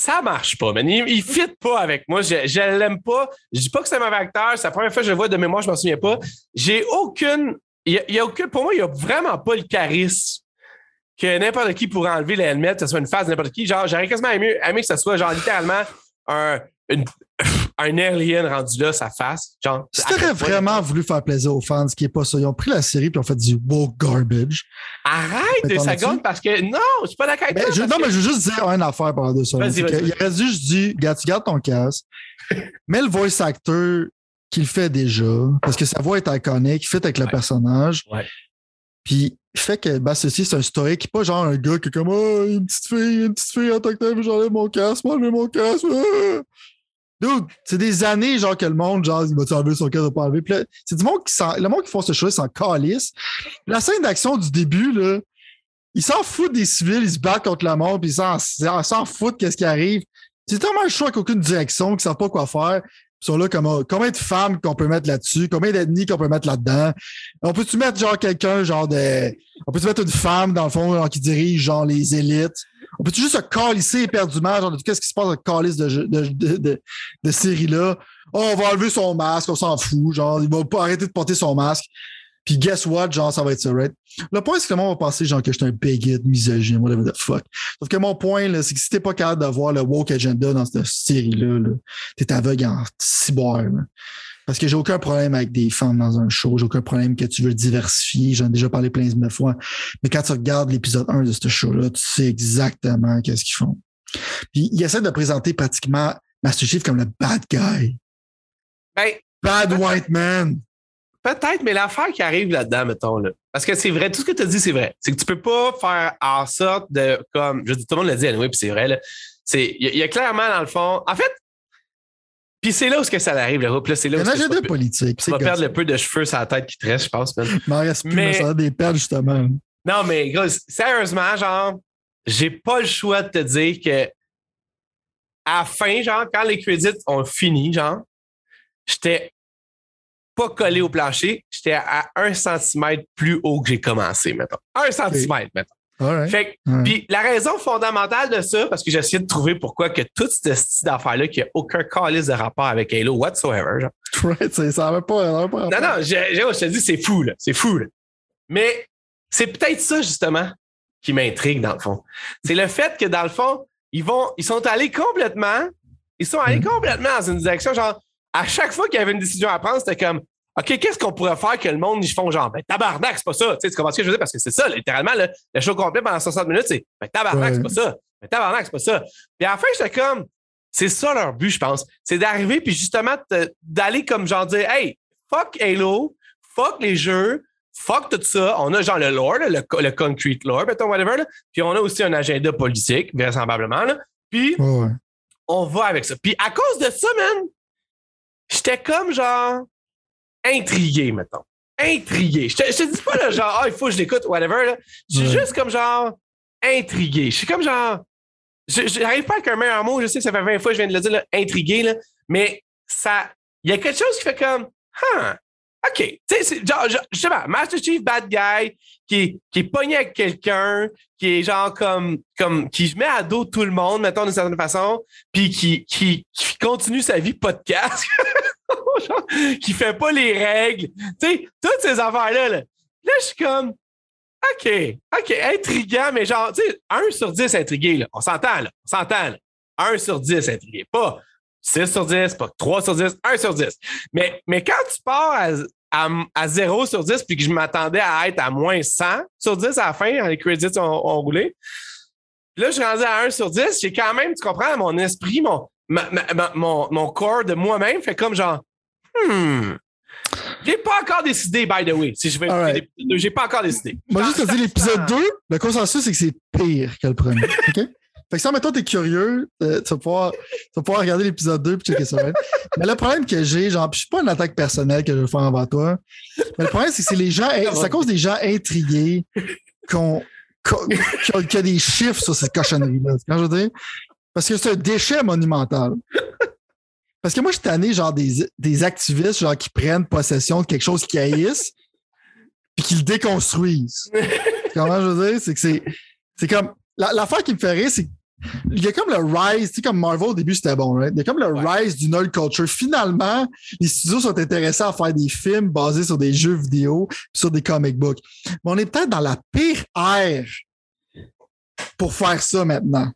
ça marche pas, man. Il, il fit pas avec moi. Je, je l'aime pas. Je dis pas que c'est un mauvais acteur. C'est la première fois que je le vois de mémoire, je m'en souviens pas. J'ai aucune. Il y a, il y a aucune. Pour moi, il y a vraiment pas le charisme que n'importe qui pourrait enlever le helmet, que ce soit une face de n'importe qui. Genre, j'aurais quasiment aimé, aimé que ce soit genre littéralement un, une- un alien rendu là, sa face. Genre, Si t'aurais vraiment voulu faire plaisir aux fans, ce qui est pas ça, ils ont pris la série puis ont fait du woke garbage. Arrête deux secondes parce que non, je suis pas d'accord avec Ben, toi. non, mais je veux juste dire une affaire pendant deux secondes. Il aurait dû juste dire, gars, tu gardes ton casque, mets le voice actor qu'il fait déjà, parce que sa voix est iconique, fit avec le personnage. Ouais. Puis fait que bah, ceci, c'est un historique, pas genre un gars qui est comme oh, une petite fille, une petite fille en tant que telle, j'enlève mon casque, moi, j'enlève mon casque. Dude, c'est des années, genre, que le monde, genre, il va-tu enlever son casque, il va pas enlever. C'est du monde qui s'en, le monde qui font ce choix, s'en calisse. La scène d'action du début, là, ils s'en foutent des civils, ils se battent contre la mort, puis ils s'en, foutent qu'est-ce qui arrive. C'est tellement un choix avec aucune direction, qu'ils savent pas quoi faire. Sont là comme oh, combien de femmes qu'on peut mettre là-dessus, combien d'ethnies qu'on peut mettre là-dedans? On peut-tu mettre genre quelqu'un, genre de. On peut-tu mettre une femme, dans le fond, genre, qui dirige genre les élites? On peut-tu juste se calisser éperdument, genre de qu'est-ce qui se passe dans le calice de, de, de, de, de série-là? Oh, on va enlever son masque, on s'en fout. Genre, il va pas arrêter de porter son masque. Puis guess what? Genre, ça va être ça, right? Le point, c'est que le monde va penser, genre, que je suis un bigot, misogyne, whatever the fuck. Sauf que mon point, là, c'est que si t'es pas capable de voir le woke agenda dans cette série-là, là, t'es aveugle en cyber, là. Parce que j'ai aucun problème avec des femmes dans un show. J'ai aucun problème que tu veux diversifier. J'en ai déjà parlé plein de fois. Mais quand tu regardes l'épisode 1 de ce show-là, tu sais exactement qu'est-ce qu'ils font. Puis ils essaient de présenter pratiquement Master Chief comme le bad guy. Ben, Bad white man. Peut-être, mais l'affaire qui arrive là-dedans, mettons, là. Parce que c'est vrai, tout ce que tu as dit, c'est vrai. C'est que tu peux pas faire en sorte de, comme, je dis, tout le monde l'a dit, anyway, puis c'est vrai, il y, a- il y a clairement, dans le fond, en fait, puis c'est là où ce que ça arrive, là, c'est là où un agenda politique. tu vas perdre le peu de cheveux sur la tête qui te reste, je pense. Il m'en reste plus, Mais- ça des perles, justement. Non, mais gros, sérieusement, genre, j'ai pas le choix de te dire que à la fin, genre, quand les crédits ont fini, genre, j'étais pas collé au plancher. J'étais à un centimètre plus haut que j'ai commencé, maintenant. Un centimètre, maintenant. Alright. Fait que- puis la raison fondamentale de ça, parce que j'ai essayé de trouver pourquoi que toute cette style d'affaires-là, qui n'a aucun calice de rapport avec Halo whatsoever. genre. Right, ça ça avait pas, ça avait pas Non, non, je, je- je te dis, c'est fou, là. C'est fou, là. Mais c'est peut-être ça, justement, qui m'intrigue, dans le fond. C'est le fait que, dans le fond, ils vont, ils sont allés complètement, ils sont allés Mhm. complètement dans une direction, genre, à chaque fois qu'il y avait une décision à prendre, c'était comme, OK, qu'est-ce qu'on pourrait faire que le monde, ils font genre, ben, tabarnak, c'est pas ça. Tu sais, tu comprends ce que je veux dire? Parce que c'est ça, littéralement, le, le show complet pendant 60 minutes, c'est, ben, tabarnak, Ouais. c'est pas ça. Ben, tabarnak, c'est pas ça. Puis à la fin, j'étais comme, c'est ça leur but, je pense. C'est d'arriver, puis justement, d'aller comme genre dire, hey, fuck Halo, fuck les jeux, fuck tout ça. On a genre le lore, là, le, le concrete lore, mettons, whatever. là. Puis on a aussi un agenda politique, vraisemblablement. Là. Puis ouais. on va avec ça. Puis à cause de ça, man, j'étais comme genre intrigué, mettons. Intrigué. Je te, je te dis pas là, genre, ah, il faut que je l'écoute, whatever. là. Je suis Ouais. juste comme genre intrigué. Je suis comme genre. je- J'arrive pas avec un meilleur mot, je sais que ça fait 20 fois que je viens de le dire, là, intrigué, là, mais ça. Il y a quelque chose qui fait comme. Huh, OK. Tu sais, genre, je sais pas, Master Chief Bad Guy, qui, qui est pogné avec quelqu'un, qui est genre comme, comme, qui met à dos tout le monde, mettons, d'une certaine façon, puis qui, qui, qui continue sa vie podcast, Genre, qui fait pas les règles. Tu sais, toutes ces affaires-là, là. Là, je suis comme, OK, OK, intriguant, mais genre, tu sais, 1 sur 10 intrigué, là. On s'entend, là. On s'entend, là. 1 sur 10 intrigué. Pas 6 sur 10, pas 3 sur 10, 1 sur 10. Mais, mais quand tu pars à, à, à 0 sur 10 puis que je m'attendais à être à moins 100 sur 10 à la fin, quand les credits ont, ont roulé, là, je suis rendu à 1 sur 10. J'ai quand même, tu comprends, mon esprit, mon, ma- ma- ma- mon, mon corps de moi-même fait comme genre, hmm. J'ai pas encore décidé, by the way, si je vais écouter l'épisode deux. J'ai pas encore décidé. Moi, juste te dire, l'épisode 2, le consensus, c'est que c'est pire que le premier. OK? Fait que si, mettons, t'es curieux, euh, tu, vas pouvoir, tu vas pouvoir regarder l'épisode 2 puis checker ça. right? Mais le problème que j'ai, genre, je suis pas une attaque personnelle que je veux faire envers toi, mais le problème, c'est que c'est les gens, c'est à cause des gens intrigués qu'on, y a- des chiffres sur cette cochonnerie-là. Que je veux dire? Parce que c'est un déchet monumental. Parce que moi, je suis tanné, genre, des, des activistes, genre, qui prennent possession de quelque chose qu'ils haïssent, puis qu'ils le déconstruisent. Comment je veux dire? C'est que c'est, c'est comme, la- l'affaire qui me fait rire, c'est il y a comme le rise, tu sais, comme Marvel au début, c'était bon, right? Il y a comme le Ouais. rise du nerd culture. Finalement, les studios sont intéressés à faire des films basés sur des jeux vidéo, puis sur des comic books. Mais on est peut-être dans la pire ère pour faire ça maintenant.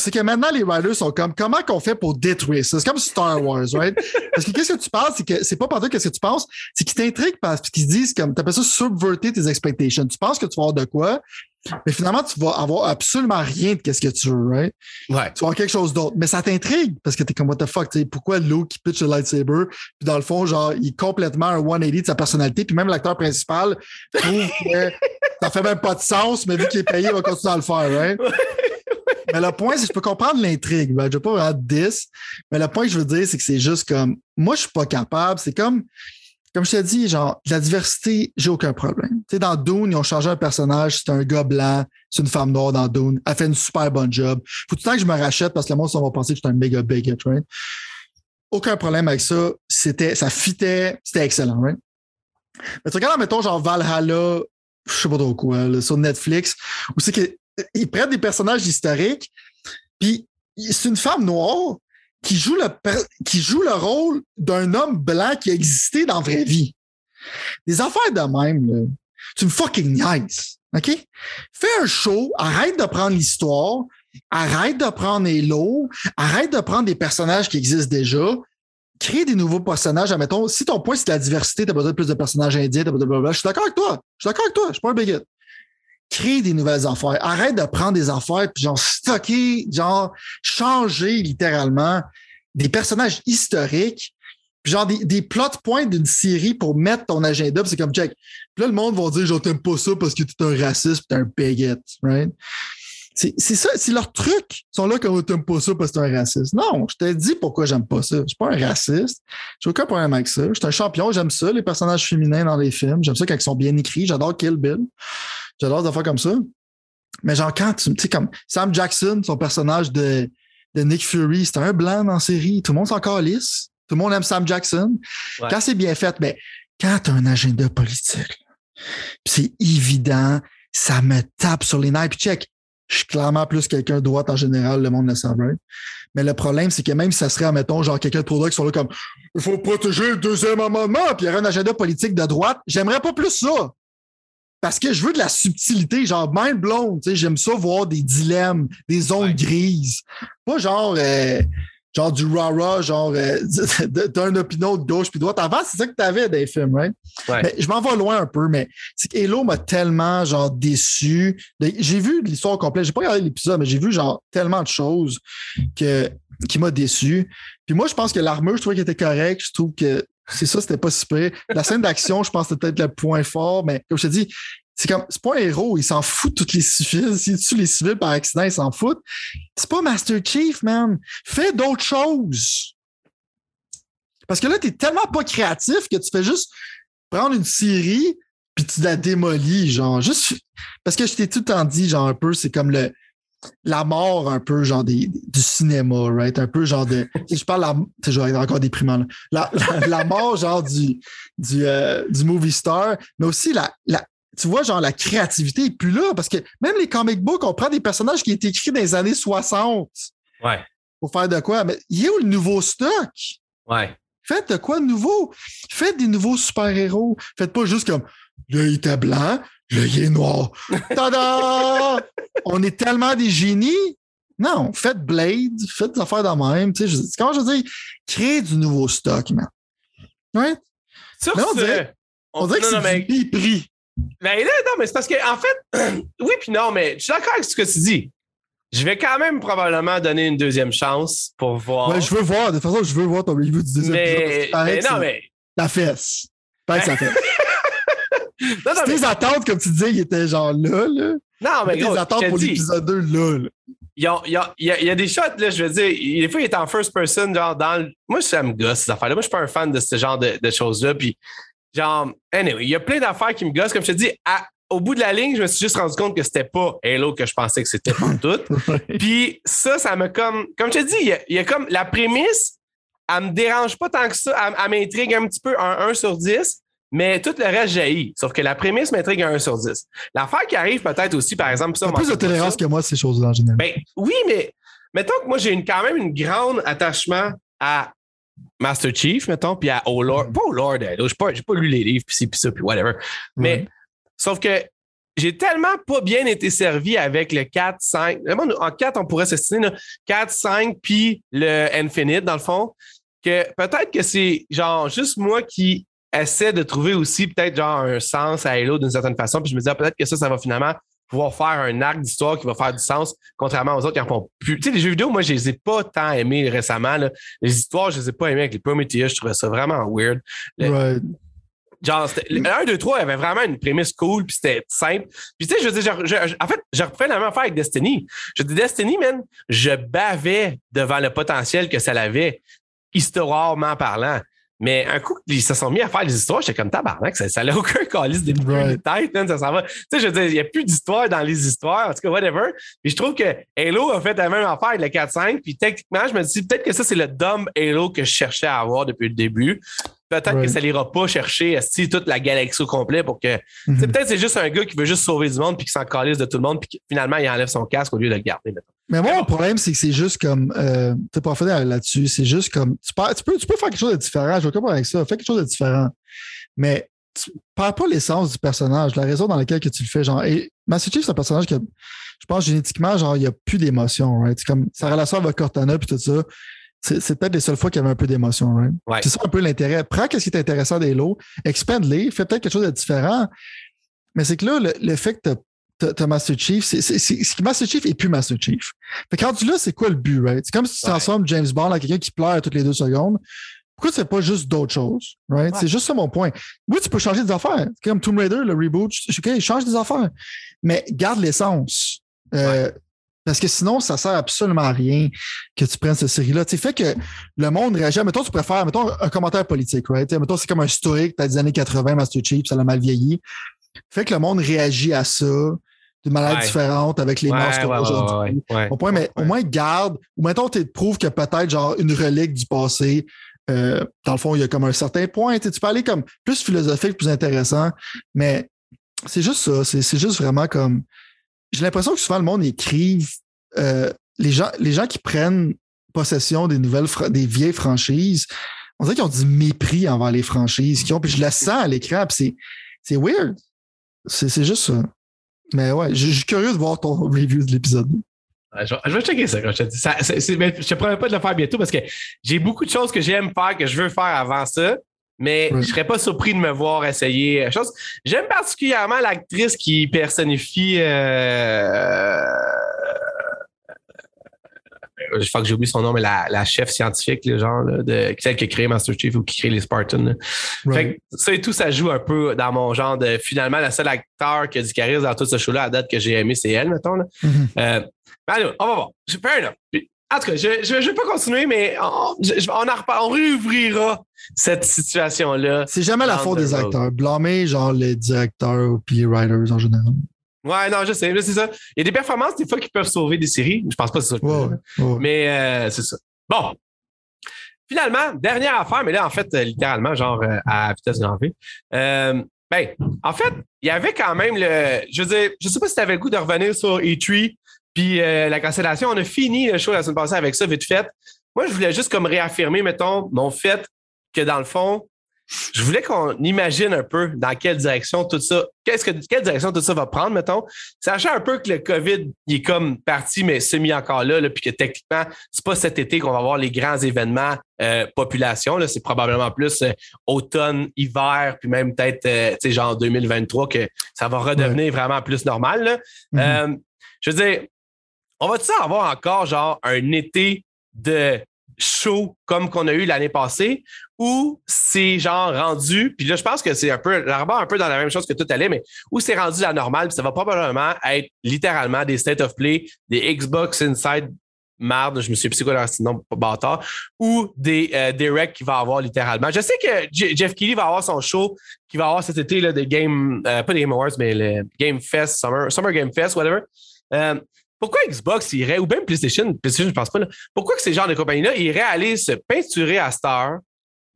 C'est que maintenant, les writers sont comme, comment qu'on fait pour détruire ça? C'est comme Star Wars, right? Parce que qu'est-ce que tu penses? C'est que c'est pas partout qu'est-ce que tu penses, c'est qu'ils t'intriguent parce qu'ils disent comme, t'appelles ça subverter tes expectations. Tu penses que tu vas avoir de quoi, mais finalement, tu vas avoir absolument rien de qu'est-ce que tu veux, right? Ouais. tu vas avoir quelque chose d'autre. Mais ça t'intrigue parce que t'es comme, what the fuck, tu sais, pourquoi Luke qui pitch le lightsaber, puis dans le fond, genre, il est complètement un 180 de sa personnalité, puis même l'acteur principal trouve que ça fait même pas de sens, mais vu qu'il est payé, il va continuer à le faire, right? Mais le point, c'est que je peux comprendre l'intrigue. Ben, je veux pas vraiment 10, mais le point que je veux dire, c'est que c'est juste comme, moi, je suis pas capable. C'est comme, comme je t'ai dit, genre, la diversité, j'ai aucun problème. Tu sais, dans Dune, ils ont changé un personnage, c'est un gars blanc, c'est une femme noire dans Dune. Elle fait une super bonne job. Faut tout le temps que je me rachète parce que le monde, ça va penser que je suis un méga bigot, right? Aucun problème avec ça. C'était, ça fitait, c'était excellent, right? Mais tu regardes, mettons, genre Valhalla, je sais pas trop quoi, sur Netflix, où c'est qu'ils prennent des personnages historiques, puis c'est une femme noire qui joue le, qui joue le rôle d'un homme blanc qui a existé dans la vraie vie. Des affaires de même, là. Tu me fucking nice. OK? Fais un show, arrête de prendre l'histoire, arrête de prendre les arrête de prendre des personnages qui existent déjà, crée des nouveaux personnages. Admettons, si ton point c'est la diversité, t'as besoin de plus de personnages indiens, t'as besoin de blablabla, je suis d'accord avec toi. Je suis d'accord avec toi. Je suis pas un bigot. Crée des nouvelles affaires. Arrête de prendre des affaires puis genre stocker, genre changer littéralement des personnages historiques puis genre des, des plot points d'une série pour mettre ton agenda, c'est comme check. Puis là, le monde va dire genre t'aimes pas ça parce que t'es un raciste, t'es un bigot, right? C'est ça, c'est leur truc. Ils sont là quand t'aimes pas ça parce que t'es un raciste. Non, je t'ai dit pourquoi j'aime pas ça. Je suis pas un raciste. J'ai aucun problème avec ça. Je suis un champion, j'aime ça, les personnages féminins dans les films. J'aime ça quand ils sont bien écrits. J'adore Kill Bill. J'adore des affaires comme ça. Mais genre, quand tu sais, comme Sam Jackson, son personnage de, de Nick Fury, c'était un blanc dans la série. Tout le monde s'en calisse. Tout le monde aime Sam Jackson. Quand c'est bien fait, mais quand tu as un agenda politique, c'est évident, ça me tape sur les nerfs. Puis check, je suis clairement plus quelqu'un de droite en général, le monde le savait. Mais le problème, c'est que même si ça serait, admettons, genre quelqu'un de pro qui sont là comme il faut protéger le deuxième amendement, puis il y aurait un agenda politique de droite, j'aimerais pas plus ça. Parce que je veux de la subtilité, genre mind blown. J'aime ça voir des dilemmes, des zones grises. Pas genre euh, genre du rah-rah, genre euh, d'un opinion de gauche puis de droite. Avant, c'est ça que tu avais des films, right? Mais je m'en vais loin un peu, mais c'est m'a tellement genre déçu. J'ai vu l'histoire complète, j'ai pas regardé l'épisode, mais j'ai vu genre tellement de choses que, qui m'a déçu. Puis moi, je pense que l'armure, je trouvais qu'elle était correcte. Je trouve que c'est ça, c'était pas super. La scène d'action, je pense c'était peut-être le point fort, mais comme je te dis, c'est comme, c'est pas un héros, il s'en fout de toutes les civils. S'il tue les civils par accident, il s'en fout. C'est pas Master Chief, man. Fais d'autres choses. Parce que là, t'es tellement pas créatif que tu fais juste prendre une série puis tu la démolis, genre, juste. Parce que je t'ai tout le temps dit, genre, un peu, c'est comme le, la mort un peu genre du cinéma, right? Un peu genre de. Je parle la. Je vais encore déprimant. Là. La, la, mort genre du, du, euh, du movie star, mais aussi la, la, tu vois, genre, la créativité est plus là parce que même les comic books, on prend des personnages qui étaient écrits dans les années 60. Ouais. Pour faire de quoi? Mais il y a où le nouveau stock? Ouais. Faites de quoi de nouveau? Faites des nouveaux super-héros. Faites pas juste comme l'œil était blanc, l'œil noir. Tada! on est tellement des génies. Non, faites Blade, faites des affaires de même. Tu sais, comment je veux dire? Créez du nouveau stock, man. Ouais? Sur on dirait, on dirait que c'est du prix. Ben là, non, mais c'est parce que, en fait, oui, puis non, mais je suis d'accord avec ce que tu dis. Je vais quand même probablement donner une deuxième chance pour voir. Ouais, je veux voir. De toute façon, je veux voir ton review du deuxième mais, mais non, mais. La fesse. Pas que ça non, non, tes attentes, comme tu disais, ils étaient genre là, là. Non, mais gros, Tes attentes pour l'épisode 2, là, là. Il y, a, il, y a, il y, a, des shots, là, je veux dire, des fois, il est en first person, genre dans le... Moi, ça me gosse, ces affaires-là. Moi, je suis pas un fan de ce genre de, de choses-là. Puis genre, anyway, il y a plein d'affaires qui me gossent. Comme je te dis, au bout de la ligne, je me suis juste rendu compte que c'était pas Halo que je pensais que c'était pour tout. Puis ça, ça me comme. Comme je te dis, il y, a, comme la prémisse, elle me dérange pas tant que ça. Elle, m'intrigue un petit peu un 1 sur 10. Mais tout le reste jaillit. Sauf que la prémisse m'intrigue un 1 sur 10. L'affaire qui arrive peut-être aussi, par exemple, ça. plus de tolérance que moi, ces choses-là, en général. Ben, oui, mais mettons que moi, j'ai quand même une grande attachement à Master Chief, mettons, puis à O Lord. Pas O Lord, je n'ai pas, pas, lu les livres, puis puis ça, puis whatever. Mais sauf que j'ai tellement pas bien été servi avec le 4, 5. En 4, on pourrait s'estimer 4, 5, puis le Infinite, dans le fond, que peut-être que c'est genre juste moi qui essaie de trouver aussi peut-être genre un sens à Halo d'une certaine façon. Puis je me disais peut-être que ça, ça va finalement pouvoir faire un arc d'histoire qui va faire du sens, contrairement aux autres qui en font plus. Tu sais, les jeux vidéo, moi, je les ai pas tant aimés récemment. Les histoires, je les ai pas aimées avec les Prometheus. Je trouvais ça vraiment weird. right. Genre, le 1, 2, 3 avait vraiment une prémisse cool, puis c'était simple. Puis tu sais, je veux dire, en fait, je refais la même affaire avec Destiny. Je dis, Destiny, man, je bavais devant le potentiel que ça avait, histoirement parlant. Mais un coup, ils se sont mis à faire des histoires, j'étais comme tabarnak, ça, n'a aucun calice des right. têtes, ça s'en va. Tu sais, je veux dire, il n'y a plus d'histoire dans les histoires, en tout cas, whatever. Puis je trouve que Halo a fait la même affaire avec le 4-5, puis techniquement, je me dis peut-être que ça, c'est le dumb Halo que je cherchais à avoir depuis le début. Peut-être que ça n'ira pas chercher si toute la galaxie au complet pour que. Mm Peut-être c'est juste un gars qui veut juste sauver du monde puis qui s'en calisse de tout le monde puis finalement il enlève son casque au lieu de le garder. Mais moi, le problème, c'est que c'est juste comme. Euh, tu pas fait là-dessus. C'est juste comme. Tu, peux, tu peux faire quelque chose de différent. Je vais pas avec ça. Fais quelque chose de différent. Mais tu perds pas l'essence du personnage, la raison dans laquelle que tu le fais. Genre, et Master Chief, c'est un personnage que je pense génétiquement, genre, il n'y a plus d'émotion. Right? C'est comme sa relation avec Cortana puis tout ça. C'est peut-être les seules fois qu'il y avait un peu d'émotion. Right? C'est ça un peu l'intérêt. Prends ce qui est intéressant des lots, expande-les, fais peut-être quelque chose de différent. Mais c'est que là, le, fait que tu as Master Chief, c'est Master Chief et plus Master Chief. Fait que rendu là, c'est quoi le but, right? C'est comme si tu transformes James Bond à quelqu'un qui pleure toutes les deux secondes. Pourquoi tu fais pas juste d'autres choses, right? C'est juste ça mon point. Oui, tu peux changer des affaires. Comme Tomb Raider, le reboot, OK, change des affaires. Mais garde l'essence. Euh, parce que sinon, ça sert absolument à rien que tu prennes cette série-là. Tu fait que le monde réagit. Mettons, tu préfères, mettons, un commentaire politique, right? Mettons, c'est comme un stoic, t'as des années 80, Master Chief, ça l'a mal vieilli. Fait que le monde réagit à ça d'une manière différente avec les masques aujourd'hui. Au point, mais au moins garde, ou mettons, tu prouves que peut-être genre une relique du passé Euh, dans le fond, il y a comme un certain point. Tu peux aller comme plus philosophique, plus intéressant, mais c'est juste ça. C'est juste vraiment comme. J'ai l'impression que souvent le monde écrit euh, les, gens, les gens qui prennent possession des nouvelles des vieilles franchises, on dirait qu'ils ont du mépris envers les franchises qu'ils ont. Puis je le sens à l'écran, puis c'est weird. C'est juste ça. Mais ouais, je suis curieux de voir ton review de l'épisode. Je vais, checker ça quand je te dis. Ça, je te promets pas de le faire bientôt parce que j'ai beaucoup de choses que j'aime faire, que je veux faire avant ça. Mais je ne serais pas surpris de me voir essayer chose. J'aime particulièrement l'actrice qui personnifie euh, je crois que j'ai oublié son nom, mais la, chef scientifique, le genre, de, celle qui a créé Master Chief ou qui crée les Spartans. ça et tout, ça joue un peu dans mon genre de finalement, la seule acteur qui a du charisme dans tout ce show-là à date que j'ai aimé, c'est elle, mettons. Mm-hmm. Euh, allez, on va voir. Fair En tout cas, je ne vais pas continuer, mais on, on, réouvrira cette situation-là. C'est jamais la faute des acteurs. Blâmer, genre, les directeurs puis les writers en général. Ouais, non, je sais, c'est ça. Il y a des performances, des fois, qui peuvent sauver des séries. Je pense pas que c'est ça. Mais euh, c'est ça. Bon. Finalement, dernière affaire, mais là, en fait, euh, littéralement, genre euh, à vitesse grand V. ben, en fait, il y avait quand même le. Je veux dire, je sais pas si tu avais le goût de revenir sur E3 puis la cancellation. On a fini le show la semaine passée avec ça, vite fait. Moi, je voulais juste comme réaffirmer, mettons, mon fait que dans le fond, je voulais qu'on imagine un peu dans quelle direction tout ça, qu'est-ce que, quelle direction tout ça va prendre, mettons, sachant un peu que le COVID il est comme parti, mais semi encore là, là puis que techniquement, c'est pas cet été qu'on va avoir les grands événements euh, population. Là, c'est probablement plus euh, automne, hiver, puis même peut-être, euh, tu sais, genre 2023 que ça va redevenir vraiment plus normal. Mm-hmm. je veux dire, on va-tu avoir encore genre un été de chaud comme qu'on a eu l'année passée ou c'est genre rendu, puis là, je pense que c'est un peu, un peu dans la même chose que tout allait, mais où c'est rendu la normale, puis ça va probablement être littéralement des state of play, des Xbox Inside marde, je me suis plus quoi leur nom bâtard, ou des, euh, des qu'il va avoir littéralement. Je sais que Jeff Keighley va avoir son show qui va avoir cet été là, de Game, euh, pas des Game Awards, mais le Game Fest, Summer, Summer Game Fest, whatever. Euh, pourquoi Xbox irait, ou même PlayStation, PlayStation, je pense pas, là, pourquoi que ces genres de compagnies-là iraient aller se peinturer à Star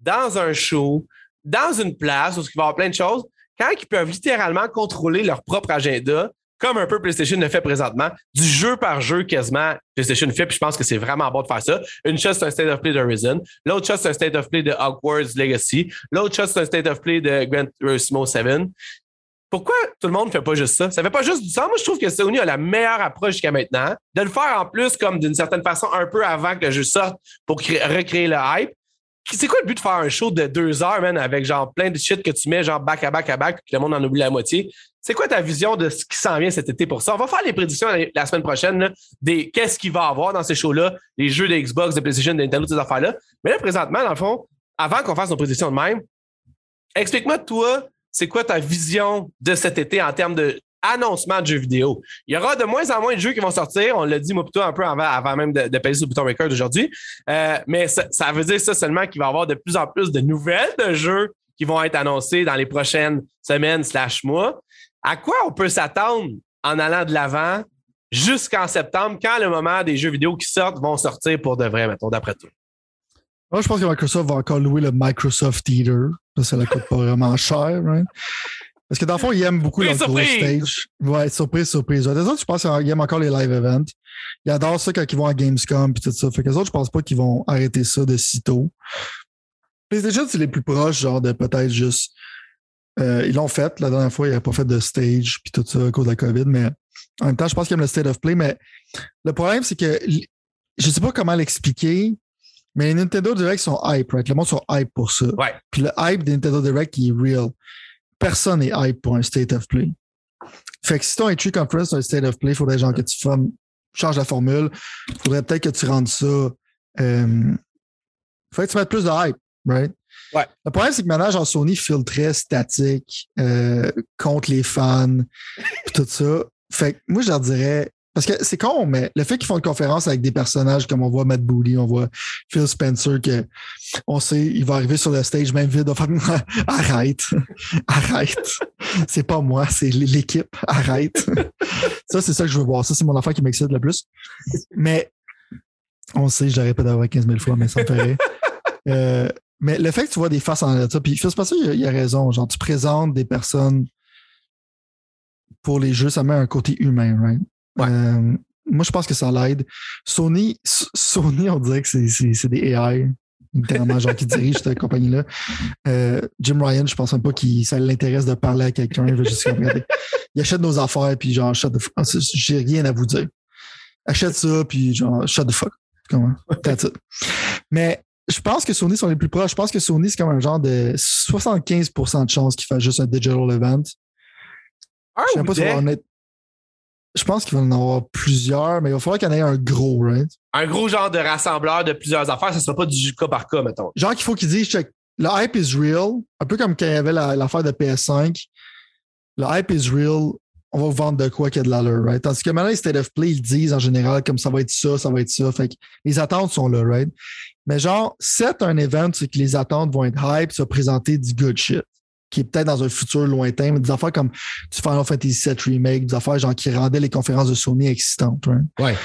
dans un show, dans une place où il va y avoir plein de choses, quand ils peuvent littéralement contrôler leur propre agenda, comme un peu PlayStation le fait présentement, du jeu par jeu quasiment, PlayStation fait, puis je pense que c'est vraiment bon de faire ça. Une chose, c'est un State of Play de Risen. L'autre chose, c'est un State of Play de Hogwarts Legacy. L'autre chose, c'est un State of Play de Gran Turismo 7. Pourquoi tout le monde ne fait pas juste ça? Ça fait pas juste du sens. Moi, je trouve que Sony a la meilleure approche jusqu'à maintenant. De le faire en plus comme d'une certaine façon un peu avant que le jeu sorte pour recréer le hype. C'est quoi le but de faire un show de deux heures, man, avec genre plein de shit que tu mets genre back à back à back, puis le monde en oublie la moitié? C'est quoi ta vision de ce qui s'en vient cet été pour ça? On va faire les prédictions la semaine prochaine des qu'est-ce qu'il va y avoir dans ces shows-là, les jeux de Xbox, de PlayStation, de Nintendo, ces affaires-là. Mais là, présentement, dans le fond, avant qu'on fasse nos prédictions de même, explique-moi, toi, c'est quoi ta vision de cet été en termes de de jeux vidéo? Il y aura de moins en moins de jeux qui vont sortir. On l'a dit, moi, plutôt un peu avant, même de, de passer sur le bouton record aujourd'hui. Euh, mais ça, veut dire ça seulement qu'il va y avoir de plus en plus de nouvelles de jeux qui vont être annoncés dans les prochaines semaines slash mois. À quoi on peut s'attendre en allant de l'avant jusqu'en septembre, quand le moment des jeux vidéo qui sortent vont sortir pour de vrai, mettons, d'après tout? Moi, je pense que Microsoft va encore louer le Microsoft Theater. Ça, ne coûte pas vraiment cher. Parce que dans le fond, ils aiment beaucoup le stage. Ouais, surprise, surprise. Les autres, je pense qu'ils aiment encore les live events. Ils adorent ça quand ils vont à Gamescom et tout ça. Fait que les autres, je pense pas qu'ils vont arrêter ça de sitôt. PlayStation, c'est les plus proches, genre de peut-être juste. Euh, ils l'ont fait. La dernière fois, ils n'avaient pas fait de stage puis tout ça à cause de la COVID, mais en même temps, je pense qu'ils aiment le state of play. Mais le problème, c'est que je ne sais pas comment l'expliquer, mais Nintendo Direct sont hype, right? Le monde sont hype pour ça. Ouais. Puis le hype des Nintendo Direct qui est real. Personne n'est hype pour un state of play. Fait que si ton entry conference, un state of play, il faudrait genre que tu changes la formule. Il faudrait peut-être que tu rendes ça. Euh, faudrait que tu mettes plus de hype, right? Ouais. Le problème, c'est que maintenant, genre Sony filtrait statique euh, contre les fans, tout ça. Fait que moi, je leur dirais, parce que c'est con, mais le fait qu'ils font une conférence avec des personnages comme on voit Matt Booty, on voit Phil Spencer, que on sait, il va arriver sur le stage même vide, arrête, arrête. C'est pas moi, c'est l'équipe, arrête. ça, c'est ça que je veux voir. Ça, c'est mon affaire qui m'excite le plus. Mais on sait, je l'aurais pas d'avoir 15 000 fois, mais ça me ferait. Euh, mais le fait que tu vois des faces en ça, puis Phil Spencer, il, a- il a raison. Genre, tu présentes des personnes pour les jeux, ça met un côté humain, right? Ouais. Euh, moi, je pense que ça l'aide. Sony, Sony, on dirait que c'est- c'est c'est des AI, littéralement, genre qui dirigent cette compagnie-là. Euh, Jim Ryan, je pense même pas qu'il ça l'intéresse de parler à quelqu'un. Il va juste il achète nos affaires, puis genre, shut the fuck. Ah, J'ai rien à vous dire. Achète ça, puis genre, shut the fuck. Comment? That's it. Mais je pense que Sony sont les plus proches. Je pense que Sony, c'est comme un genre de 75% de chance qu'il fasse juste un digital event. Un Je sais pas si on va en être- Je pense qu'il va en avoir plusieurs, mais il va falloir qu'il y en ait un gros, right? un gros genre de rassembleur de plusieurs affaires, ça sera pas du cas par cas, mettons. Genre qu'il faut qu'ils disent, check, le hype is real, un peu comme quand il y avait la- l'affaire de PS5. Le hype is real, on va vous vendre de quoi qu'il y a de l'allure, right? Tandis que maintenant, les State of Play, ils disent en général comme ça va être ça, ça va être ça. Fait que les attentes sont là, right? Mais genre, c'est un event, c'est que les attentes vont être hype, ça va présenter du good shit, qui est peut-être dans un futur lointain, mais des affaires comme du Final Fantasy VII Remake, des affaires genre qui rendaient les conférences de Sony existantes, right? Ouais.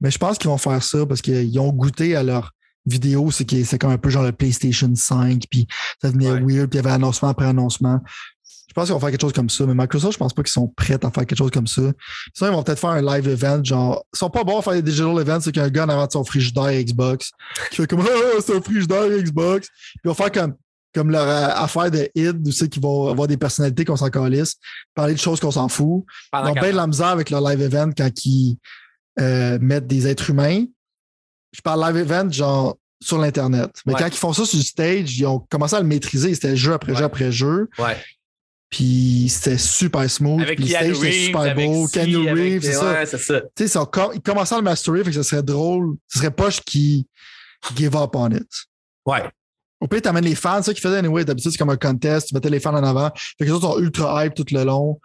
Mais je pense qu'ils vont faire ça parce qu'ils ont goûté à leur vidéo, c'est que c'est comme un peu genre le PlayStation 5, puis ça devenait Ouais. weird, puis il y avait annoncement après annoncement. Je pense qu'ils vont faire quelque chose comme ça, mais Microsoft, je pense pas qu'ils sont prêts à faire quelque chose comme ça. Sinon, ils vont peut-être faire un live event, genre, ils sont pas bons à faire des digital events, c'est qu'un gars en avant de son frigidaire Xbox, qui fait comme, ah, c'est un frigidaire Xbox. Puis ils vont faire comme, comme leur euh, affaire de id, où c'est qu'ils vont avoir des personnalités qu'on s'en calisse, parler de choses qu'on s'en fout. Ils ont bien de la misère avec leur live event quand ils euh, mettent des êtres humains. Je parle live event, genre sur l'Internet. Mais Ouais. quand ils font ça sur le stage, ils ont commencé à le maîtriser. C'était jeu après jeu après jeu. Ouais. Puis c'était super smooth. Avec puis le stage était Reeves, super beau. Keanu Reeves, c'est ça. Ouais, c'est ça. Tu sais, ils commençaient à le masterer, fait que ça serait drôle. Ce serait poche qui give up on it. Ouais. Au pire, t'amènes les fans, ça qu'ils faisaient anyway. D'habitude, c'est comme un contest, tu mettais les fans en avant. Fait que les autres sont ultra hype tout le long.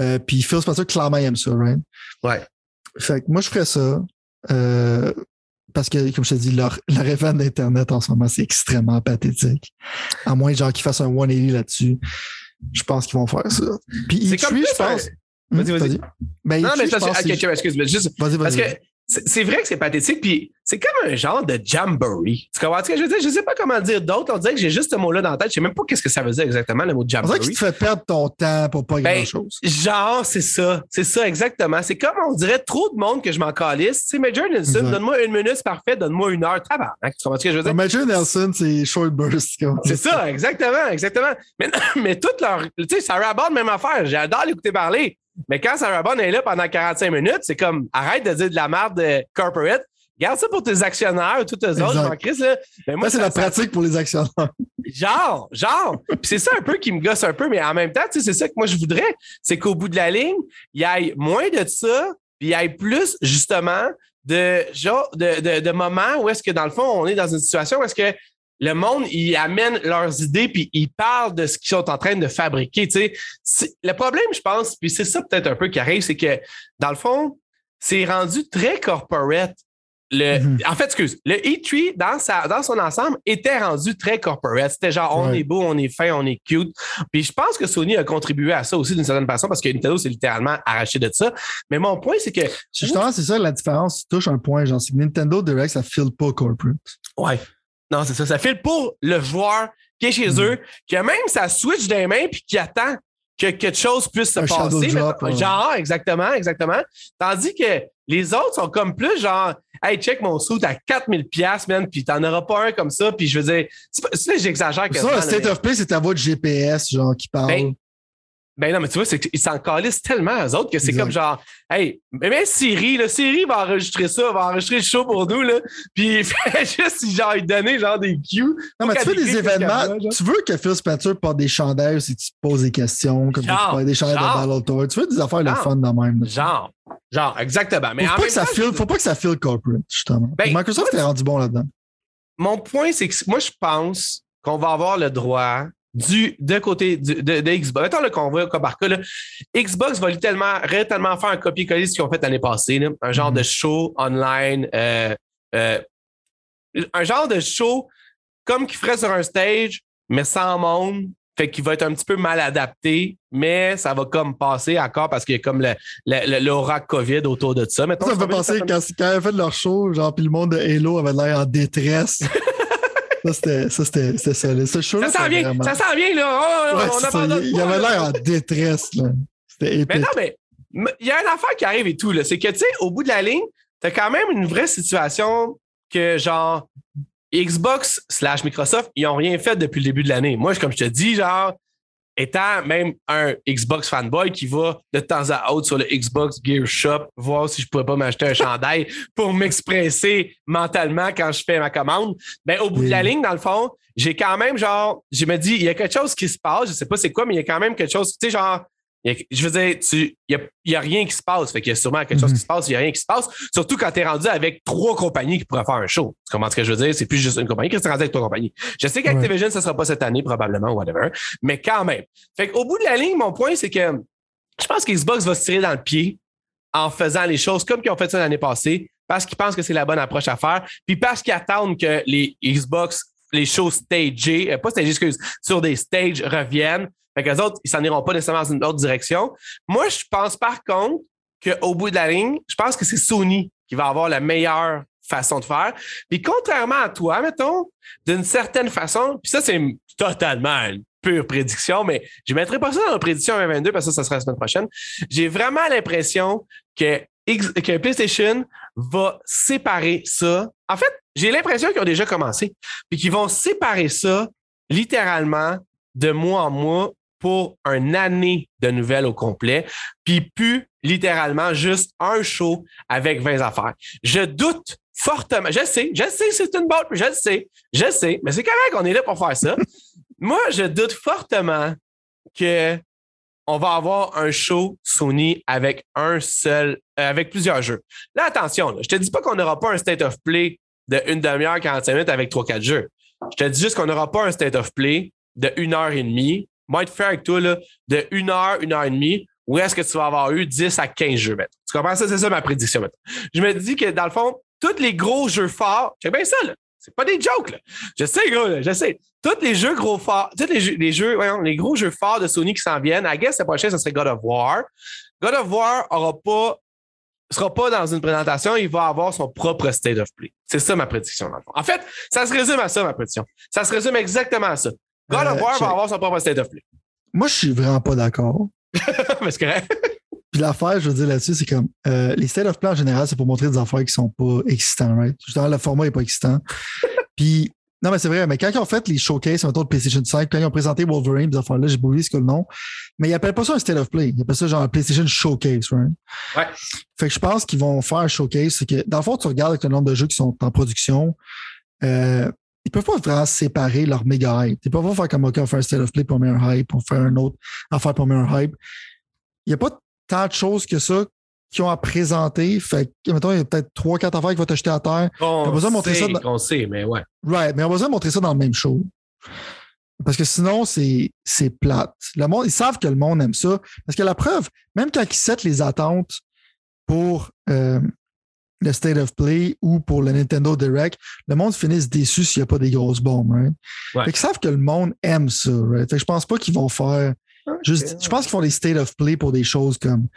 Euh, puis Phil Spencer, clairement, il aime ça, right? Ouais. Fait que moi, je ferais ça. Euh, parce que, comme je te dis, leur, leur event d'Internet en ce moment, c'est extrêmement pathétique. À moins, genre, qu'ils fassent un 180 là-dessus. Je pense qu'ils vont faire ça. Puis E3, comme je pense. Vas-y, Hum, vas-y. Ben, Non, E3, mais je pense que. que ok, c'est- excuse-moi, juste. Vas-y, Parce vas-y. que c'est c'est vrai que c'est pathétique, puis c'est comme un genre de jamboree. Tu comprends ce que je veux dire? Je sais pas comment dire d'autre. On dirait que j'ai juste ce mot-là dans la tête. Je sais même pas qu'est-ce que ça veut dire exactement, le mot On dirait jamboree. qu'il te fait perdre ton temps pour pas Ben, grand-chose. Genre, c'est ça. C'est ça, exactement. C'est comme on dirait trop de monde que je m'en calisse. Tu sais, Major Nelson, donne-moi une minute, c'est parfait. Donne-moi une heure. Tabarnak. Tu comprends ce que je veux dire? Major Nelson, c'est short burst. C'est ça, exactement, exactement. Mais, mais toute leur. Tu sais, Sarah Bond, même affaire. J'adore l'écouter parler. Mais quand Sarah Bond est là pendant 45 minutes, c'est comme arrête de dire de la merde de corporate. Garde ça pour tes actionnaires, tous eux autres, je Exact. m'en crisse, là. Mais moi, Ça, c'est la pratique pour les actionnaires. Genre, genre. Puis c'est ça un peu qui me gosse un peu, mais en même temps, tu sais, c'est ça que moi je voudrais. C'est qu'au bout de la ligne, il y ait moins de ça, puis il y ait plus, justement, de genre de, de, de moments où est-ce que, dans le fond, on est dans une situation où est-ce que le monde, il amène leurs idées, puis ils parlent de ce qu'ils sont en train de fabriquer. Tu sais. Le problème, je pense, puis c'est ça peut-être un peu qui arrive, c'est que, dans le fond, c'est rendu très corporate. Le, Mhm. En fait, excuse, le E3, dans, sa, dans son ensemble, était rendu très corporate. C'était genre, on Ouais. est beau, on est fin, on est cute. Puis je pense que Sony a contribué à ça aussi d'une certaine façon parce que Nintendo s'est littéralement arraché de ça. Mais mon point, c'est que. Justement, c'est ça la différence. Tu touches un point, genre, c'est que Nintendo Direct, ça file pas corporate. Ouais. Non, c'est ça. Ça file pour le joueur qui est chez Mhm. eux, qui a même sa Switch les mains puis qui attend que quelque chose puisse se Un passer. drop, Mais- ouais. Genre, exactement, exactement. Tandis que les autres sont comme plus genre, hey, check mon sou, t'as 4000 pièces man, puis t'en auras pas un comme ça. Puis je veux dire, c'est j'exagère Ça, quasiment, le là, State of Play, c'est ta voix de GPS, genre, qui parle. Ben, Ben non, mais tu vois, c'est qu'ils s'en calissent tellement, eux autres, que c'est comme genre, hey, mais Siri, là, Siri va enregistrer ça, va enregistrer le show pour nous, là, puis fait juste, genre, lui donner, genre, des cues. non, mais tu fais des événements. Tu veux que Phil Spencer porte des chandails si tu te poses des questions, comme Genre, tu parles des chandails genre. de Battle Tour. Tu veux des affaires le Genre. fun de même. là. Genre, genre, exactement. Mais faut, en pas que ça je- faut pas que ça file corporate, justement. Ben, Microsoft est rendu bon là-dedans. mon point, c'est que moi, je pense qu'on va avoir le droit du de côté du- de, de Xbox. Mettons le qu'on va cas par cas. là. Xbox va tellement, tellement faire un copier-coller de ce qu'ils ont fait l'année passée. là. Un genre Mhm. de show online. euh, euh, un genre de show comme qu'ils ferait sur un stage, mais sans monde. Fait qu'il va être un petit peu mal adapté, mais ça va comme passer encore parce qu'il y a comme le- le- le- l'aura COVID autour de ça. Mettons, Ça me fait penser quand, quand ils avaient fait leur show, genre, puis le monde de Halo avait l'air en détresse. Ça, c'était ça. C'était, ça, ça, sent bien, ça sent bien, là. Oh, on il, il avait l'air en détresse, là. C'était épique. Mais non, mais il y a une affaire qui arrive et tout, là. C'est que, tu sais, au bout de la ligne, t'as quand même une vraie situation que, genre, Xbox slash Microsoft, ils n'ont rien fait depuis le début de l'année. Moi, comme je te dis, genre, étant même un Xbox fanboy qui va de temps à autre sur le Xbox Gear Shop voir si je pourrais pas m'acheter un chandail pour m'expresser mentalement quand je fais ma commande, ben au bout de la ligne, dans le fond, j'ai quand même genre, je me dis, il y a quelque chose qui se passe, je sais pas c'est quoi, mais il y a quand même quelque chose, tu sais, genre, je veux dire, il n'y a, rien qui se passe. Fait qu'il y a sûrement quelque chose qui mhm. se passe, il n'y a rien qui se passe. Surtout quand tu es rendu avec trois compagnies qui pourraient faire un show. Tu comprends ce que je veux dire? C'est plus juste une compagnie qui est rendu avec trois compagnies? Je sais qu'Activision, ce ne sera pas cette année, probablement, whatever. Mais quand même. Fait qu'au bout de la ligne, mon point, c'est que je pense qu'Xbox va se tirer dans le pied en faisant les choses comme ils ont fait ça l'année passée, parce qu'ils pensent que c'est la bonne approche à faire, puis parce qu'ils attendent que les Xbox, les shows stagés, euh, pas stagés, excuse, sur des stages reviennent fait qu'eux autres, ils s'en iront pas nécessairement dans une autre direction. Moi, je pense par contre qu'au bout de la ligne, je pense que c'est Sony qui va avoir la meilleure façon de faire. Puis contrairement à toi, mettons, d'une certaine façon, puis ça, c'est totalement une pure prédiction, mais je ne mettrai pas ça dans la prédiction 2022 parce que ça, ça sera la semaine prochaine. J'ai vraiment l'impression que, que PlayStation va séparer ça. En fait, j'ai l'impression qu'ils ont déjà commencé, puis qu'ils vont séparer ça littéralement de mois en mois pour une année de nouvelles au complet, puis plus littéralement juste un show avec 20 affaires. Je doute fortement, je sais, je sais, c'est une bonne, je sais, je sais, mais c'est correct, on est là pour faire ça. Moi, je doute fortement que on va avoir un show Sony avec un seul, euh, avec plusieurs jeux. Là, attention, je te dis pas qu'on n'aura pas un state of play de une demi-heure, 45 minutes avec 3-4 jeux. Je te dis juste qu'on n'aura pas un state of play de une heure et demie moi, être faire avec toi, là, de une heure, une heure et demie, où est-ce que tu vas avoir eu 10 à 15 jeux, maintenant? Tu comprends? Ça? C'est ça ma prédiction, maintenant. Je me dis que, dans le fond, tous les gros jeux forts, j'ai bien ça, là. C'est pas des jokes, là. Je sais, gros, là, je sais. Tous les jeux gros forts, tous les jeux, les jeux, voyons, les gros jeux forts de Sony qui s'en viennent, I guess, le prochain, ce serait God of War. God of War aura pas, sera pas dans une présentation, il va avoir son propre state of play. C'est ça ma prédiction, dans le fond. En fait, ça se résume à ça, ma prédiction. Ça se résume exactement à ça. God of euh, War va avoir son propre state of play. Moi, je suis vraiment pas d'accord. Mais c'est correct. Puis l'affaire, je veux dire là-dessus, c'est comme euh, les state of play en général, c'est pour montrer des affaires qui sont pas excitants, right? Justement, le format est pas excitant. Puis, non, mais c'est vrai, mais quand ils ont fait les showcases, mettons, de PlayStation 5, quand ils ont présenté Wolverine, des affaires-là, j'ai oublié ce que le nom. Mais ils appellent pas ça un state of play. Ils appellent ça genre un PlayStation Showcase, right? Ouais. Fait que je pense qu'ils vont faire un showcase. C'est que, dans le fond, tu regardes avec le nombre de jeux qui sont en production. Euh, ils peuvent pas vraiment séparer leur méga hype. Ils peuvent pas faire comme OK, on fait un state of play pour mettre un hype, on fait un autre affaire pour mettre un hype. Il n'y a pas tant de choses que ça qui ont à présenter. Fait que, mettons, il y a peut-être trois, quatre affaires qui vont t'acheter à terre. On, besoin de montrer ça dans... on sait, mais ouais. Right, mais on a besoin de montrer ça dans le même show. Parce que sinon, c'est, c'est plate. Le monde, ils savent que le monde aime ça. Parce que la preuve, même quand ils settent les attentes pour euh, le State of Play ou pour le Nintendo Direct, le monde finisse déçu s'il n'y a pas des grosses bombes. Right? Fait savent que le monde aime ça. Right? Fait que je pense pas qu'ils vont faire. Juste, je pense qu'ils font des State of Play pour des choses comme.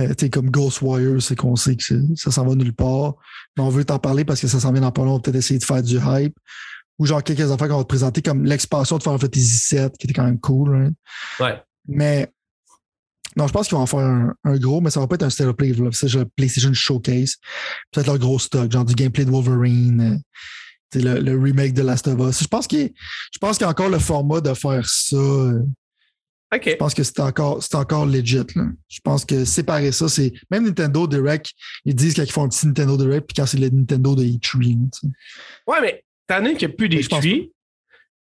Euh, comme Ghostwire, c'est qu'on sait que ça s'en va nulle part. Mais on veut t'en parler parce que ça s'en vient dans pas long. On va peut-être essayer de faire du hype. Ou genre quelques affaires qu'on va te présenter, comme l'expansion de Final Fantasy VII, qui était quand même cool. Right? Ouais. Mais non, je pense qu'ils vont en faire un, gros, mais ça va pas être un State of Play. C'est le PlayStation Showcase. Peut-être leur gros stock, genre du gameplay de Wolverine, euh, le, le, remake de Last of Us. Je pense qu'il y a encore le format de faire ça. Euh. Je pense que c'est encore, c'est encore legit. Là. Je pense que séparer ça, c'est. Même Nintendo Direct, ils disent qu'ils font un petit Nintendo Direct, puis quand c'est le Nintendo de E3. Ouais, mais t'en as qu'il n'y a plus d'E3.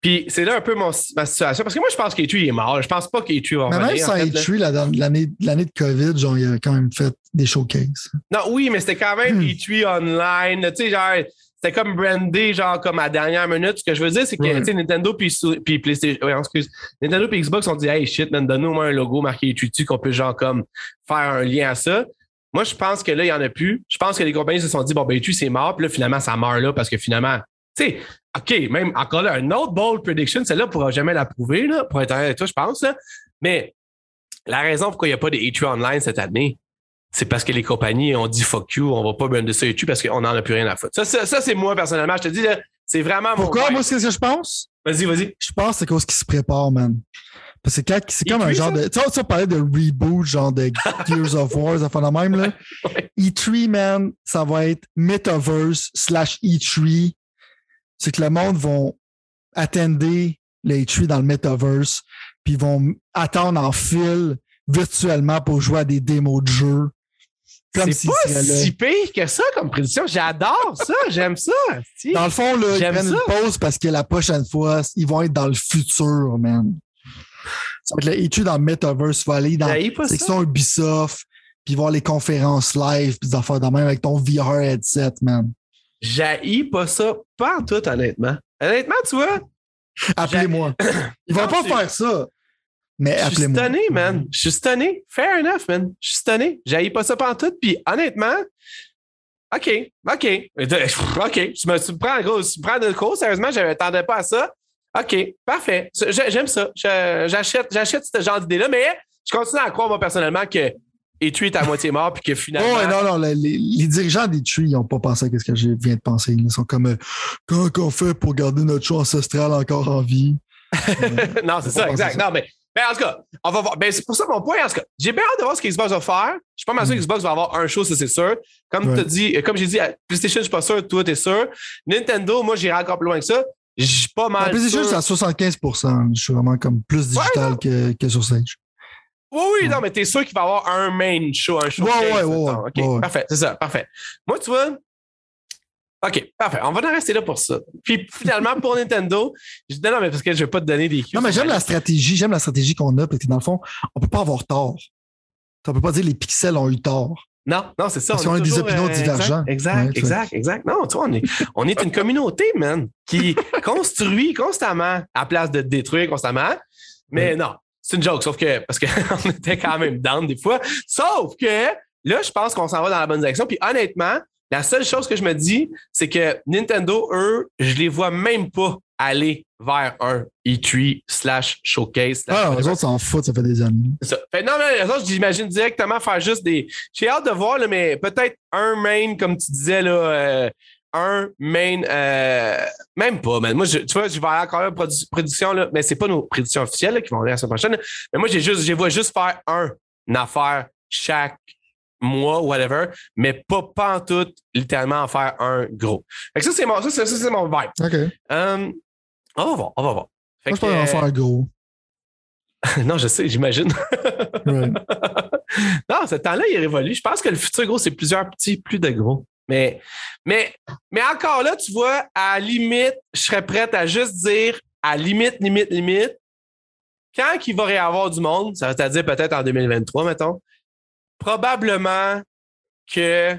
Puis c'est là un peu mon, ma situation. Parce que moi, je pense qu'E3 est mort. Je pense pas qu'E3 va mais Même sans E3, l'année, l'année de COVID, genre, il a quand même fait des showcases. Non, oui, mais c'était quand même E3 online. Tu sais, genre, c'était comme brandé, genre, comme à dernière minute. Ce que je veux dire, c'est que, tu sais, Nintendo puis, puis PlayStation, oui, excuse, Nintendo puis Xbox ont dit, hey, shit, donne-nous au moins un logo marqué E3 qu'on peut, genre, comme, faire un lien à ça. Moi, je pense que là, il n'y en a plus. Je pense que les compagnies se sont dit, bon, ben, E3, c'est mort. Puis là, finalement, ça meurt là parce que finalement, tu sais, OK, même encore là, un autre bold prediction, celle-là ne pourra jamais la prouver, là, pour être honnête avec toi, je pense. Là. Mais la raison pourquoi il n'y a pas de E3 online cette année, c'est parce que les compagnies ont dit fuck you, on va pas brander ça YouTube parce qu'on n'en a plus rien à foutre. Ça, ça, c'est moi personnellement. Je te dis, C'est vraiment mon Pourquoi? Moi, c'est ce que je pense? Vas-y, vas-y. Je pense que c'est cause qu'ils se préparent, man. Parce que c'est comme un E3, genre de. Tu sais, tu parlais de reboot, genre de Gears of War, ça fait la même, là. Ouais. E3, man, ça va être Metaverse slash E3. C'est que le monde vont attendre le E3 dans le Metaverse, puis ils vont attendre en fil virtuellement pour jouer à des démos de jeux. C'est pas si pire que ça comme prédiction. J'adore ça. J'aime ça. Dans le fond, là, ils prennent ça. une pause parce que la prochaine fois, ils vont être dans le futur, man. Ça va être le E3 dans le Metaverse, tu vas aller dans pas la ça. section Ubisoft, puis voir les conférences live, puis des affaires de même avec ton VR headset, man. J'haïs pas ça. Pas en tout, honnêtement. Honnêtement, tu vois, Appelez-moi. Ils vont pas faire ça. Mais je suis stunné, man. Je suis stunné. Fair enough, man. Je suis stunné. J'haïs pas ça tout. Puis honnêtement, OK, OK. OK. Tu me, tu me prends, gros, tu me prends de cours, sérieusement, je m'attendais pas à ça. OK, parfait. J'aime ça. J'achète ce genre d'idée-là, mais je continue à croire, moi, personnellement, que E3 est à moitié mort, puis que finalement. Oh, non, non, les, les- dirigeants des TRI, ils n'ont pas pensé à ce que je viens de penser. Ils sont comme, euh, comment on fait pour garder notre show ancestral encore en vie? non, c'est ça, exact. ça. Non, mais, mais en tout cas, on va voir. Ben, c'est pour ça mon point. En tout cas, j'ai bien hâte de voir ce qu'Xbox va faire. Je suis pas mal sûr Mm. que Xbox va avoir un show, ça c'est sûr. Comme Ouais. t'as dit, comme j'ai dit, à PlayStation, je suis pas sûr, toi, t'es sûr. Nintendo, moi, j'irai encore plus loin que ça. Je suis pas mal. La PlayStation, c'est à 75% Je suis vraiment comme plus digital que, que sur Stage. Oui, oui, non, mais t'es sûr qu'il va y avoir un main show, un show. Ouais, ouais, ouais, ouais, OK, ouais, ouais. parfait, c'est ça, parfait. Moi, tu vois, OK, parfait. On va en rester là pour ça. Puis finalement, pour Nintendo, je dis non, mais parce que je vais pas te donner des cues. Non, mais j'aime la stratégie, j'aime la stratégie qu'on a, parce que dans le fond, on peut pas avoir tort. On peut pas dire les pixels ont eu tort. Non, non, c'est ça. Parce on qu'on a des opinions euh, divergentes. Exact, exact, exact. Non, tu vois, on est, on est une communauté, man, qui construit constamment à place de détruire constamment. Mais non, c'est une joke, sauf que, parce qu'on était quand même down des fois. Sauf que là, je pense qu'on s'en va dans la bonne direction. Puis honnêtement, la seule chose que je me dis, c'est que Nintendo, eux, je les vois même pas aller vers un E3 slash showcase. Ah, les autres s'en foutent, ça fait des années. Ça. Fait, non, mais les autres, j'imagine directement faire juste des. J'ai hâte de voir, là, mais peut-être un main, comme tu disais, là, euh, un main, euh, même pas, man. Moi, je- tu vois, je vais encore une prédiction, là, mais c'est pas nos prédictions officielles là, qui vont aller la semaine prochaine. Mais moi, j'ai juste, je vois juste faire un, une affaire chaque mois, whatever, mais pas, pas en tout, littéralement, en faire un gros. Fait que ça, c'est mon, ça, mon vibe. OK. Euh, on va voir, on va voir. Fait Moi, je pense qu'on va que, faire gros. euh, non, je sais, j'imagine. Non, ce temps-là, il révolue. Je pense que le futur gros, c'est plusieurs petits, plus de gros. Mais, mais, mais encore là, tu vois, à la limite, je serais prête à juste dire, à limite, limite, limite, quand il va y avoir du monde, ça veut dire peut-être en 2023, mettons, probablement que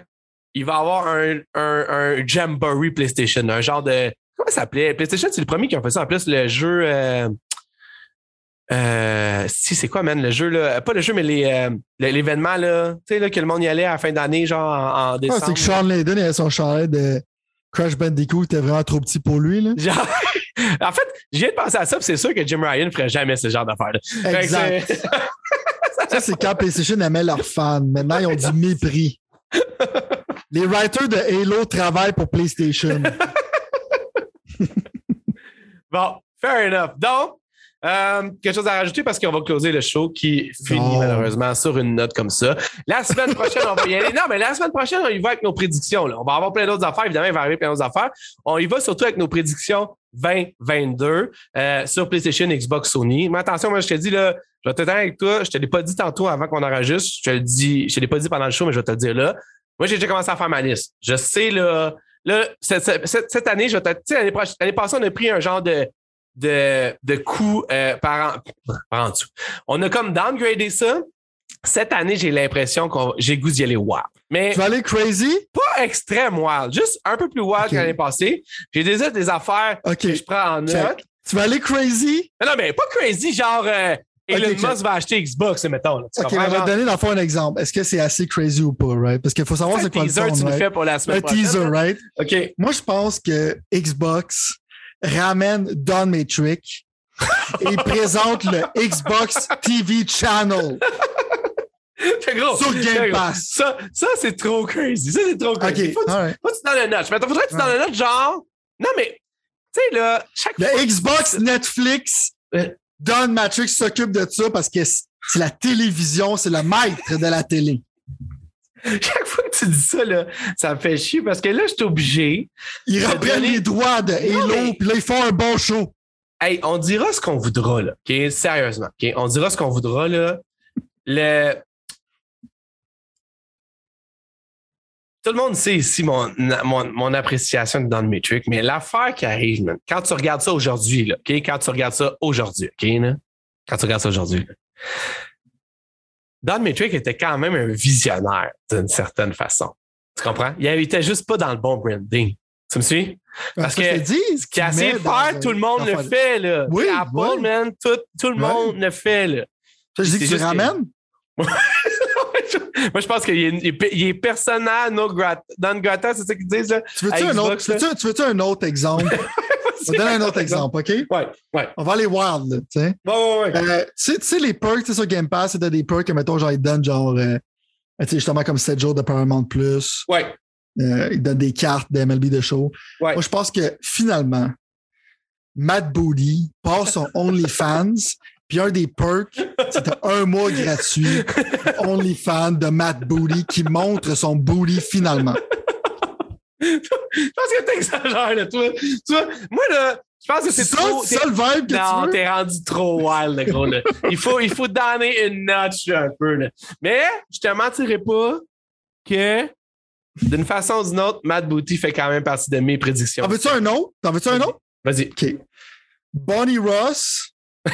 il va y avoir un, un, un Jamboree PlayStation, un genre de. Comment ça s'appelait? PlayStation, c'est le premier qui a fait ça. En plus, le jeu. euh, euh, si, c'est quoi, man? Le jeu, là, pas le jeu, mais euh, l'événement, là, tu sais, là, que le monde y allait à la fin d'année, genre en, en Ah, décembre. c'est que Sean Layden, il avait son chalet de Crash Bandicoot, il était vraiment trop petit pour lui. Là. Genre- en fait, je viens de penser à ça, puis c'est sûr que Jim Ryan ne ferait jamais ce genre que Exact. c'est- Ça, c'est quand PlayStation aimait leurs fans. Maintenant, ils ont du mépris. Les writers de Halo travaillent pour PlayStation. Bon, fair enough. Donc, euh, quelque chose à rajouter parce qu'on va closer le show qui finit malheureusement sur une note comme ça. La semaine prochaine, on va y aller. Non, mais la semaine prochaine, on y va avec nos prédictions. là. On va avoir plein d'autres affaires. Évidemment, il va arriver plein d'autres affaires. On y va surtout avec nos prédictions 2022 euh, sur PlayStation, Xbox, Sony. Mais attention, moi, je te dis, là, je vais te dire avec toi. Je te l'ai pas dit tantôt avant qu'on enregistre. Je te le dis, je te l'ai pas dit pendant le show, mais je vais te le dire là. Moi, j'ai déjà commencé à faire ma liste. Je sais, là, là cette, cette- cette année, je vais te, tu sais, l'année l'année passée, on a pris un genre de, de, de coup euh, par, en, par en dessous. On a comme downgradé ça. Cette année, j'ai l'impression qu'on j'ai le goût d'y aller wild. Mais tu vas aller crazy? pas extrême wild, juste un peu plus wild Ok. que l'année passée. J'ai déjà des affaires que je prends en note. Tu vas aller crazy? Mais non, mais pas crazy, genre euh, Elon Ok, check. Musk va acheter Xbox, mettons. Là, OK, on va te donner dans le fond un exemple. Est-ce que c'est assez crazy ou pas, right? Parce qu'il faut savoir c'est quoi le fond, tu nous right? fais pour la semaine Un prochaine. teaser, right? OK. Moi, je pense que Xbox ramène Don Matrix et présente le Xbox TV Channel C'est gros. sur Game. Pass. Ça, ça c'est trop crazy. Ça, c'est trop crazy. OK, Faut que tu- right. Faut tu donnes le notch. Mais faudrait que tu donnes le notch, genre. Non, mais sais, là, chaque Le fois. Xbox, Netflix. Don Matrix s'occupe de ça parce que c'est la télévision, c'est le maître de la télé. Chaque fois que tu dis ça, là, ça me fait chier parce que là, je suis obligé. Ils reprennent les droits de Halo, mais- puis là, ils font un bon show. Hey, on dira ce qu'on voudra, là. Sérieusement. On dira ce qu'on voudra, là. Le. Tout le monde sait ici mon, mon, mon appréciation de Don Matrix, mais l'affaire qui arrive, man, quand tu regardes ça aujourd'hui, là? Quand tu regardes ça aujourd'hui? Quand tu regardes ça aujourd'hui, là. Don Matrix était quand même un visionnaire d'une certaine façon. Tu comprends? Il était juste pas dans le bon branding. Tu me suis? Parce Ça, que je te dis, ce Qui a essayé de faire, tout le monde le fait, là. Oui, Apple, oui. man, tout, tout le monde le fait, là. Ça, je dis que tu que- ramènes? Moi, je pense qu'il est, il est- il est personnel, no grata, non grata, c'est ça qu'ils disent, là? Tu veux-tu un, autre, tu veux-tu un autre exemple? On va donner un autre exemple, OK? Ouais, ouais. On va aller wild, là, tu sais. Ouais, ouais, ouais. Euh, tu sais- tu sais, les perks, tu sais, sur Game Pass, c'était des perks que, mettons, genre, ils donnent, genre, euh, tu sais, justement, comme 7 jours de Paramount Plus. Ouais, Euh, ils donnent des cartes de MLB de show. ouais. Moi, je pense que, finalement, Matt Booty passe son OnlyFans, puis un des perks, c'était un mois gratuit OnlyFans de Matt Booty qui montre son booty finalement. Je pense que t'exagères, là, toi. Tu vois, moi, là, je pense que C'est trop. c'est ça le vibe que non, tu veux? t'es rendu trop wild, le gros. Là. Il, faut, il faut donner une notch là, un peu. Là. Mais je te mentirai pas que d'une façon ou d'une autre, Matt Booty fait quand même partie de mes prédictions. T'en veux-tu un autre? T'en veux-tu un autre? Vas-y. OK. Bonnie Ross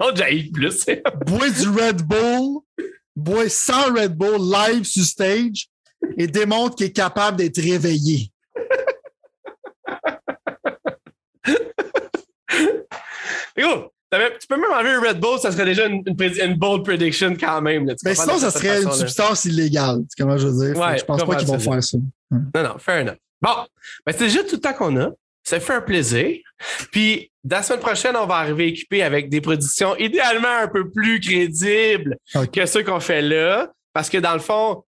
Non, j'aille plus. boit du Red Bull, boit sans Red Bull live sur stage et démontre qu'il est capable d'être réveillé. T'avais- tu peux même enlever le Red Bull, ça serait déjà une, une, prédi- une bold prediction quand même. Là, tu Mais sinon, ça serait une substance illégale. C'est comment je veux dire? Ouais, je pense pas qu'ils vont tu faire ça. Non, non, fair enough. Bon, ben, c'est déjà tout le temps qu'on a. Ça fait un plaisir. Puis, la semaine prochaine, on va arriver équipé avec des prédictions idéalement un peu plus crédibles que ceux qu'on fait là. Parce que dans le fond,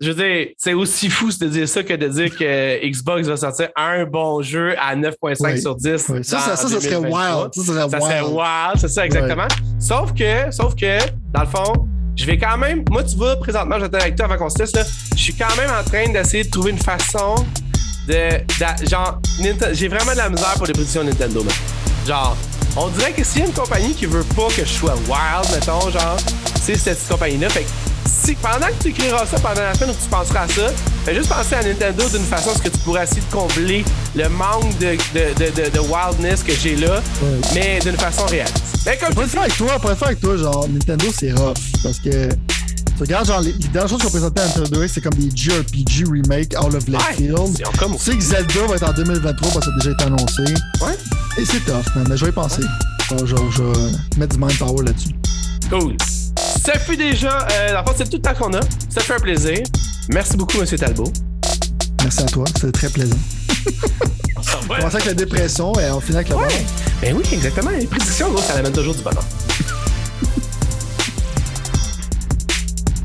je veux dire, c'est aussi fou de dire ça que de dire que Xbox va sortir un bon jeu à 9.5 Oui. sur 10. Ouais. Ça, ça, ça, ça serait 2023. wild. Ça, ça serait Ça serait wild. c'est ça exactement. Sauf que, sauf que, dans le fond, je vais quand même. Moi, tu vois, présentement, j'étais avec toi avant qu'on se laisse, là. Je suis quand même en train d'essayer de trouver une façon de. de- genre, j'ai vraiment de la misère pour les prédictions Nintendo, man. Genre, on dirait que s'il y a une compagnie qui veut pas que je sois wild, mettons, genre, c'est cette compagnie-là. Fait que si pendant que tu écriras ça pendant la semaine que tu penseras à ça, fais juste penser à Nintendo d'une façon à ce que tu pourrais essayer de combler le manque de, de, de, wildness que j'ai là, Ouais. mais d'une façon réaliste. Mais comme On le faire avec toi, on pourrait faire avec toi, genre Nintendo c'est rough. Parce que tu regardes genre les, les dernières choses qu'on présentait à Nintendo c'est comme des JRPG remake out of left field. Tu sais que Zelda va être en 2023 parce que ça a déjà été annoncé. Ouais. Et c'est tough, man. Mais je vais y penser. Genre, genre, je vais mettre du manpower là-dessus. Cool. Ça fut déjà, euh, dans le fond, c'est tout le temps qu'on a. Ça fait un plaisir. Merci beaucoup, M. Talbot. Merci à toi, c'était très plaisant. On commence avec la dépression et on finit avec la Ouais. bonheur. Ben oui, exactement. Les prédictions, gros, ça amène toujours du bonheur.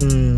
Hmm.